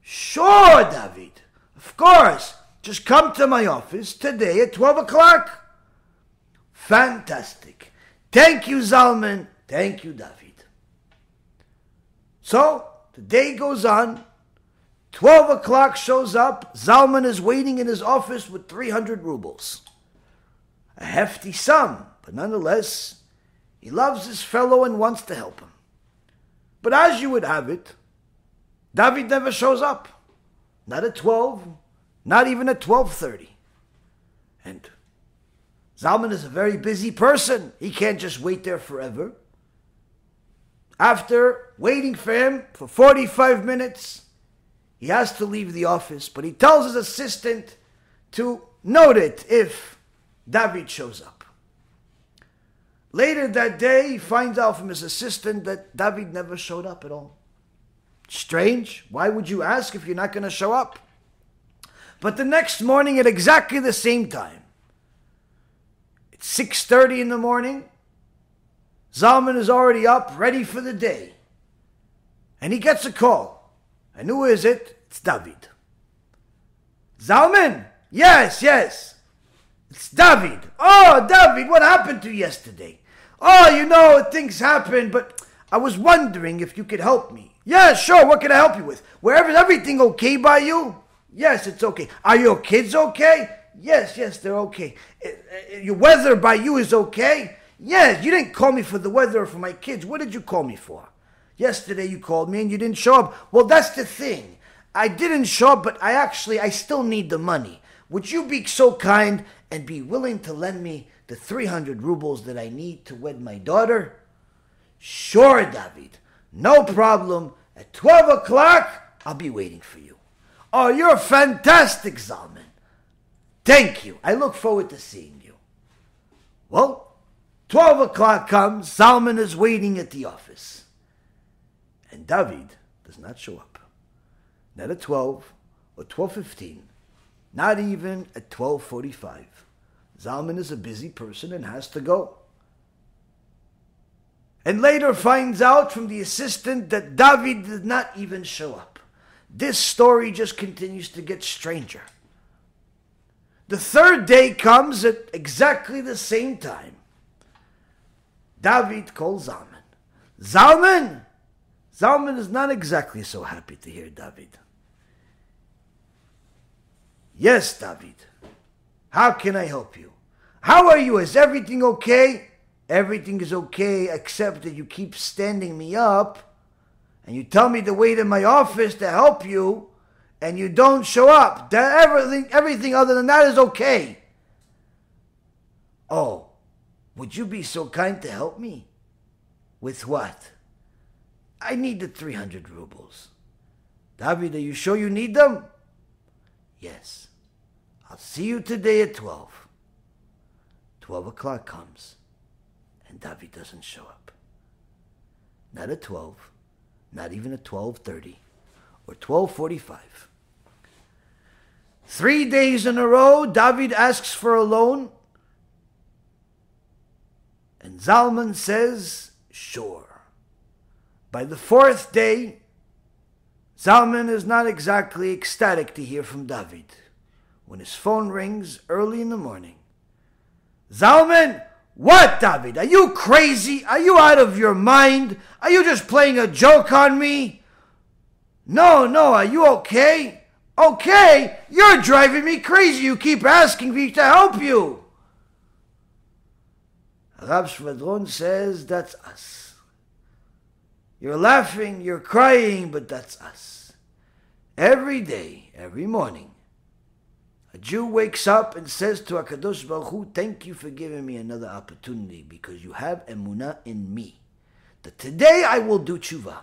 Sure, David. Of course. Just come to my office today at 12 o'clock. Fantastic. Thank you, Zalman. Thank you, David. So, the day goes on. 12 o'clock shows up. Zalman is waiting in his office with 300 rubles. A hefty sum, but nonetheless, he loves his fellow and wants to help him. But as you would have it, David never shows up. Not at 12, not even at 12:30. And Zalman is a very busy person. He can't just wait there forever. After waiting for him for 45 minutes, he has to leave the office, but he tells his assistant to note it if David shows up. Later that day, he finds out from his assistant that David never showed up at all. Strange. Why would you ask if you're not going to show up? But the next morning at exactly the same time, it's 6:30 in the morning, Zalman is already up, ready for the day. And he gets a call. And who is it? It's David. Zalman? Yes, yes. It's David. Oh, David, what happened to you yesterday? Oh, you know, things happen, but I was wondering if you could help me. Yeah, sure. What can I help you with? Wherever everything okay by you? Yes, it's okay. Are your kids okay? Yes, yes, they're okay. Uh, uh, your weather by you is okay? Yes, you didn't call me for the weather or for my kids. What did you call me for? Yesterday you called me and you didn't show up. Well, that's the thing. I didn't show up, but I actually I still need the money. Would you be so kind and be willing to lend me the 300 rubles that I need to wed my daughter? Sure, David. No problem. At 12 o'clock, I'll be waiting for you. Oh, you're fantastic, Zalman. Thank you. I look forward to seeing you. Well, 12 o'clock comes. Zalman is waiting at the office. And David does not show up. Not at 12 or 12.15. Not even at 12.45. Zalman is a busy person and has to go. And later finds out from the assistant that David did not even show up. This story just continues to get stranger. The third day comes at exactly the same time. David calls Zalman. Zalman! Zalman is not exactly so happy to hear David. Yes, David. How can I help you? How are you? Is everything okay? Everything is okay except that you keep standing me up and you tell me to wait in my office to help you and you don't show up. Everything everything other than that is okay. Oh, would you be so kind to help me? With what? I need the 300 rubles. David, are you sure you need them? Yes. I'll see you today at 12. 12 o'clock comes, and David doesn't show up. Not at 12, not even at 12.30 or 12.45. Three days in a row, David asks for a loan, and Zalman says, sure. By the fourth day, Zalman is not exactly ecstatic to hear from David when his phone rings early in the morning. Zalman, what, David? Are you crazy? Are you out of your mind? Are you just playing a joke on me? No, no, are you okay? Okay, you're driving me crazy. You keep asking me to help you. Rab Shvadron says, That's us. You're laughing, you're crying, but that's us. Every day, every morning, a Jew wakes up and says to HaKadosh Baruch Hu, "Thank you for giving me another opportunity because you have emunah in me. That today I will do tshuva."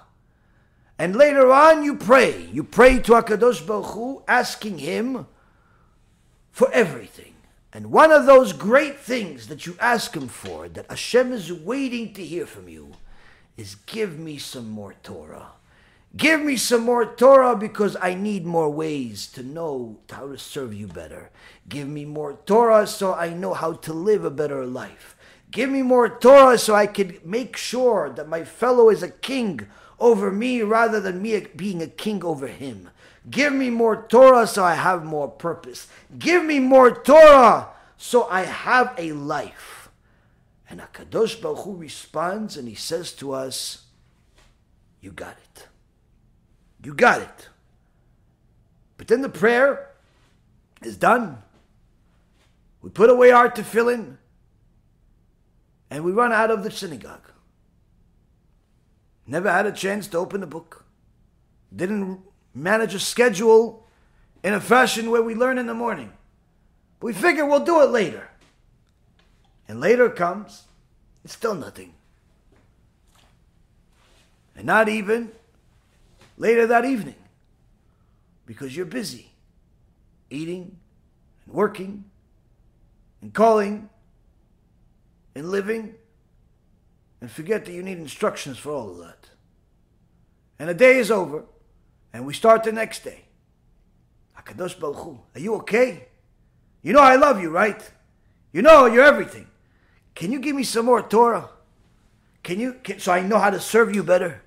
And later on, you pray. You pray to HaKadosh Baruch Hu, asking Him for everything. And one of those great things that you ask Him for, that Hashem is waiting to hear from you, is give me some more Torah. Give me some more Torah because I need more ways to know how to serve you better. Give me more Torah so I know how to live a better life. Give me more Torah so I can make sure that my fellow is a king over me rather than me being a king over him. Give me more Torah so I have more purpose. Give me more Torah so I have a life. And HaKadosh Baruch Hu responds and he says to us, You got it. You got it. But then the prayer is done. We put away our tefillin and we run out of the synagogue. Never had a chance to open the book. Didn't manage a schedule in a fashion where we learn in the morning. We figure we'll do it later. And later comes, it's still nothing. And not even later that evening because you're busy eating and working and calling and living and forget that you need instructions for all of that. And the day is over and we start the next day. HaKadosh Baruch are you okay? You know I love you, right? You know you're everything. Can you give me some more Torah? Can you, can, so I know how to serve you better?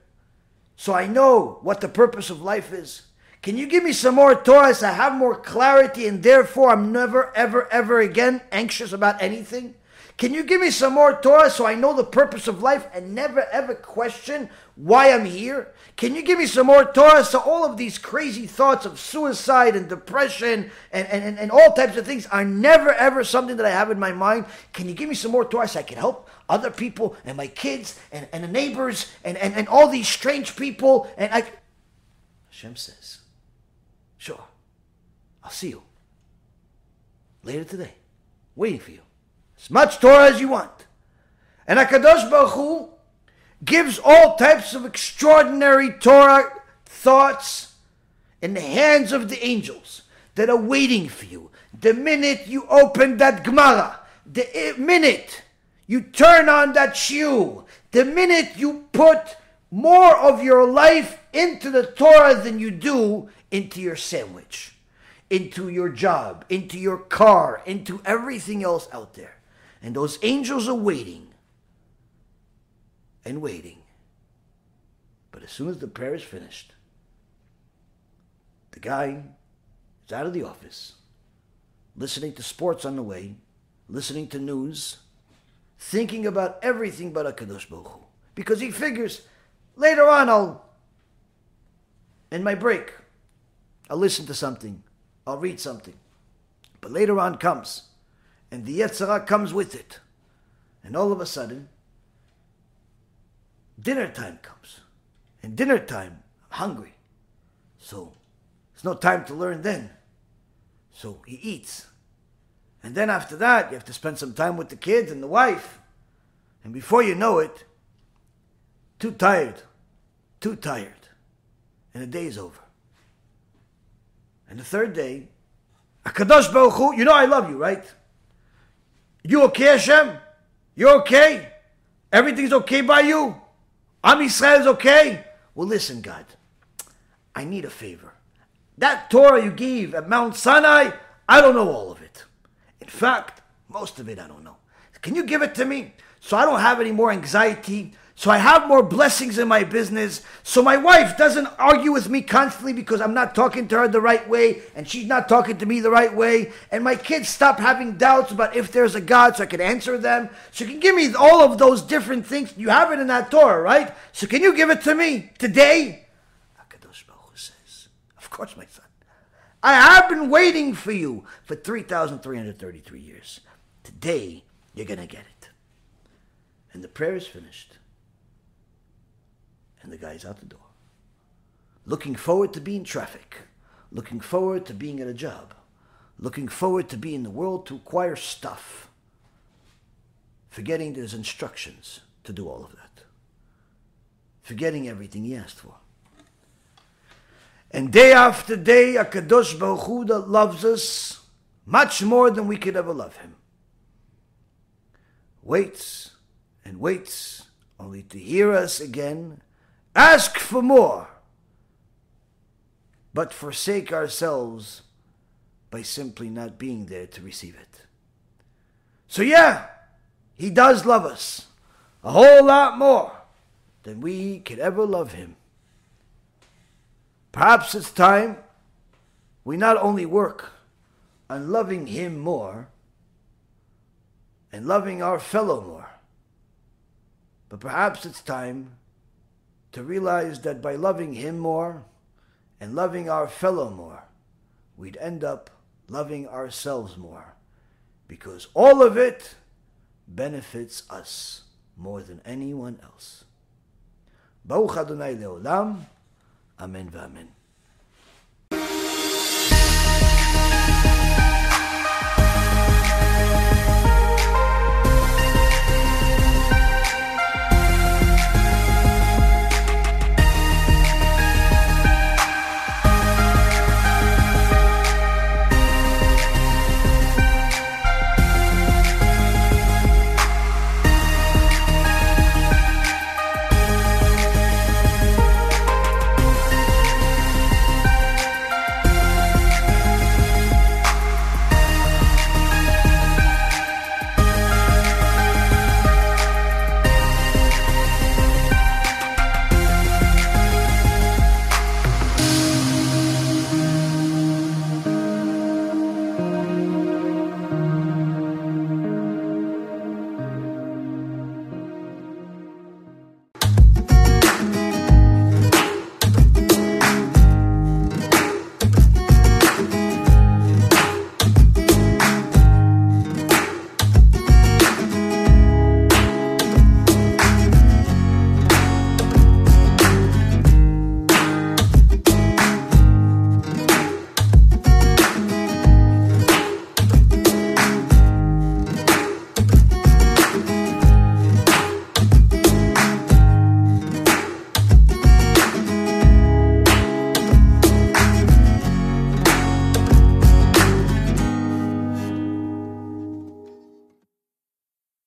so I know what the purpose of life is. Can you give me some more Torah so I have more clarity and therefore I'm never, ever, ever again anxious about anything? Can you give me some more Torah so I know the purpose of life and never ever question why I'm here? Can you give me some more Torah so all of these crazy thoughts of suicide and depression and, and, and, all types of things are never ever something that I have in my mind? Can you give me some more Torah so I can help other people and my kids and, and the neighbors and, and, and all these strange people? And I. Hashem says, Sure, I'll see you later today, waiting for you. As much Torah as you want. And HaKadosh Baruch Hu gives all types of extraordinary Torah thoughts in the hands of the angels that are waiting for you. The minute you open that Gemara, the minute you turn on that shiur, the minute you put more of your life into the Torah than you do into your sandwich, into your job, into your car, into everything else out there. And those angels are waiting and waiting. But as soon as the prayer is finished, the guy is out of the office, listening to sports on the way, listening to news, thinking about everything but HaKadosh Baruch. Because he figures, later on I'll, in my break, I'll listen to something, I'll read something. But later on comes, and the Yetzer Hara comes with it. And all of a sudden, dinner time comes. And dinner time, I'm hungry. So there's no time to learn then. So he eats. And then after that, you have to spend some time with the kids and the wife. And before you know it, too tired, too tired. And the day is over. And the third day, HaKadosh Baruch Hu, you know I love you, right? You okay, Hashem? You okay? Everything's okay by you? Am Yisrael is okay? Well, listen, God, I need a favor. That Torah you gave at Mount Sinai, I don't know all of it. In fact, most of it I don't know. Can you give it to me so I don't have any more anxiety? So I have more blessings in my business. So my wife doesn't argue with me constantly because I'm not talking to her the right way and she's not talking to me the right way. And my kids stop having doubts about if there's a God so I can answer them. So you can give me all of those different things. You have it in that Torah, right? So can you give it to me today? HaKadosh Baruch Hu says, Of course, my son. I have been waiting for you for 3,333 years. Today, you're going to get it. And the prayer is finished and the guy's out the door. Looking forward to being traffic, looking forward to being at a job, looking forward to being in the world to acquire stuff, forgetting there's instructions to do all of that, forgetting everything he asked for. And day after day, HaKadosh Baruch loves us much more than we could ever love him. Waits and waits only to hear us again Ask for more, but forsake ourselves by simply not being there to receive it. So, yeah, He does love us a whole lot more than we could ever love Him. Perhaps it's time we not only work on loving Him more and loving our fellow more, but perhaps it's time to realize that by loving Him more and loving our fellow more, we'd end up loving ourselves more. Because all of it benefits us more than anyone else. Baruch Adonai Leolam. Amen v'amen.